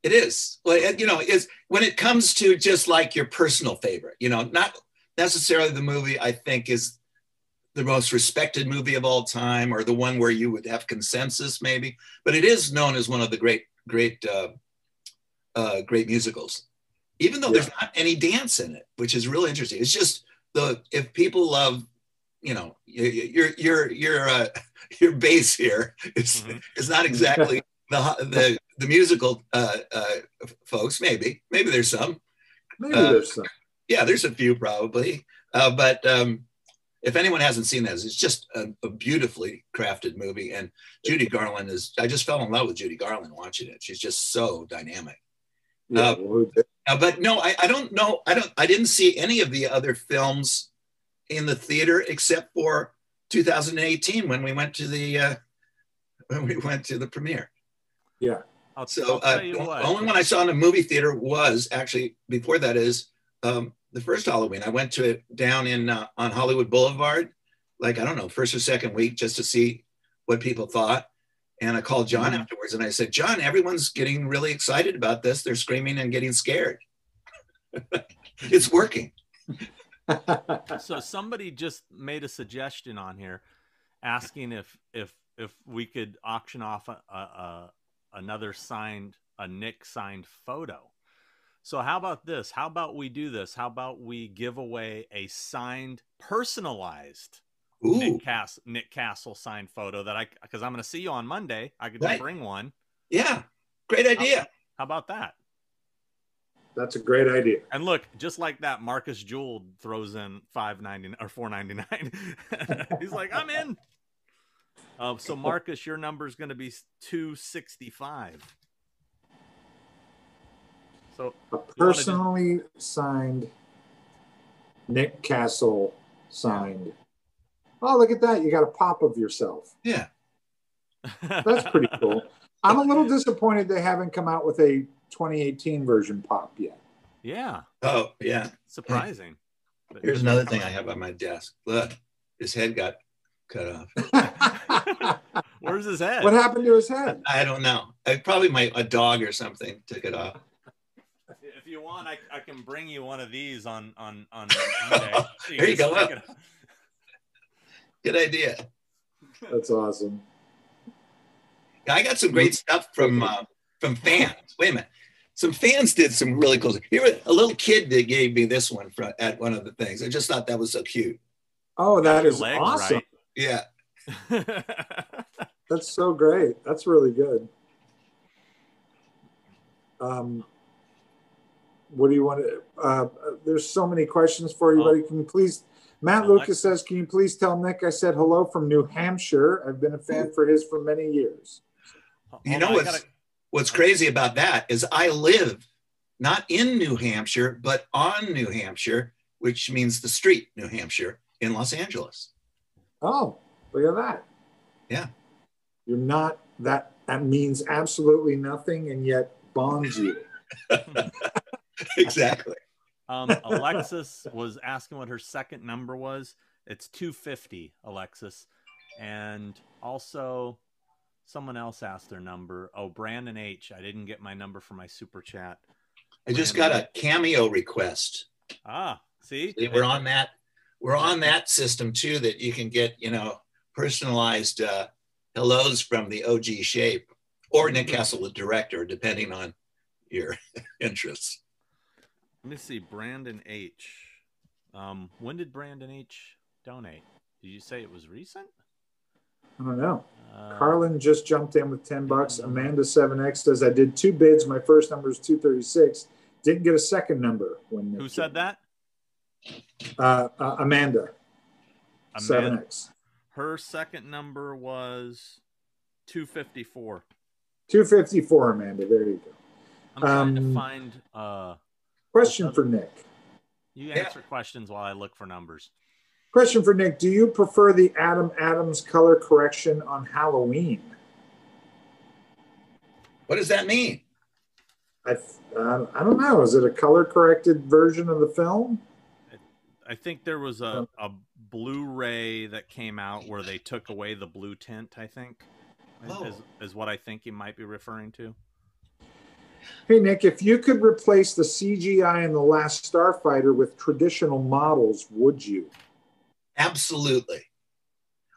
It is. Well, it- you know, is when it comes to just like your personal favorite, you know, not necessarily the movie I think is the most respected movie of all time or the one where you would have consensus maybe, but it is known as one of the great, great, uh, uh, great musicals. Even though there's not any dance in it, which is really interesting. It's just the if people love, you know, your your your uh, your base here is Mhm. is not exactly the the the musical uh, uh, folks. Maybe maybe there's some. Maybe Uh, there's some. Yeah, there's a few probably. Uh, but um, if anyone hasn't seen this, it's just a, a beautifully crafted movie. And Judy Garland is. I just fell in love with Judy Garland watching it. She's just so dynamic. Yeah, uh, well. Uh, but no, I, I don't know. I don't. I didn't see any of the other films in the theater except for 2018 when we went to the uh, when we went to the premiere. yeah. I'll, So I'll uh, the only one I saw in a movie theater was actually before that is um, the first Halloween. I went to it down in uh, on Hollywood Boulevard, like I don't know, first or second week, just to see what people thought. And I called John Mhm. afterwards, and I said, John, everyone's getting really excited about this. They're screaming and getting scared. it's working. so somebody just made a suggestion on here asking if if if we could auction off a, a, a another signed a nick signed photo so how about this how about we do this how about we give away a signed personalized Ooh, nick castle nick castle signed photo that i because i'm going to see you on monday i could Right. bring one yeah, great idea. how about that That's a great idea. And look, just like that, Marcus Jewell throws in five ninety or four ninety nine. He's like, I'm in. Uh, so Marcus, your number is going to be two sixty five. So A do- personally signed Nick Castle signed. Oh, look at that. You got a pop of yourself. Yeah, That's pretty cool. I'm a little disappointed they haven't come out with a 2018 version pop yet. yeah, oh yeah. surprising. But- Here's another thing I have on my desk. Look, his head got cut off. Where's his head? what happened to his head? I don't know. I, probably my a dog or something took it off. If you want, I, I can bring you one of these on on on Monday. So you there you go. Good idea. That's awesome. I got some great stuff from uh, from fans. Wait a minute. Some fans did some really cool. stuff. Here, a little kid that gave me this one from, at one of the things. I just thought that was so cute. Oh, that is legs, awesome. Right? Yeah. That's so great. That's really good. Um, what do you want to? Uh, there's so many questions for you, oh. buddy. Can you please? Matt Lucas says, "Can you please tell Nick I said hello from New Hampshire? I've been a fan for his for many years." You know what's gotta... what's crazy about that is I live not in New Hampshire, but on New Hampshire, which means the street New Hampshire in Los Angeles. Oh, look at that! Yeah, you're not that. That means absolutely nothing, and yet bonds you. exactly. Um, Alexis was asking what her second number was. It's 250, Alexis. And also, someone else asked their number. Oh, Brandon H. I didn't get my number for my super chat. I just got a cameo request. Ah, see? see? We're on that. We're on that system too that you can get, you know, personalized uh, hellos from the OG shape or Nick Castle, the director, depending on your interests. Let me see. Brandon H. Um, when did Brandon H. donate? Did you say it was recent? I don't know. Uh, Carlin just jumped in with 10 bucks. Amanda 7X says, I did two bids. My first number is 236. Didn't get a second number. when Who said that? Uh, uh, Amanda. Amanda. 7X. Her second number was 254. 254, Amanda. There you go. I'm trying um, to find. Uh, question for Nick. You answer yeah. questions while I look for numbers. Question for Nick: Do you prefer the Adam Adams color correction on Halloween? What does that mean? I uh, I don't know. Is it a color corrected version of the film? I think there was a, a Blu-ray that came out where they took away the blue tint. I think oh. is, is what I think you might be referring to. Hey, Nick, if you could replace the CGI in The Last Starfighter with traditional models, would you? Absolutely.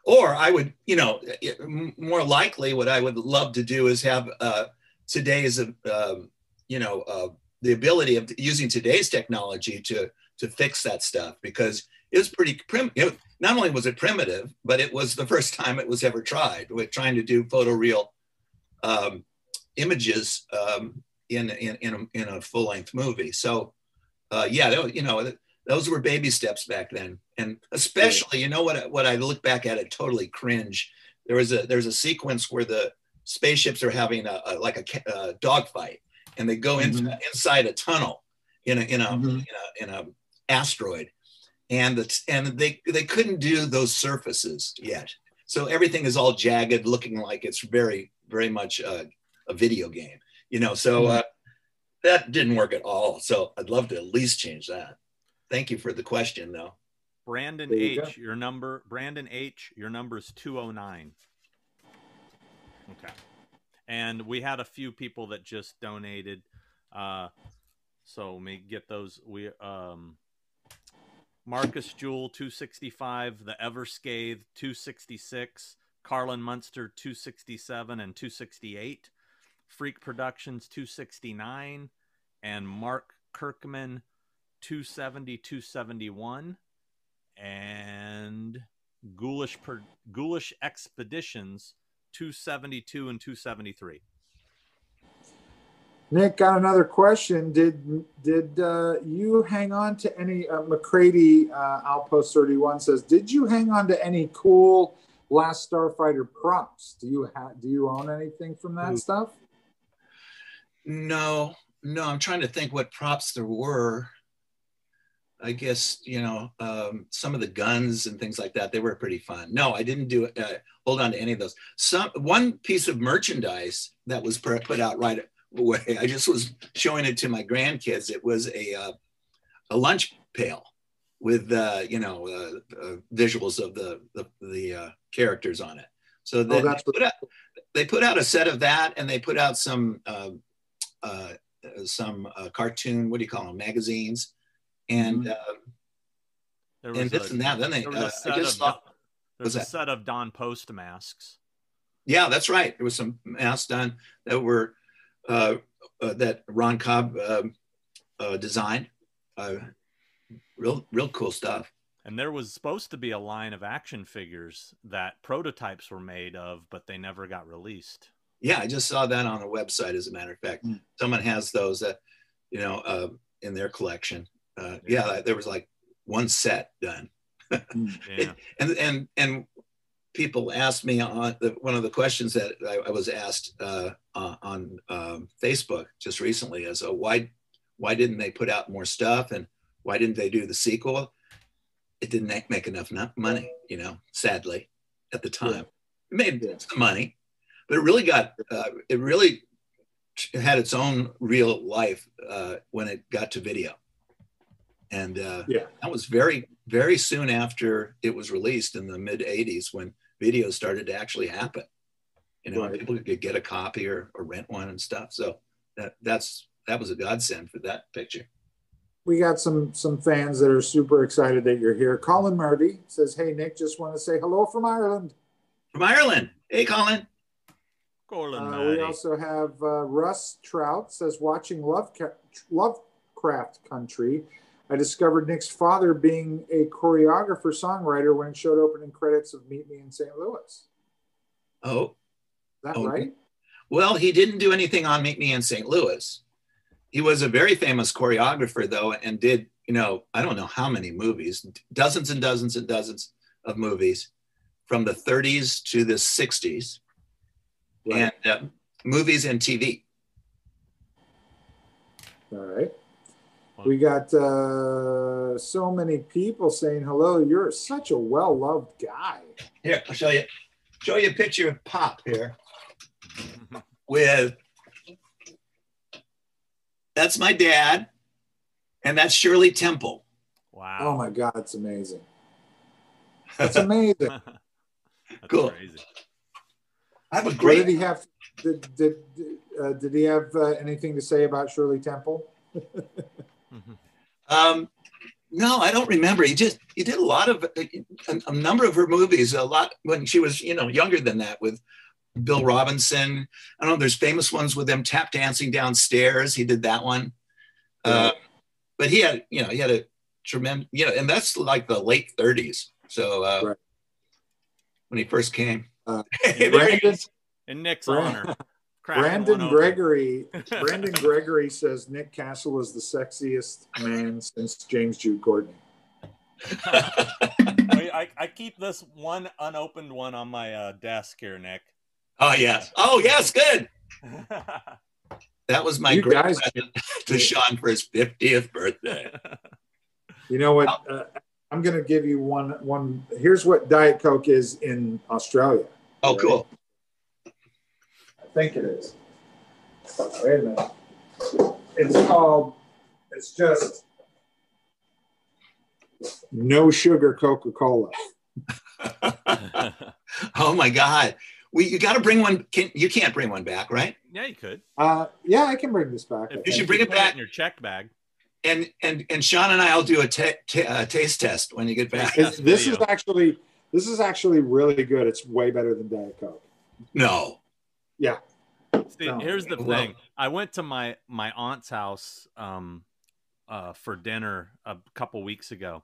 Or I would, you know, more likely what I would love to do is have uh, today's, uh, you know, uh, the ability of using today's technology to to fix that stuff because it was pretty primitive. Not only was it primitive, but it was the first time it was ever tried with trying to do photoreal um, images um, in in in a, in a full length movie. So uh, yeah, you know those were baby steps back then, and especially you know what what I look back at it totally cringe. There was a there's a sequence where the spaceships are having a, a like a, a dogfight, and they go into, mm-hmm. inside a tunnel in a in a, mm-hmm. in a in a asteroid, and the and they they couldn't do those surfaces yet. So everything is all jagged, looking like it's very very much a, a video game you know, so mm-hmm. uh, that didn't work at all. So I'd love to at least change that. Thank you for the question, though. Brandon you H, go. your number, Brandon H, your number is 209. Okay. And we had a few people that just donated. Uh, so let me get those. We, um, Marcus Jewell, 265, the Everscathe, 266, Carlin Munster, 267, and 268. Freak Productions 269, and Mark Kirkman 270, 271, and Ghoulish, per, Ghoulish Expeditions 272 and 273. Nick got another question. Did did uh, you hang on to any? Uh, McCready uh, Outpost Thirty One says, did you hang on to any cool Last Starfighter props? Do you have? Do you own anything from that Ooh. stuff? No, no, I'm trying to think what props there were. I guess you know um, some of the guns and things like that. They were pretty fun. No, I didn't do uh, hold on to any of those. Some one piece of merchandise that was put out right away. I just was showing it to my grandkids. It was a uh, a lunch pail with uh, you know uh, uh, visuals of the the, the uh, characters on it. So oh, they, put out, they put out a set of that, and they put out some uh, uh, some uh, cartoon. What do you call them? Magazines, and uh, There and this a- and that. Then they, there was a uh, set of saw. Don- there was a that? set of Don Post masks. Yeah, that's right. There was some masks done that were uh, uh, that Ron Cobb um uh, designed. Uh, real, real cool stuff. And there was supposed to be a line of action figures that prototypes were made of, but they never got released. Yeah, I just saw that on a website. As a matter of fact, Mm. someone has those that you know uh, in their collection. Uh, yeah, there was like one set done. Yeah. and and and people asked me on the, one of the questions that I, I was asked uh, uh, on um, Facebook just recently is uh, why why didn't they put out more stuff and why didn't they do the sequel? It didn't make, make enough money, you know. Sadly, at the time, it made Yeah. some money, but it really got uh, it really had its own real life uh, when it got to video, and uh, Yeah. that was very very soon after it was released in the mid 80s when video started to actually happen you know Right. people could get a copy or, or rent one and stuff so that that's that was a godsend for that picture We got some some fans that are super excited that you're here. Colin Murdy says, "Hey Nick, just want to say hello from Ireland." from ireland hey Colin Uh, we also have uh, Russ Trout says, "Watching Love Lovecraft Country, I discovered Nick's father being a choreographer songwriter when it showed opening credits of Meet Me in St. Louis." Is oh that Oh. right? well he didn't do anything on meet me in st louis he was a very famous choreographer though and did you know i don't know how many movies dozens and dozens and dozens of movies from the 30s to the 60s Right. and uh, movies and tv All right. We got uh, so many people saying hello. You're such a well loved guy. Here, I'll show you. Show you a picture of Pop here with. That's my dad, and that's Shirley Temple. wow. Oh my God, it's amazing. That's amazing. That's Cool. crazy. I have a What did he have? Did did uh, did he have uh, anything to say about Shirley Temple? Um, no, I don't remember. He just he did a lot of a, a number of her movies. A lot when she was you know younger than that with Bill Robinson. I don't know. There's famous ones with them tap dancing downstairs. He did that one. Uh, but he had you know he had a tremendous you know and that's like the late 30s. So uh, Right. when he first came. Uh, There Brandon, is. In Nick's Bran- honor. Brandon. Gregory. Brandon Gregory says Nick Castle is the sexiest man since James Jude Courtney. Wait, I, I keep this one unopened one on my uh, desk here, Nick. oh yes. Oh yes. Good. That was my You great guys- present to Sean for his 50th birthday. You know what? Uh, I'm going to give you one. One. Here's what Diet Coke is in Australia. Oh, cool. I think it is. Wait a minute. It's called. It's just no sugar Coca Cola. oh my God. We you got to bring one. Can, you can't bring one back, right? yeah, you could. Uh, yeah, I can bring this back. I If You should think. bring it put back. in your check bag. And and and Sean and I will do a ta- ta- uh, taste test when you get back. It's- this is actually this is actually really good. It's way better than Diet Coke. No. See, No. here's the Well- thing. I went to my my aunt's house um, uh, for dinner a couple weeks ago,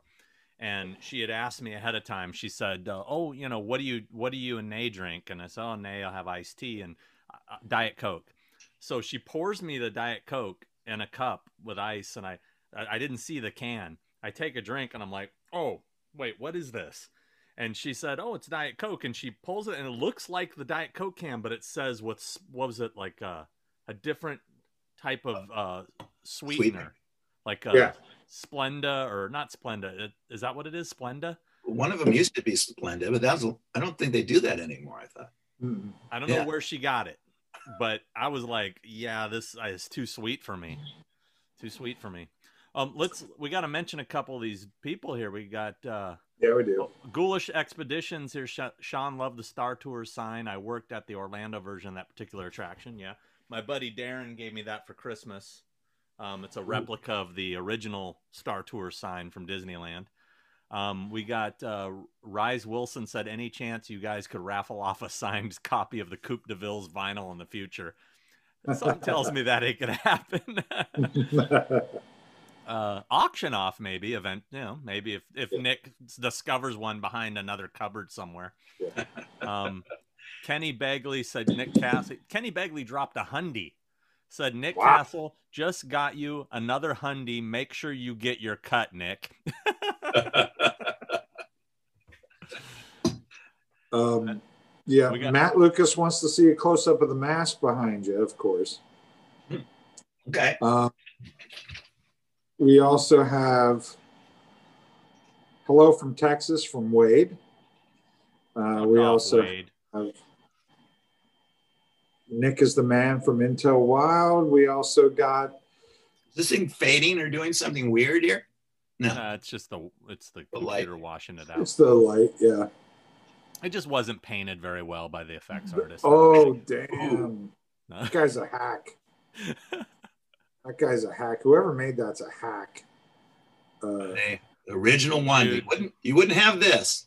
and she had asked me ahead of time. She said, uh, "Oh, you know, what do you what do you and Nay drink?" And I said, "Oh, Nay, I'll have iced tea and uh, Diet Coke." So she pours me the Diet Coke in a cup with ice, and I I I didn't see the can. I take a drink, and I'm like, "Oh, wait, what is this?" And she said, "Oh, it's Diet Coke," and she pulls it, and it looks like the Diet Coke can, but it says what's what was it like uh, a different type of uh, sweetener, Sweetener. like uh, Yeah. Splenda or not Splenda? It- Is that what it is? Splenda? One of them used to be Splenda, but that's I don't think they do that anymore. I thought. Mm. I don't Yeah. know where she got it, but I was like, "Yeah, this is too sweet for me. Too sweet for me." Um, let's we got to mention a couple of these people here. We got uh, Yeah, we do. Ghoulish Expeditions. Here, Sean loved the Star Tours sign. I worked at the Orlando version of that particular attraction. Yeah, my buddy Darren gave me that for Christmas. Um, it's a replica of the original Star Tours sign from Disneyland. Um, we got uh, Rise Wilson said, "Any chance you guys could raffle off a signed copy of the Coupe de Ville's vinyl in the future?" Something tells me that ain't gonna happen. uh, auction off maybe event. You know, maybe if if Yeah. Nick discovers one behind another cupboard somewhere. Yeah. Um, Kenny Bagley said Nick Castle. Kenny Bagley dropped a hundy. Said Nick Wow. Castle just got you another hundy. Make sure you get your cut, Nick. um, yeah, got- Matt Lucas wants to see a close up of the mask behind you, of course. Okay. Uh, we also have hello from Texas from Wade. Uh, we also Wade. have Nick is the man from Intel Wild. We also got Is this thing fading or doing something weird here? No. Uh, it's just the it's the, The light. computer washing it out. it's the light, yeah. It just wasn't painted very well by the effects artist. Oh damn, No. that guy's a hack. That guy's a hack. Whoever made that's a hack. Uh, Hey, the original one. You wouldn't you wouldn't have this.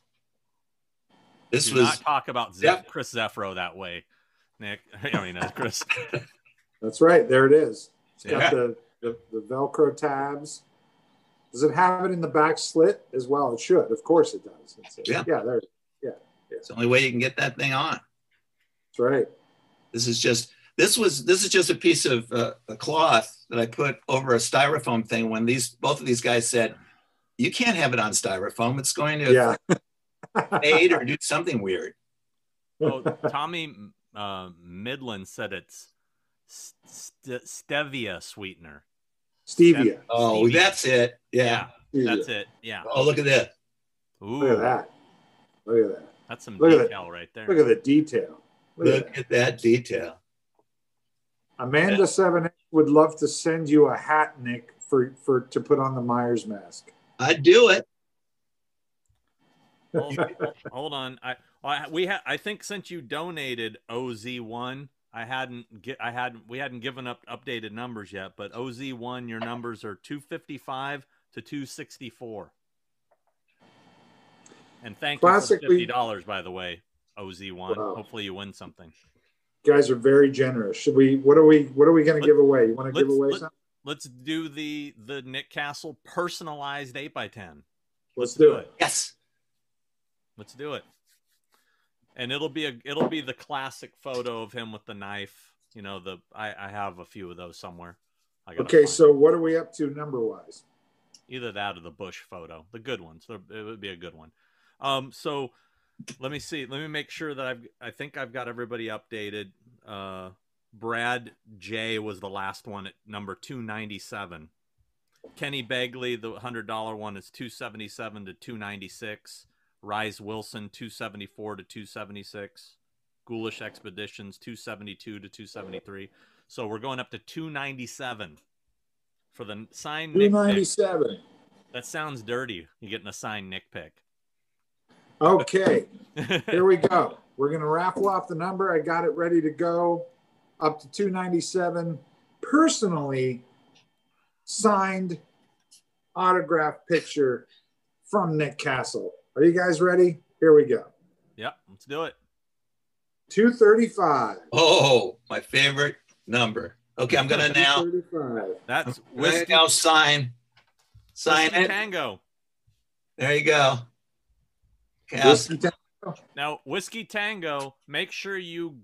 This Do was not talk about Zeph- Yep. Chris Zeffro that way, Nick. I mean, uh, Chris. that's right. There it is. It's got Yeah. the, the the Velcro tabs. Does it have it in the back slit as well? It should. Of course it does. It's, Yeah. yeah. There. Yeah. it's the only way you can get that thing on. That's right. This is just this was this is just a piece of uh, a cloth that I put over a styrofoam thing when these both of these guys said, "You can't have it on styrofoam. It's going to Yeah. fade or do something weird." Oh, Tommy uh, Midland said it's st- stevia sweetener. Stevia. Oh, Stevia. that's it. Yeah. Stevia. that's it. Yeah. Oh, look at this. Ooh, Look at that. Look at that. that's some Look at detail right there. Look at the detail. Look at Look at that detail. Amanda Seven would love to send you a hat, Nick, for for to put on the Myers mask. I'd do it. hold, hold on. I, I we had. I think since you donated OZ one, I hadn't get. I hadn't. We hadn't given up updated numbers yet. But OZ one, your numbers are two fifty five to two sixty four. And thank you for fifty dollars, by the way, OZ one. Wow. Hopefully you win something. Guys are very generous. Should we? What are we? What are we going to give away? You want to give away let- something? Let's do the the Nick Castle personalized eight by ten. Let's do it. Yes. Let's do it. And it'll be a it'll be the classic photo of him with the knife. You know, the I, I have a few of those somewhere. I Okay, find so what are we up to number wise? either that or the Bush photo, the good ones. So it would be a good one. Um, so let me see. Let me make sure that I've. I think I've got everybody updated. Uh, Brad J was the last one at number two ninety seven. Kenny Begley, the hundred dollar one, is two seventy seven to two ninety six. Rise Wilson, two seventy four to two seventy six. Ghoulish Expeditions, two seventy two to two seventy three. So we're going up to two ninety seven for the signed Two Nick ninety seven. That sounds dirty. You're getting a signed Nick pick. Okay, here we go. We're going to raffle off the number. I got it ready to go. Up to two ninety seven. Personally signed autograph picture from Nick Castle. Are you guys ready? Here we go. yep, let's do it. Two thirty five. Oh, my favorite number. Okay, I'm gonna now. 235. That's I'm gonna whiskey, now sign. Sign Whiskey it. Tango. There you go. Okay, I'll- Whiskey Tango. Now, Whiskey Tango, make sure you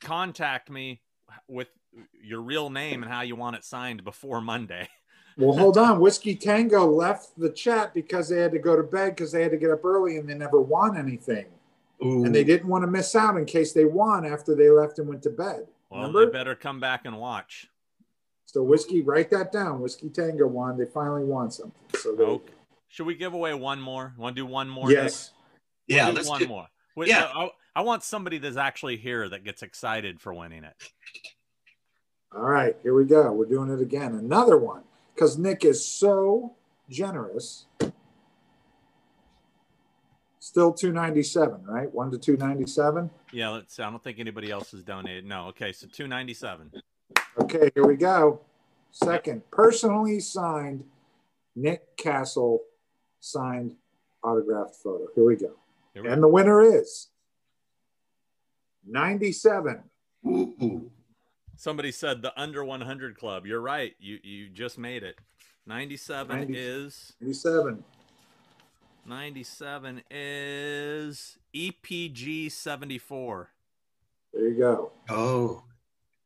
contact me with your real name and how you want it signed before Monday. Well, hold on. Whiskey Tango left the chat because they had to go to bed because they had to get up early and they never won anything. Ooh. And they didn't want to miss out in case they won after they left and went to bed. Well, Remember? they better come back and watch. So Whiskey, write that down. Whiskey Tango won. They finally won something. So they, Okay. Should we give away one more? Want to do one more? yes. Nick? yeah, We'll do let's one do, more. Wait, Yeah. I, I want somebody that's actually here that gets excited for winning it. All right, here we go. We're doing it again. Another one because Nick is so generous. Still 297, right? 1 to 297. Yeah, let's. see. I don't think anybody else has donated. No. Okay, so two ninety seven. Okay, here we go. second personally signed Nick Castle signed autographed photo. Here we go. Here And the winner is 97. Ooh, ooh. Somebody said the under 100 club. You're right. You you just made it. 97 90. is 97. 97 is EPG 74. There you go. Oh,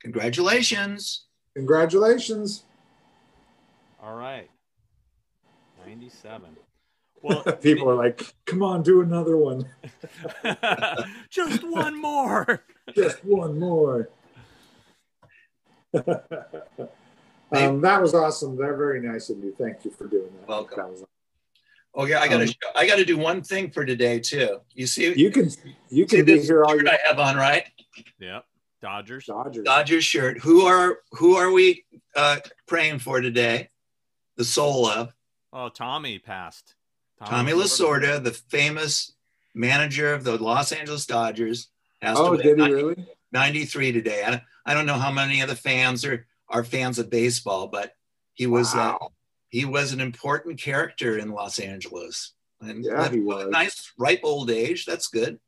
congratulations. Congratulations. All right. 97. Well, People are like, come on, do another one. just one more. Just one more. um, that was awesome. They're very nice of you. Thank you for doing that. Welcome. That was, Oh yeah, I gotta Um, I gotta do one thing for today too. You see, you can you can be this here all shirt your I have on, right? Yep. Dodgers. Dodgers. Dodgers shirt. Who are who are we uh, praying for today? The soul of Oh, Tommy passed. Tommy Lasorda, the famous manager of the Los Angeles Dodgers, passed Oh, away did he at really? 93 today. I, I don't know how many of the fans are are fans of baseball, but he was uh, he was an important character in Los Angeles. And Yeah, he with a was. nice ripe old age. That's good.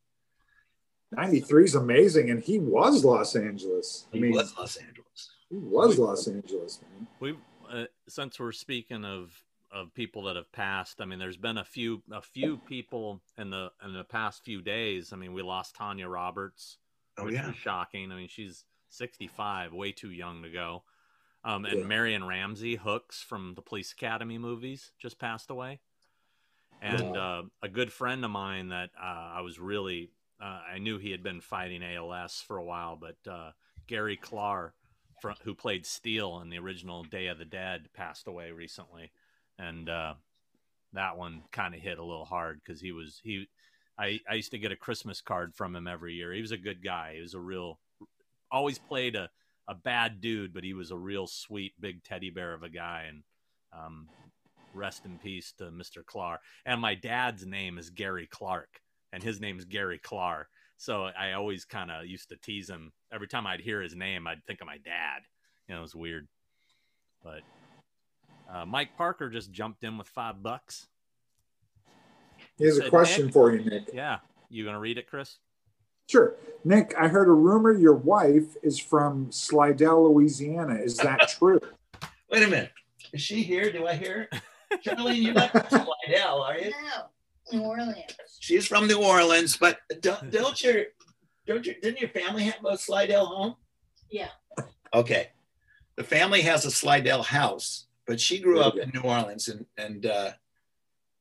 93 is amazing, and he was Los Angeles. I He mean, was Los Angeles. he was Los Angeles, man. We uh, since we're speaking of of people that have passed. I mean, there's been a few a few people in the in the past few days. I mean, we lost Tanya Roberts, Oh which yeah. was shocking. I mean, she's 65, way too young to go. Um, and Yeah. Marion Ramsey, Hooks from the Police Academy movies, just passed away. And uh, a good friend of mine that uh, I was really, uh, I knew he had been fighting ALS for a while, but uh, Gary Clark, who played Steel in the original Day of the Dead, passed away recently. And uh, that one kind of hit a little hard because he was, he, I, I used to get a Christmas card from him every year. He was a good guy. He was a real, always played a, a bad dude, but he was a real sweet, big teddy bear of a guy. And um, rest in peace to Mr. Clark. And my dad's name is Gary Clark, and his name is Gary Clark. So I always kind of used to tease him. Every time I'd hear his name, I'd think of my dad. You know, it was weird. But uh, Mike Parker just jumped in with five bucks. Here's a Said, question Nick? for you, Nick. Yeah. You going to read it, Chris? Sure. Nick, I heard a rumor your wife is from Slidell, Louisiana. Is that true? Wait a minute. Is she here? Do I hear her? Charlene, you're not from Slidell, are you? No, New Orleans. She's from New Orleans, but don't, don't your don't your didn't your family have a Slidell home? Yeah. Okay. The family has a Slidell house, but she grew up in New Orleans and and uh,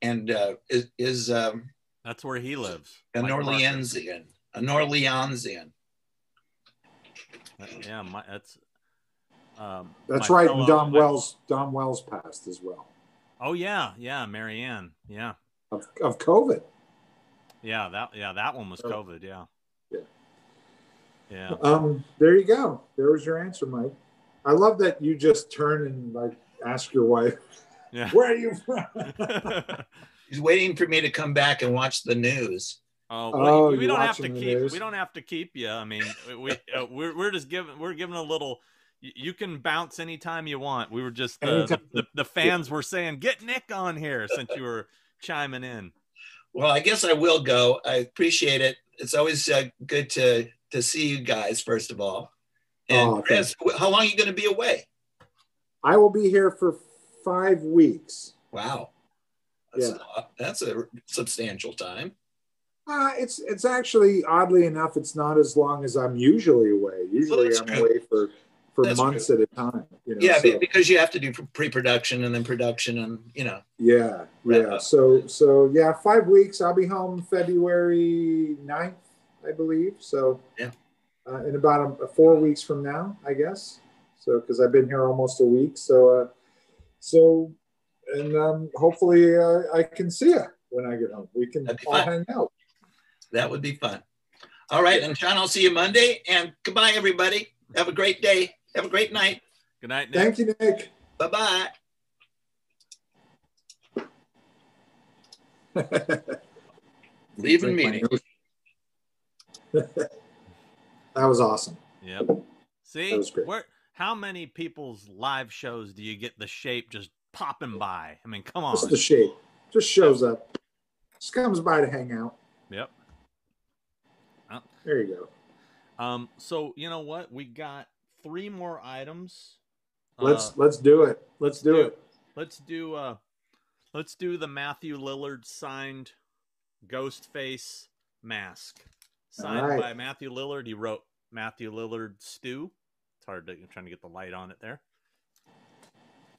and uh, is, is um, That's where he lives. an Mike Parker. Orleansian, an Orleansian. Uh, Yeah, my, that's. Um, That's my right. fellow- And Dawn my- Wells, Dawn Wells passed as well Oh yeah, yeah, Marianne. Yeah, of, of COVID. yeah, that yeah that one was Oh. COVID. Yeah. Yeah. Yeah. Um, there you go. There was your answer, Mike. I love that you just turn and like ask your wife, Yeah. "Where are you from?" He's waiting for me to come back and watch the news. Oh, Oh, we don't have to keep. news? We don't have to keep you. I mean, we uh, we're we're just giving we're giving a little. You can bounce anytime you want. We were just uh, the, the the fans were saying get Nick on here since you were chiming in. Well, I guess I will go. I appreciate it. It's always uh, good to to see you guys. First of all, and Oh, Chris, how long are you going to be away? I will be here for five weeks. Wow, that's, Yeah. a, that's a substantial time. Uh, it's it's actually oddly enough, it's not as long as I'm usually away. Usually, that's I'm true. away for for That's months at a time. You know, Yeah, so- because you have to do pre-production and then production, and you know. Yeah, yeah. up. So, so yeah, five weeks. I'll be home February 9th, I believe. So, Yeah. uh, in about a, four weeks from now, I guess. So, because I've been here almost a week. So, uh, so, and um, hopefully uh, I can see you when I get home. We can all fun. hang out. That would be fun. All right, and John, I'll see you Monday. And goodbye, everybody. Have a great day. Have a great night. Good night, Nick. Thank you, Nick. Bye bye. Leaving Drink my meeting. that was awesome. Yep. See, That was great. Where, how many people's live shows do you get the shape just popping by? I mean, come on. Just the shape. Just shows up. Just comes by to hang out. Yep. There you go. Um, so you know what? We got three more items. Let's uh, let's do it. Let's, let's do, do, it. Let's do uh let's do the Matthew Lillard signed ghost face mask. Signed right. by Matthew Lillard. He wrote Matthew Lillard Stu. It's hard to I'm trying to get the light on it there.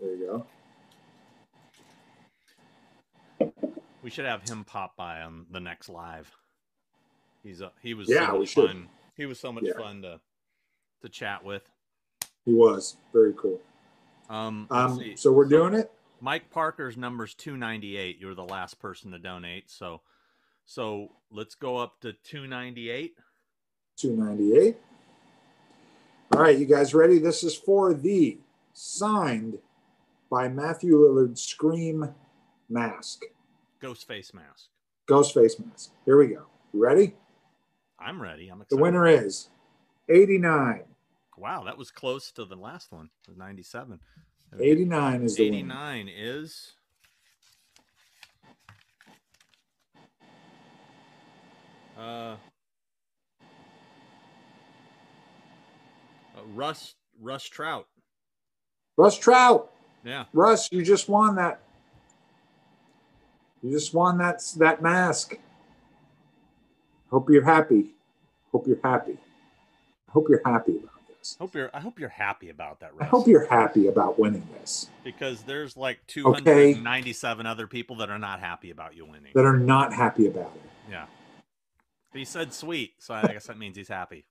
There you go. We should have him pop by on the next live. He's a, he was yeah, so we fun. Should. He was so much yeah. fun to to chat with. He was very cool. Um, um so we're doing it. Mike Parker's number's 298. You were the last person to donate, so so let's go up to 298. 298. All right, you guys ready? This is for the signed by Matthew Lillard Scream mask. Ghost face mask. Ghost face mask. Here we go. You ready? I'm ready. I'm excited. The winner is 89. Wow, that was close to the last one. 97. 89 is 89 is uh, Russ Russ Trout. Russ Trout. Yeah. Russ, you just won that. You just won that that mask. Hope you're happy. Hope you're happy. Hope you're happy about this. Hope you're. I hope you're happy about that. Russ. I hope you're happy about winning this. Because there's like 297 okay. other people that are not happy about you winning. That are not happy about it. Yeah. But he said sweet, so I guess that means he's happy.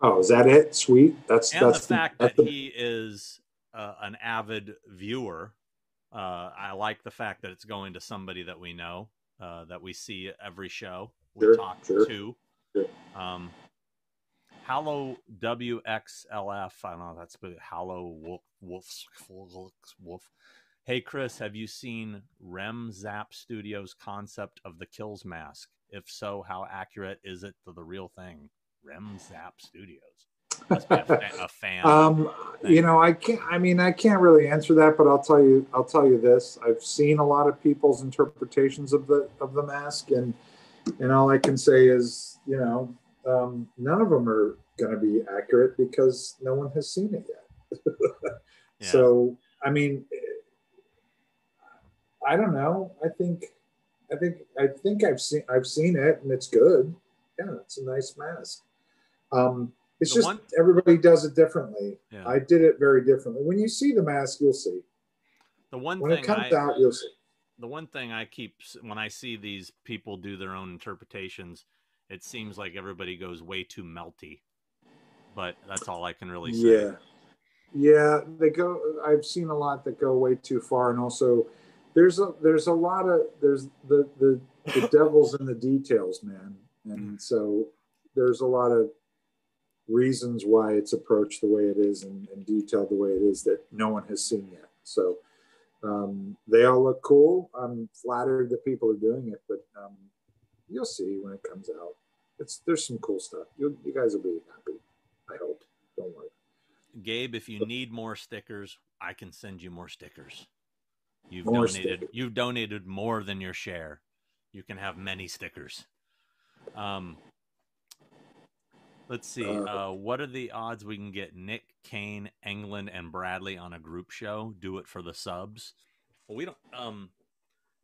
Oh, is that it? Sweet. That's and that's the fact that the... he is uh, an avid viewer. Uh, I like the fact that it's going to somebody that we know, uh, that we see every show we sure, talk sure, to. Sure. Um, Hallow WXLF. I don't know. That's Hallow Wolf, Wolf, Wolf, Wolf. Hey, Chris, have you seen Rem Zap Studios' concept of the Kills mask? If so, how accurate is it to the real thing? Rem Zap Studios. Must be a, fa- a fan. um, you know, I can't. I mean, I can't really answer that, but I'll tell you. I'll tell you this. I've seen a lot of people's interpretations of the of the mask, and and all I can say is, you know, um, none of them are going to be accurate because no one has seen it yet. yeah. So, I mean, I don't know. I think, I think, I think I've seen, I've seen it, and it's good. Yeah, it's a nice mask. Um, it's the just one, everybody does it differently. Yeah. I did it very differently. When you see the mask, you'll see. The one when thing it comes I, out, you'll see the one thing I keep when I see these people do their own interpretations, it seems like everybody goes way too melty. But that's all I can really say. Yeah. Yeah, they go I've seen a lot that go way too far and also there's a there's a lot of there's the the the devil's in the details, man. And mm-hmm. so there's a lot of reasons why it's approached the way it is and, and detailed the way it is that no one has seen yet. So um, they all look cool. I'm flattered that people are doing it, but um, you'll see when it comes out. It's there's some cool stuff. You you guys will be happy. I hope. Don't worry. Gabe, if you need more stickers, I can send you more stickers. You've more donated. Stickers. You've donated more than your share. You can have many stickers. Um, Let's see. Uh, uh, what are the odds we can get Nick, Kane, Englund, and Bradley on a group show? Do it for the subs. Well, we don't. Um,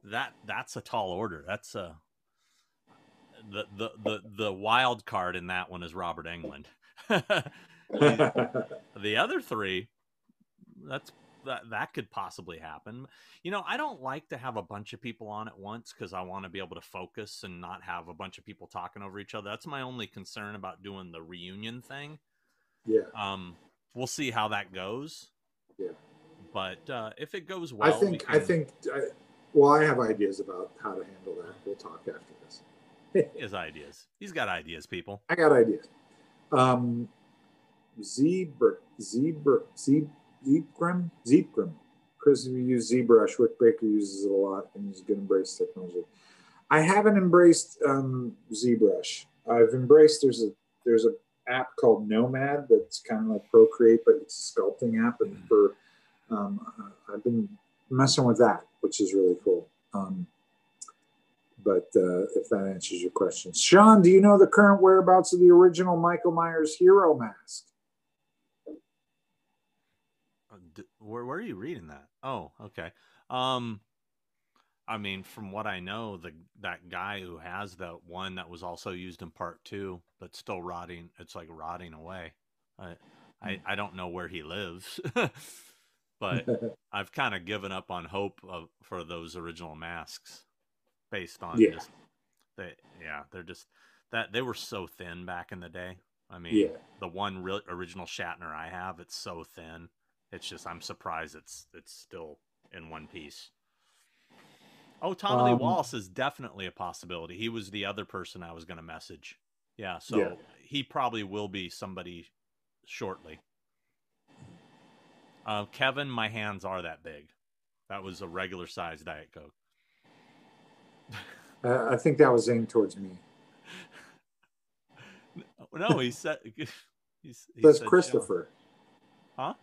that that's a tall order. That's a the the the the wild card in that one is Robert Englund. the, the other three, that's that that could possibly happen. You know, I don't like to have a bunch of people on at once because I want to be able to focus and not have a bunch of people talking over each other. That's my only concern about doing the reunion thing. Yeah. Um, we'll see how that goes. Yeah. But uh, if it goes well, I think can... I think I, well, I have ideas about how to handle that. We'll talk after this. His ideas. He's got ideas, people. I got ideas. Um, zebra, zebra, zebra Zeepgrim? Zeepgrim. Chris, we use ZBrush. Rick Baker uses it a lot and he's going to embrace technology. I haven't embraced um, ZBrush. I've embraced there's a there's a app called Nomad that's kind of like Procreate, but it's a sculpting app. And for um, I've been messing with that, which is really cool. Um, but uh, if that answers your question, Sean, do you know the current whereabouts of the original Michael Myers hero mask? Uh, where, where are you reading that? Oh, okay. Um, I mean, from what I know, the that guy who has the one that was also used in part two, but still rotting. It's like rotting away. I I, I don't know where he lives, but I've kind of given up on hope of, for those original masks, based on Yeah. just they yeah they're just that they were so thin back in the day. I mean, yeah, the one real original Shatner I have, it's so thin. It's just I'm surprised it's it's still in one piece. Oh, Tommy Lee Um, Wallace is definitely a possibility. He was the other person I was going to message. Yeah, so Yeah. he probably will be somebody shortly. Uh, Kevin, my hands are that big. That was a regular size Diet Coke. uh, I think that was aimed towards me. No, he said. He's, he That's said, Christopher. Huh?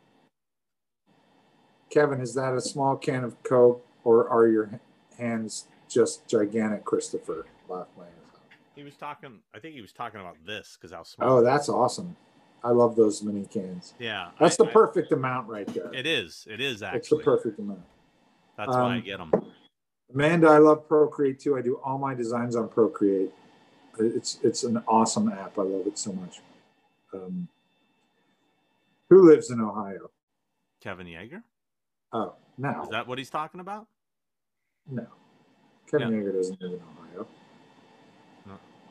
Kevin, is that a small can of Coke, or are your hands just gigantic, Christopher? Laughed my ass off. He was talking. I think he was talking about this because how small. Oh, that's awesome. I love those mini cans. yeah. That's I- the I- perfect amount right there. It is. It is actually. It's the perfect amount. That's why I um, get them. Amanda, I love Procreate too. I do all my designs on Procreate. It's it's an awesome app. I love it so much. Um, who lives in Ohio? Kevin Yagher. Oh, no, Is that what he's talking about? no. Kevin Yagher doesn't live in Ohio.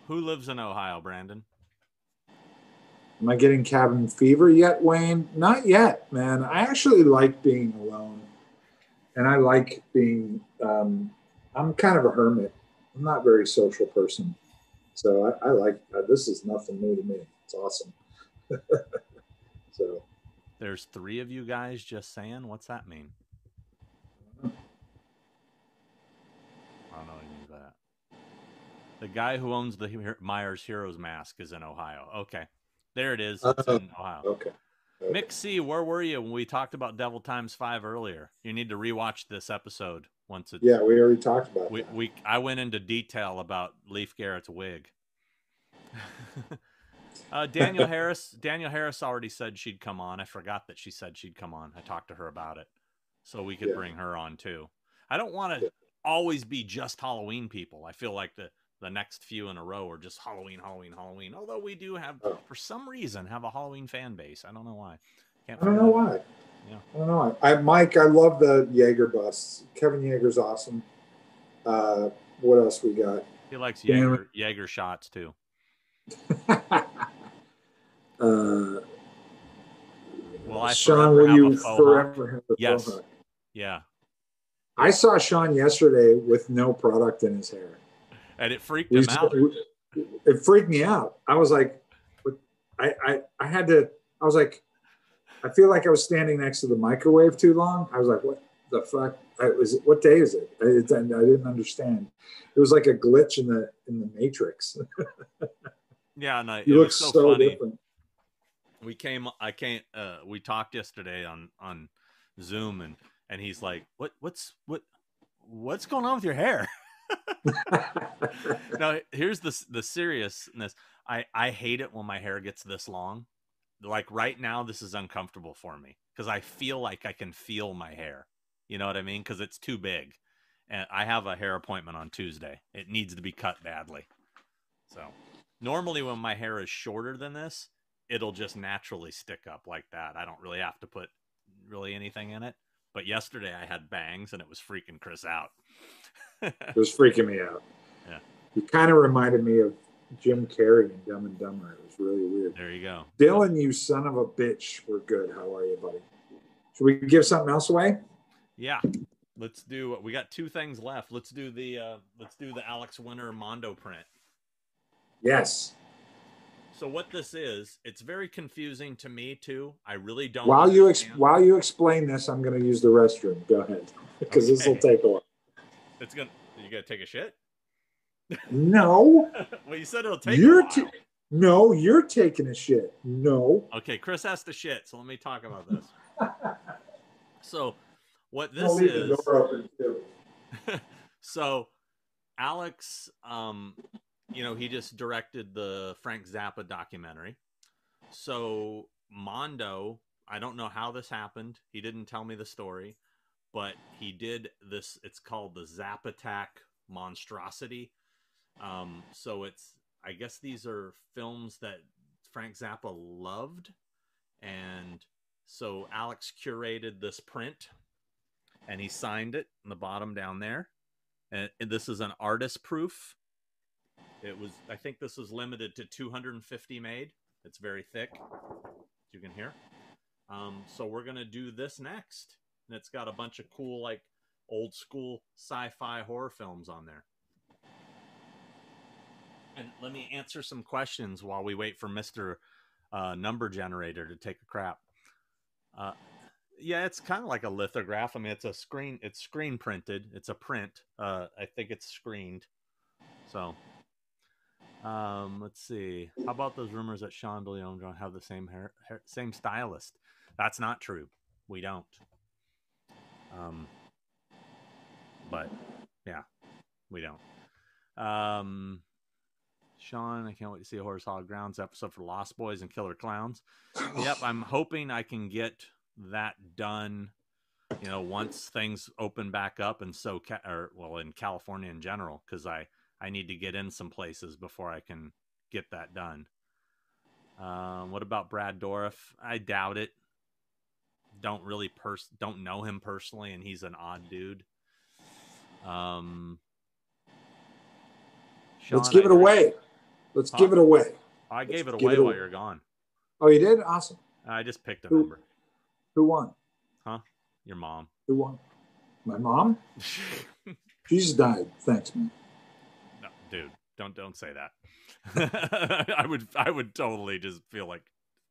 Who lives in Ohio, Brandon? Am I getting cabin fever yet, Wayne? Not yet, man. I actually like being alone, and I like being. Um, I'm kind of a hermit. I'm not a very social person, so I, I like uh, this. Is nothing new to me. It's awesome. so There's three of you guys just saying. What's that mean? I don't know what means by that. The guy who owns the Myers Heroes mask is in Ohio. Okay, there it is. It's in oh, Ohio. okay. okay. Mick C, where were you when we talked about Devil Times Five earlier? You need to rewatch this episode once it's. Yeah, we already talked about We, that. we I went into detail about Leif Garrett's wig. uh, Danielle Harris. Danielle Harris already said she'd come on. I forgot that she said she'd come on. I talked to her about it, so we could Yeah. bring her on too. I don't want to Yeah. always be just Halloween people. I feel like the the next few in a row are just Halloween, Halloween, Halloween. Although we do have, Oh. for some reason, have a Halloween fan base. I don't know why. Can't I don't know that out. why. Yeah. I don't know why. I, Mike, I love the Yagher busts. Kevin Yagher's awesome. Uh, what else we got? He likes Yeah. Jaeger, Jaeger shots too. uh, Will I Sean, will you a faux hawk? forever have a Yes. Yeah, I saw Sean yesterday with no product in his hair. and it freaked We- him out. It freaked me out. I was like, I, I, I had to, I was like, I feel like I was standing next to the microwave too long. I was like, what the fuck? I was, what day is it? I, it- I didn't understand. It was like a glitch in the, in the matrix. Yeah, no, it You look so, so, funny. different. We came, I can't. Uh, we talked yesterday on on Zoom, and and he's like, "What? What's what? What's going on with your hair?" now here's the the seriousness. I I hate it when my hair gets this long. Like right now, this is uncomfortable for me because I feel like I can feel my hair. You know what I mean? Because it's too big, and I have a hair appointment on Tuesday. It needs to be cut badly. So normally, when my hair is shorter than this, it'll just naturally stick up like that. I don't really have to put really anything in it. But yesterday I had bangs and it was freaking Chris out. It was freaking me out. Yeah. You kind of reminded me of Jim Carrey in Dumb and Dumber. It was really weird. there you go. Dylan, you son of a bitch. We're good. How are you, buddy? Should we give something else away? Yeah. Let's do we got two things left. Let's do the uh let's do the Alex Winter Mondo print. Yes. So what this is, it's very confusing to me too. I really don't While you ex- while you explain this, I'm going to use the restroom. Go ahead, because this will take a while. it's gonna you gotta take a shit? No, well you said it'll take you're a while. too No, you're taking a shit. No. Okay, Chris has to shit, so let me talk about this. so, what this I'll leave the is. door open too. so, Alex, um, you know, he just directed the Frank Zappa documentary. So, Mondo, I don't know how this happened. He didn't tell me the story, but he did this. It's called the Zap Attack Monstrosity. Um, so it's, I guess these are films that Frank Zappa loved. And so Alex curated this print and he signed it in the bottom down there. And, and this is an artist proof. It was, I think this is limited to 250 made. It's very thick, you can hear. Um, so we're gonna do this next, and it's got a bunch of cool, like old school sci-fi horror films on there. And let me answer some questions while we wait for Mister uh, Number Generator to take a crap. Uh, yeah, it's kind of like a lithograph. I mean, it's a screen. It's screen printed. It's a print. Uh, I think it's screened. So, um, let's see. How about those rumors that Sean DeLeon don't have the same hair, hair, same stylist? That's not true. We don't. Um, but yeah, we don't. Um, Sean, I can't wait to see a Horrors Hallowed Grounds episode for Lost Boys and Killer Clowns. Yep, I'm hoping I can get that done. You know, once things open back up, and so, ca- or well, in California in general, because I I need to get in some places before I can get that done. Um, what about Brad Dourif? I doubt it. Don't really pers don't know him personally, and he's an odd dude. Um, Let's Sean, give it away. Let's Huh? give it away. I gave it Let's away it while away. you're gone. Oh, you did? Awesome. I just picked a Who- number. Who won? Huh? Your mom. Who won? My mom? She just died. Thanks, man. Dude, don't don't say that. I would I would totally just feel like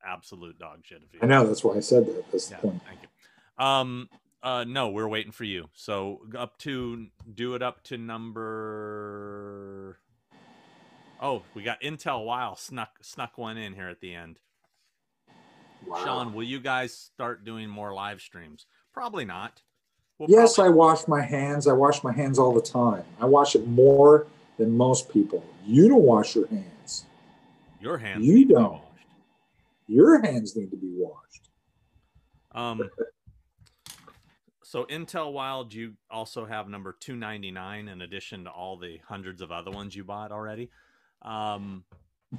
absolute dog shit if you. I know. That's why I said that. That's Yeah, the point. thank you. Um, uh, no, we're waiting for you. So up to do it up to number. Oh, we got Intel Wow snuck snuck one in here at the end. Wow. Sean, will you guys start doing more live streams? Probably not. We'll yes, probably- I wash my hands. I wash my hands all the time. I wash it more than most people. You don't wash your hands. your hands. you need to be don't. washed. Your hands need to be washed. Um. So Intel Wild, you also have number two ninety nine in addition to all the hundreds of other ones you bought already. Um,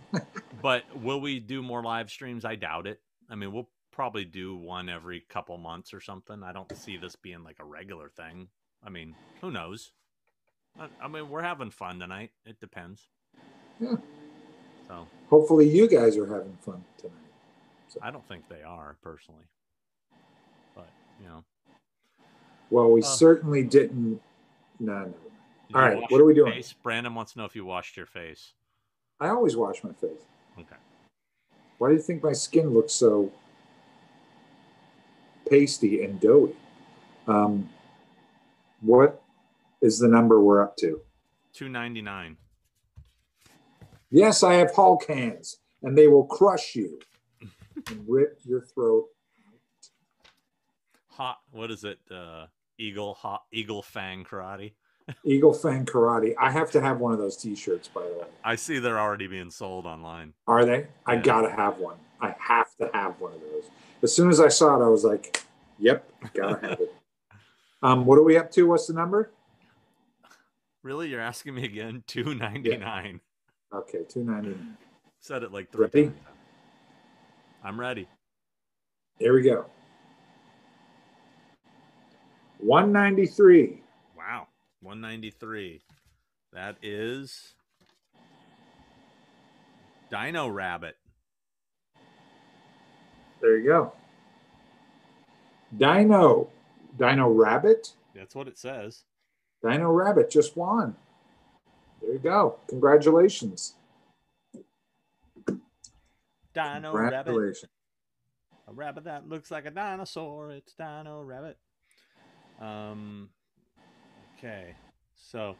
but will we do more live streams? I doubt it. I mean, we'll probably do one every couple months or something. I don't see this being like a regular thing. I mean, who knows? I, I mean, we're having fun tonight. It depends. Yeah. So Hopefully, you guys are having fun tonight. I don't think they are personally, but you know. Well, we Uh. certainly didn't. No, no. Did All you right, wash what are we doing? Face? Brandon wants to know if you washed your face. I always wash my face. Okay. Why do you think my skin looks so pasty and doughy? Um, what is the number we're up to? Two ninety nine. Yes, I have Hulk hands, and they will crush you and rip your throat. Hot. What is it? Uh, eagle hot eagle fang karate. Eagle Fang Karate. I have to have one of those T-shirts, by the way. I see they're already being sold online. Are they? I gotta have one. I have to have one of those. As soon as I saw it, I was like, "Yep, gotta have it." Um, what are we up to? What's the number? Really, you're asking me again? Two ninety nine. Okay, two ninety nine. Said it like three Ready? times. I'm ready. There we go. One ninety three. Wow. One ninety three. That is Dino Rabbit. There you go. Dino, Dino Rabbit. That's what it says. Dino Rabbit just won. There you go. Congratulations. Dino Rabbit. A rabbit that looks like a dinosaur. It's Dino Rabbit. Um. Okay. So,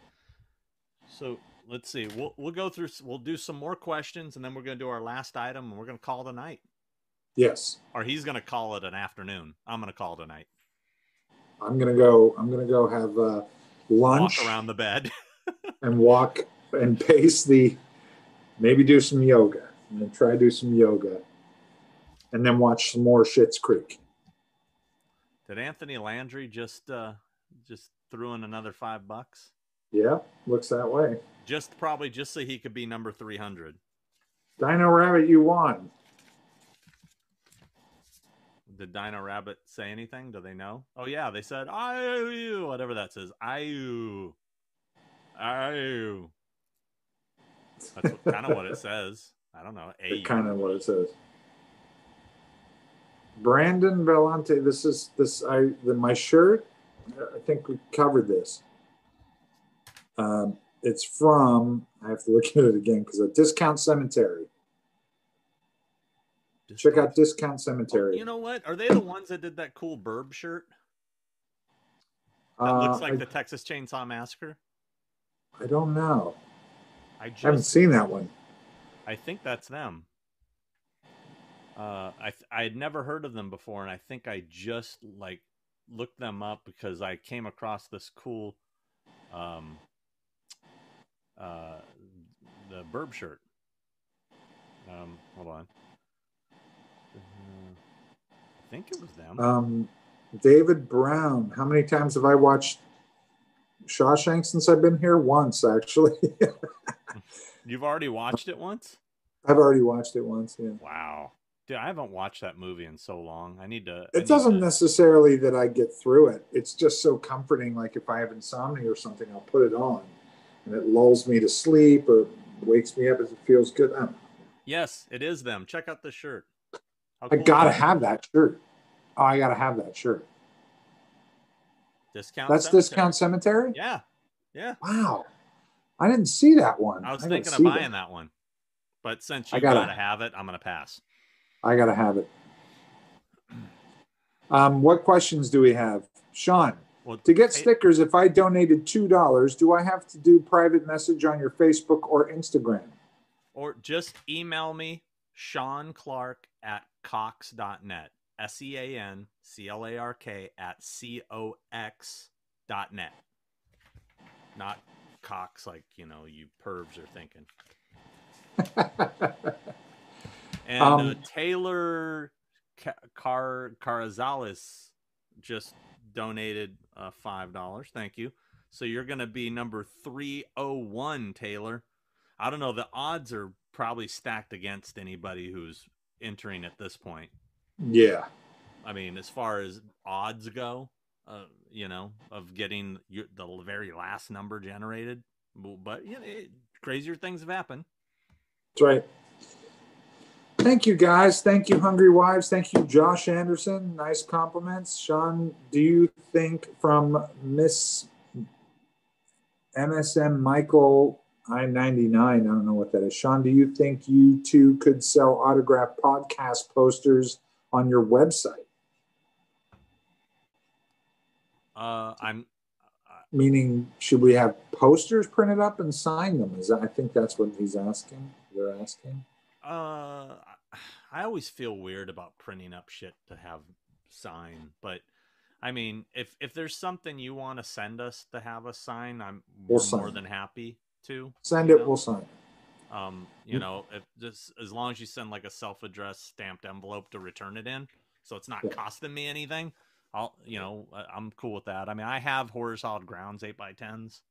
so let's see. We'll we'll go through. We'll do some more questions, and then we're going to do our last item, and we're going to call it a night. Yes. Or he's going to call it an afternoon. I'm going to call it a night. I'm gonna go. I'm gonna go have uh, lunch Walk around the bed. and walk and pace the. Maybe do some yoga. I'm gonna try to do some yoga, and then watch some more Schitt's Creek. Did Anthony Landry just uh just threw in another five bucks? Yeah, looks that way. Just probably just so he could be number three hundred. Dino Rabbit, you won. Did Dino Rabbit say anything? Do they know? Oh yeah, they said I whatever that says. I I That's kind of what it says. I don't know. That's kind of what it says. Brandon Valente, this is this I the, my shirt. I think we covered this. Um, it's from. I have to look at it again because a discount cemetery. Check out Discount Cemetery. Oh, you know what? Are they the ones that did that cool Burb shirt? That Uh, looks like I, the Texas Chainsaw Massacre. I don't know. I I haven't seen that one. I think that's them. Uh, I I had never heard of them before, and I think I just like looked them up because I came across this cool, um, uh, the Burb shirt. Um, hold on. I think it was them. Um, David Brown. How many times have I watched Shawshank since I've been here? Once, actually. You've already watched it once? I've already watched it once. Yeah. Wow. Dude, I haven't watched that movie in so long. I need to. It need doesn't to- necessarily that I get through it. It's just so comforting. Like if I have insomnia or something, I'll put it on, and it lulls me to sleep or wakes me up as it feels good. Yes, it is them. Check out the shirt. How I gotta that? have that shirt. Oh, I gotta have that shirt. discount. That's Cemetery. Discount Cemetery. Yeah, yeah. Wow, I didn't see that one. I was didn't thinking of buying that one, but since you I gotta- gotta have it, I'm gonna pass. I gotta have it. Um, what questions do we have, Sean? Well, To get stickers, if I donated two dollars, do I have to do private message on your Facebook or Instagram? or just email me Sean Clark at cox.net. S E A N C L A R K at C O X dot net. Not Cox like, you know, you pervs are thinking. And uh, Um, Taylor Ca- Car Carazales just donated uh, five dollars. Thank you. So you're going to be number three oh one, Taylor. I don't know. The odds are probably stacked against anybody who's entering at this point. yeah, I mean, as far as odds go, uh, you know, of getting your, the very last number generated. But you know, it, crazier things have happened. that's right. Thank you, guys. Thank you, Hungry Wives. Thank you, Josh Anderson. Nice compliments. Sean, do you think from Miss MSM Michael I 99, I don't know what that is. Sean, do you think you two could sell autographed podcast posters on your website? Uh, I'm Meaning, should we have posters printed up and sign them? Is that, I think that's what he's asking. They're asking. Uh, I always feel weird about printing up shit to have sign, but I mean, if if there's something you want to send us to have us sign, I'm We'll more sign. than happy to. Send it, know? we'll sign it. Um, you know, if just as long as you send like a self-addressed stamped envelope to return it in, so it's not Yeah. costing me anything. I'll, you know, I'm cool with that. I mean, I have horrors hallowed grounds eight by tens,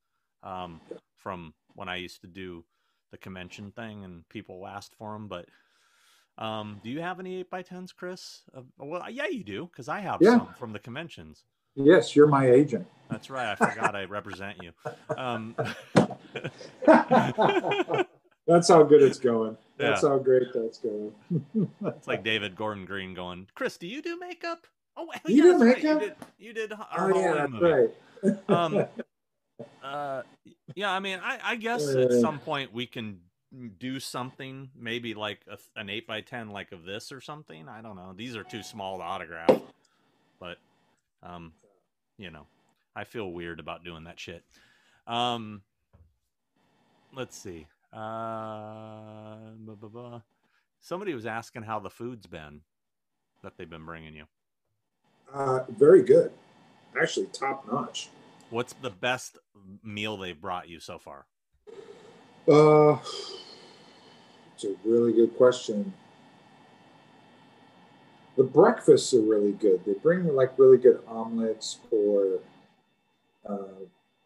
um, from when I used to do the convention thing, and people asked for them. But, um, do you have any eight by tens, Chris? Uh, well, yeah, you do, because I have Yeah. some from the conventions. Yes, you're my agent. That's right. I forgot I represent you. Um, that's how good it's going. That's Yeah. how great that's going. It's like David Gordon Green going, Chris, do you do makeup? Oh, You yeah, do that's right. makeup? You did. You did our oh, yeah, movie. right. Um, uh, yeah, I mean, I, I guess at Uh. some point we can do something, maybe like a, an eight by ten, like of this or something. I don't know. These are too small to autograph, but um, you know, I feel weird about doing that shit. Um, let's see. Uh, blah, blah, blah. Somebody was asking how the food's been that they've been bringing you. Uh, very good. Actually, top notch. What's the best meal they've brought you so far? Uh, it's a really good question. The breakfasts are really good. They bring like really good omelets or uh,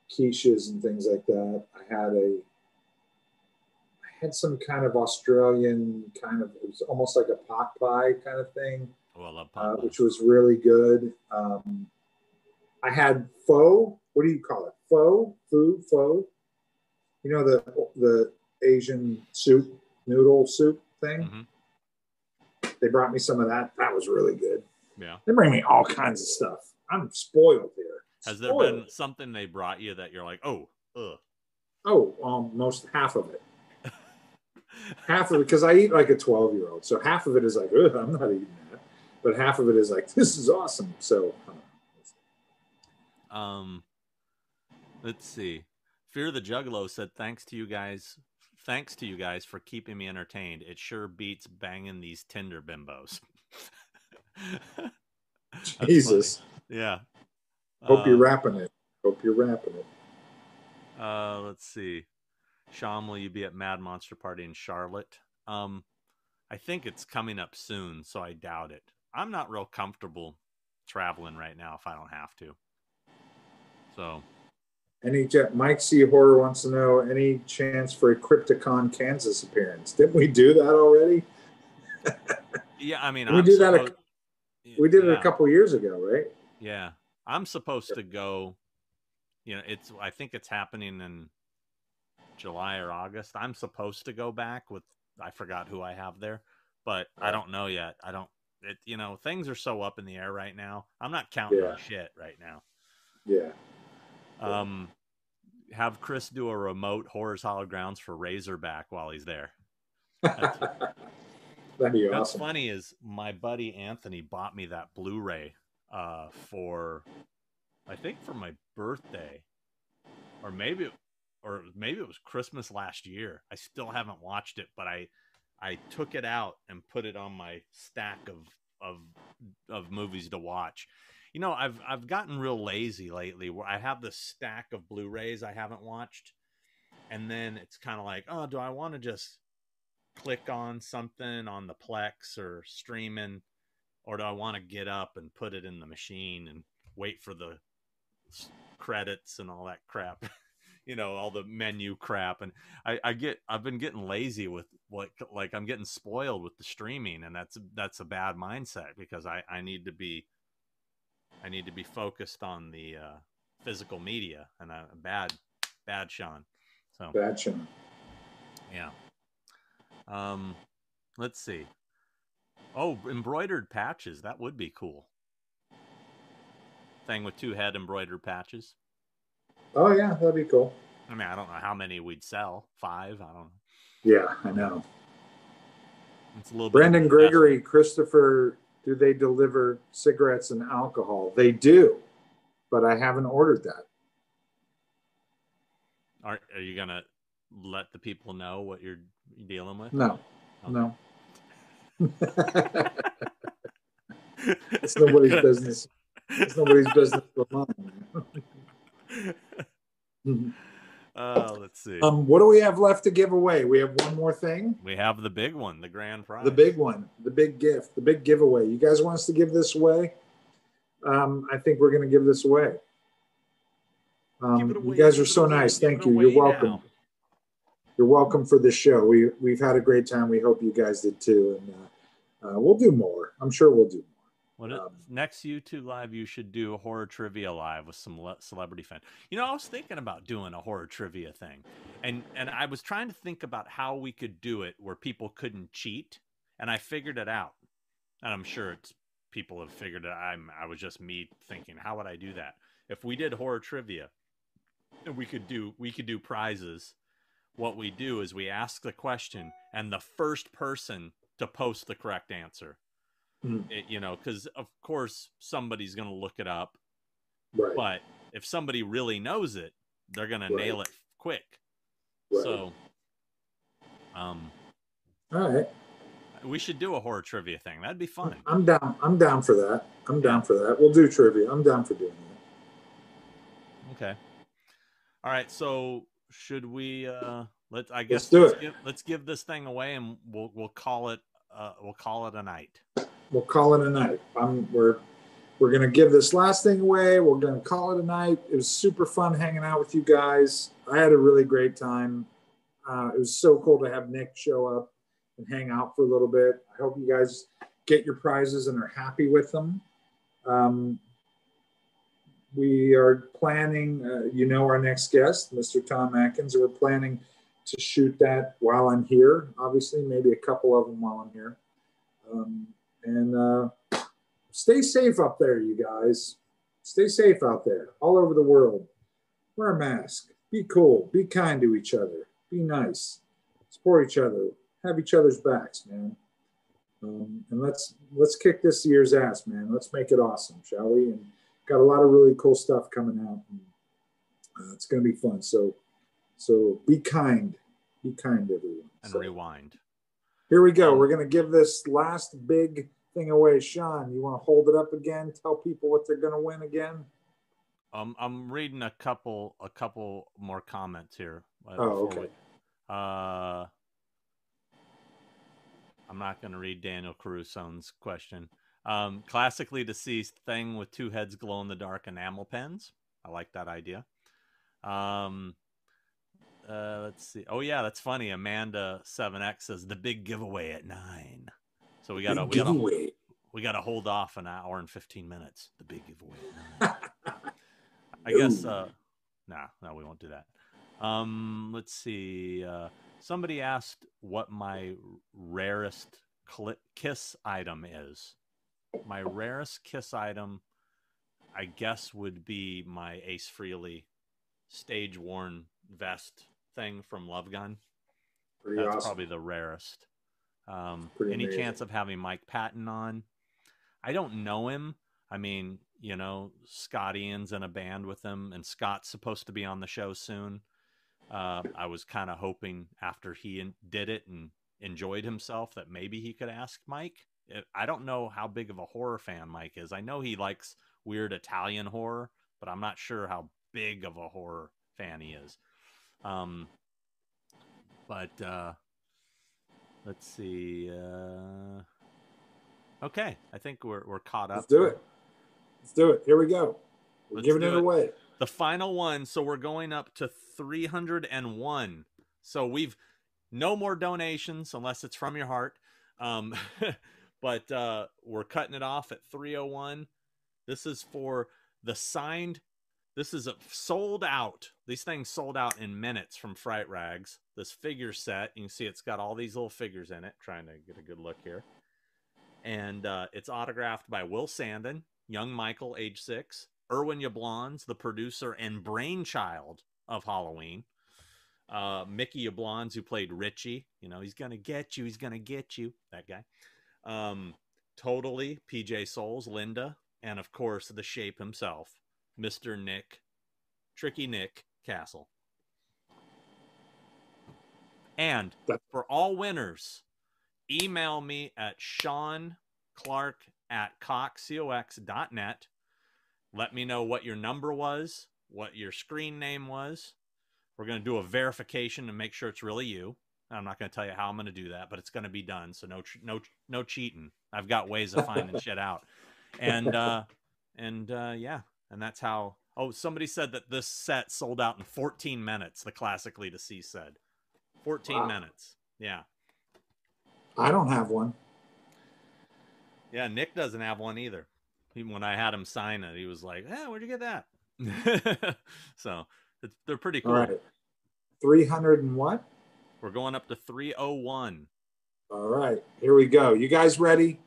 quiches and things like that. I had a, I had some kind of Australian kind of, it was almost like a pot pie kind of thing, Oh, I love uh, pot pie. which was really good. Um, I had pho. What do you call it? Pho, food, pho. You know the the Asian soup, noodle soup thing. Mhm. They brought me some of that. That was really good. Yeah. They bring me all kinds of stuff. I'm spoiled here. Has there been something they brought you that you're like, oh, ugh? Oh, almost half of it. Half of it, because I eat like a 12 year old. So half of it is like, Ugh, I'm not eating that. But half of it is like, this is awesome. So, Um, let's see. Fear the Juggalo said, "Thanks to you guys, thanks to you guys for keeping me entertained. It sure beats banging these Tinder bimbos." That's funny. Jesus. Yeah. Hope you're wrapping it. Hope you're wrapping it. Uh, let's see. Sean, will you be at Mad Monster Party in Charlotte? Um, I think it's coming up soon, so I doubt it. I'm not real comfortable traveling right now if I don't have to. So Any Mike C. Horror wants to know any chance for a Crypticon Kansas appearance? Didn't we do that already? yeah, I mean, We I'm do that a- We did it a couple years ago, right? Yeah, I'm supposed to go. You know, it's. I think it's happening in July or August. I'm supposed to go back with. I forgot who I have there, but I don't know yet. I don't. It. You know, things are so up in the air right now. I'm not counting Yeah. shit right now. Yeah. Um, have Chris do a remote horrors hallowed grounds for Razorback while he's there. That'd be What's awesome. funny is my buddy Anthony bought me that Blu-ray uh, for, I think for my birthday, or maybe, or maybe it was Christmas last year. I still haven't watched it, but I, I took it out and put it on my stack of of of movies to watch. You know, I've I've gotten real lazy lately. Where I have this stack of Blu-rays I haven't watched, and then it's kind of like, oh, do I want to just click on something on the Plex or streaming, or do I want to get up and put it in the machine and wait for the credits and all that crap? you know, all the menu crap. And I, I get, I've been getting lazy with like, like I'm getting spoiled with the streaming, and that's that's a bad mindset because I I need to be, I need to be focused on the uh, physical media, and I, bad, bad, Sean. So Bad Sean. yeah. Um, let's see. Oh, embroidered patches. That would be cool. Thing with two head embroidered patches. Oh yeah, that'd be cool. I mean, I don't know how many we'd sell. Five. I don't know. Yeah, I know. It's a little. Brandon an Gregory, Christopher, do they deliver cigarettes and alcohol? They do, but I haven't ordered that. Are Are you gonna let the people know what you're dealing with? No, Okay. no. it's nobody's business. It's nobody's business but mine. Mm-hmm. Uh, let's see. um, what do we have left to give away? We have one more thing. we have the big one, the grand prize. The big one, the big gift, the big giveaway. You guys want us to give this away? Um, I think we're going to give this away. Um, Give away, you guys are so nice. give Thank you. You're welcome. now. You're welcome for this show. We we've had a great time. We hope you guys did too, and uh, uh, we'll do more. I'm sure we'll do more. What Um, next YouTube live? You should do a horror trivia live with some le- celebrity fan. You know, I was thinking about doing a horror trivia thing, and and I was trying to think about how we could do it where people couldn't cheat, and I figured it out. And I'm sure it's people have figured it. I'm I was just me thinking, how would I do that? If we did horror trivia, and we could do we could do prizes. What we do is we ask the question, and the first person to post the correct answer It, you know, because of course somebody's going to look it up, Right. but if somebody really knows it, they're going to Right. nail it quick. Right. So, um, all right. We should do a horror trivia thing. That'd be fun. I'm down. I'm down for that. I'm down for that. We'll do trivia. I'm down for doing that. Okay. All right. So should we? uh Let's. I guess let's do let's it. Give, let's give this thing away, and we'll we'll call it. Uh, we'll call it a night. We'll call it a night. I'm. We're we're gonna give this last thing away. We're gonna call it a night. It was super fun hanging out with you guys. I had a really great time. Uh, it was so cool to have Nick show up and hang out for a little bit. I hope you guys get your prizes and are happy with them. Um, we are planning, uh, you know, our next guest, Mr. Tom Atkins. We're planning to shoot that while I'm here, obviously, maybe a couple of them while I'm here. Um, and uh, stay safe up there, you guys. Stay safe out there, all over the world. Wear a mask. Be cool. Be kind to each other. Be nice. Support each other. Have each other's backs, man. Um, and let's let's kick this year's ass, man. Let's make it awesome, shall we? And got a lot of really cool stuff coming out. And, uh, it's going to be fun. So so be kind. Be kind, everyone. And so, rewind. Here we go. We're going to give this last big thing away. Sean, you want to hold it up again? Tell people what they're going to win again. Um, I'm reading a couple a couple more comments here. Uh, oh, okay. We, uh, I'm not going to read Daniel Caruso's question. Um, classically deceased thing with two heads glow in the dark enamel pens. I like that idea. Um, uh, let's see. Oh yeah, that's funny. Amanda Seven X says the big giveaway at nine. So we got to we got to we got to hold off an hour and fifteen minutes. The big giveaway. I guess. Uh, nah, no, we won't do that. Um, let's see. Uh, somebody asked what my rarest cl- kiss item is. My rarest kiss item, I guess, would be my Ace Frehley stage worn vest thing from Love Gun. Pretty That's awesome. probably the rarest. Um, any amazing. chance of having Mike Patton on? I don't know him. I mean, you know, Scott Ian's in a band with him, and Scott's supposed to be on the show soon. Uh, I was kind of hoping after he did it and enjoyed himself that maybe he could ask Mike. I don't know how big of a horror fan Mike is. I know he likes weird Italian horror, but I'm not sure how big of a horror fan he is. Um, but uh, let's see. Uh, okay, I think we're we're caught up. Let's do it. Let's do it. Here we go. We're Let's giving it, it away. The final one. So we're going up to 301. So we've no more donations unless it's from your heart. Um, but uh, we're cutting it off at 301. This is for the signed. This is a sold out. These things sold out in minutes from Fright Rags. This figure set, you can see it's got all these little figures in it. Trying to get a good look here, and uh, it's autographed by Will Sandin, young Michael, age six, Irwin Yablans, the producer and brainchild of Halloween. Uh, Mickey Yablans, who played Richie, you know, he's gonna get you, he's gonna get you, that guy. Um, totally, PJ Soles, Linda, and of course the shape himself, Mr. Nick, Tricky Nick Castle. And for all winners, email me at Sean Clark at cox.net. Let me know what your number was, what your screen name was. We're going to do a verification to make sure it's really you. I'm not going to tell you how I'm going to do that, but it's going to be done. So no, no, no cheating. I've got ways of finding shit out. And, uh, and, uh, yeah. And that's how, oh, somebody said that this set sold out in 14 minutes. The classically to see said 14 wow. minutes. Yeah. I don't have one. Yeah. Nick doesn't have one either. Even when I had him sign it, he was like, "Yeah, where'd you get that?" so they're pretty cool. All right. 300 and what? We're going up to 301. All right. Here we go. You guys ready?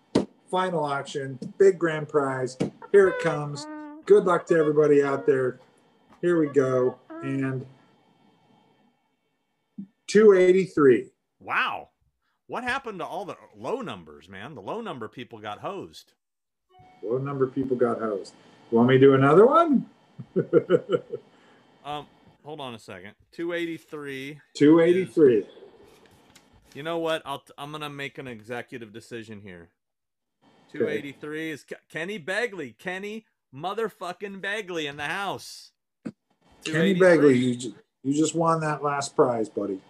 Final auction, big grand prize. Here it comes. Good luck to everybody out there. Here we go. And 283. Wow. What happened to all the low numbers, man? The low number people got hosed. Low number people got hosed. Want me to do another one? um, hold on a second. 283. 283. You know what? I'll I'm gonna make an executive decision here. 283 is Kenny Begley. Kenny motherfucking Begley in the house. Kenny 283. Begley, you just, you just won that last prize, buddy.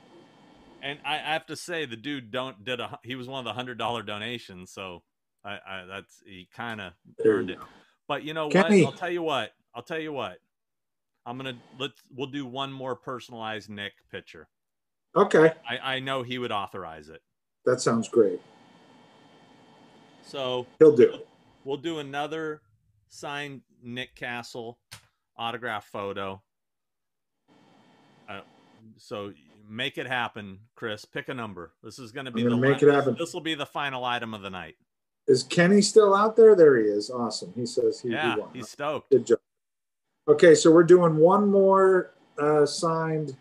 And I, I have to say, the dude don't did a he was one of the hundred dollar donations, so I, I that's he kind of earned it. go. But you know Kenny. what? I'll tell you what. I'll tell you what. I'm gonna let's we'll do one more personalized Nick picture. Okay, I, I know he would authorize it. that sounds great. So He'll do it. we'll do another signed Nick Castle autograph photo. Uh, so make it happen, Chris. Pick a number. This is going to be the make it happen. This will be the final item of the night. Is Kenny still out there? There he is. Awesome. He says he, he won. he's stoked. Good job. Okay, so we're doing one more uh, signed,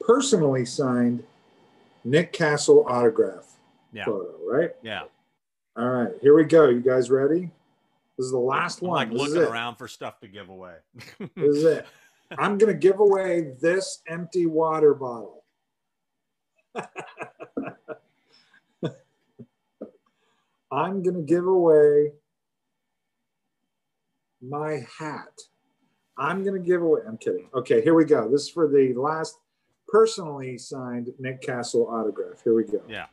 personally signed Nick Castle autograph Yeah, photo, right? yeah. All right, here we go. You guys ready? This is the last I'm one. like this looking around for stuff to give away. This is it. I'm going to give away this empty water bottle. I'm going to give away my hat. I'm going to give away, I'm kidding. Okay, here we go. This is for the last personally signed Nick Castle autograph. Here we go. yeah,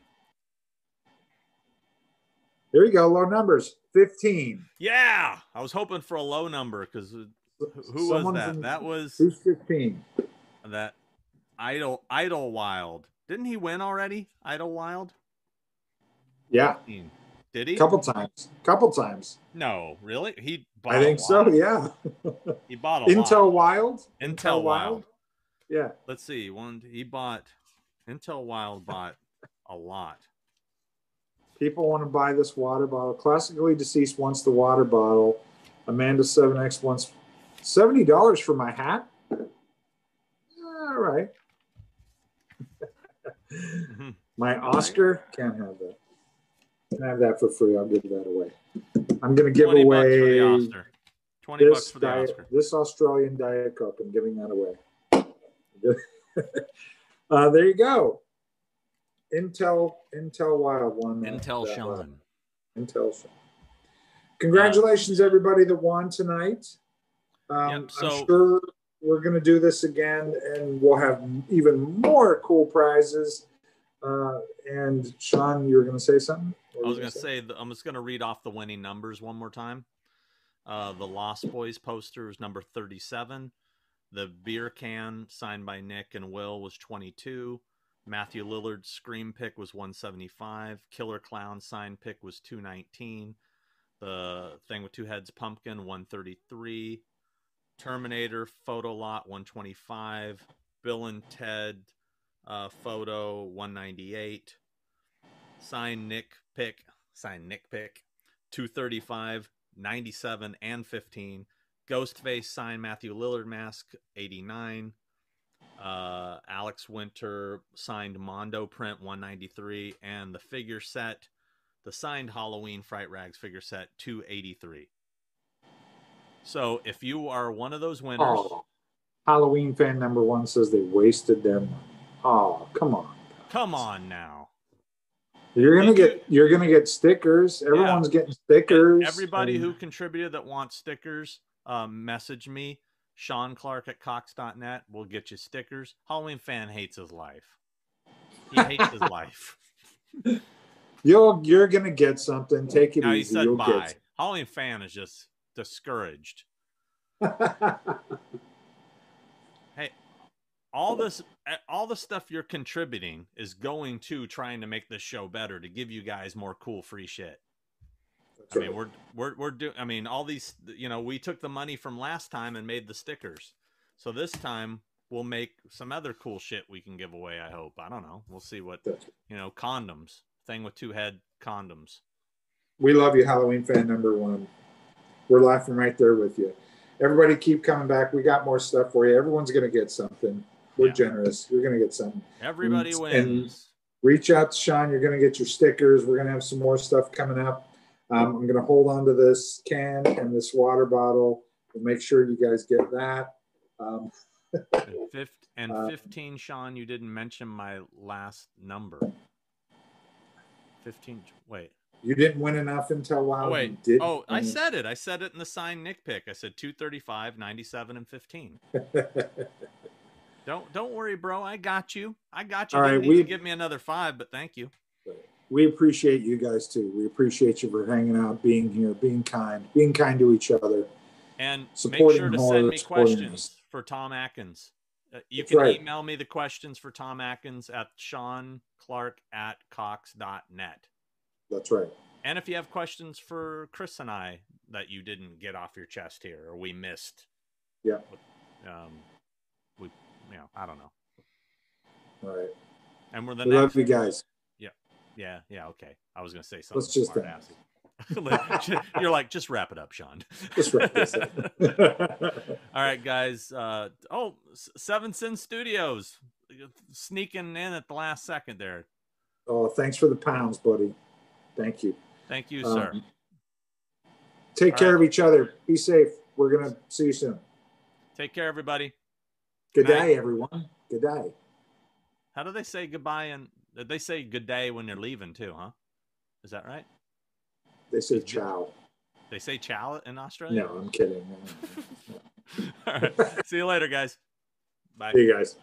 Here we go. Low numbers 15. yeah. I was hoping for a low number because uh, who was that? in- That was Who's 15? that Idol Idle Idlewild. Didn't he win already? Idlewild. Yeah, Did he? couple times. Couple times. No, really? He bought I think so. Yeah. He bought a Intel lot. Wild. Intel Wild. Yeah. Let's see. One he bought Intel Wild bought a lot. People want to buy this water bottle. Classically deceased wants the water bottle. Amanda 7X wants $70 for my hat. All right. My Oscar can't have that. Can have that for free. I'll give that away. I'm going to give 20 bucks for the away Oscar. 20 this, bucks for the diet, Oscar. this Australian Diet Coke. I'm giving that away. uh, there you go. Intel Intel Wild one. that- Intel that one. Sean. Intel Sean. Congratulations, everybody that won tonight. Um, Yep, so- I'm sure we're going to do this again, and we'll have even more cool prizes. Uh, and Sean, you were going to say something? I was going to say, th- I'm just going to read off the winning numbers one more time. Uh, the Lost Boys poster is number 37. The beer can signed by Nick and Will was 22. Matthew Lillard's scream pick was 175. Killer Clown sign pick was 219. The thing with two heads pumpkin 133. Terminator photo lot 125. Bill and Ted uh, photo 198. Sign Nick pick, sign Nick pick 235, 97, and 15. Ghostface sign Matthew Lillard mask 89. Uh, Alex Winter signed Mondo print 193, and the figure set, the signed Halloween Fright Rags figure set 283. So if you are one of those winners, Oh, Halloween fan number one says they wasted their money. Oh, come on. come on now. You're gonna get you're gonna get stickers. Everyone's getting stickers. Everybody and- who contributed that wants stickers, um, message me, Sean Clark at Cox.net. We'll get you stickers. Halloween fan hates his life. He hates his life. you'll you're gonna get something. Take it Now he easy. said You'll bye. Halloween fan is just discouraged. get Hey, all this, eh, all the stuff you're contributing is going to trying to make this show better to give you guys more cool free shit. I mean, we're we're we're doing. I mean, all these. You know, we took the money from last time and made the stickers. So this time we'll make some other cool shit we can give away. I hope. I don't know. We'll see what you know. Condoms. Thing with two head condoms. We love you, Halloween fan number one. We're laughing right there with you. Everybody keep coming back. We got more stuff for you. Everyone's gonna get something. We're Yeah. generous. You're gonna get something. Everybody And- wins. reach out to Sean. You're going to get your stickers. We're going to have some more stuff coming up. Um, I'm going to hold on to this can and this water bottle. We'll make sure you guys get that. Um, And fif- and Uh, 15, Sean, you didn't mention my last number. 15. Wait. You didn't win enough until wow. Oh, wait. did Oh, I said it. I said it in the signed Nick pick. I said 235, 97, and 15. Don't don't worry, bro. I got you. I got you. All right, need to we- give me another five, but thank you. We appreciate you guys too. We appreciate you for hanging out, being here, being kind, being kind to each other. And make Supporting sure to send me questions us. for Tom Atkins. Uh, you That's can right. email me the questions for Tom Atkins at Sean Clark at Cox.net. That's right. And if you have questions for Chris and I that you didn't get off your chest here or we missed, Yeah. um, we, you know, I don't know. All right. And we're the We next. love you guys. Yeah, yeah, okay. I was gonna say something Let's just end. You're like, just wrap it up, Sean. Just wrap this up. All right, guys. Uh, oh, S- Sin Studios sneaking in at the last second there. oh, thanks for the pounds, buddy. Thank you. Thank you, sir. Um, take All care right. of each other. Be safe. We're gonna see you soon. Take care, everybody. Good Night. day, everyone. Good day. How do they say goodbye? They say good day when they're leaving too, huh? Is that right? They say ciao. They say ciao in Australia. No, I'm kidding. All right. See you later, guys. Bye. See you guys.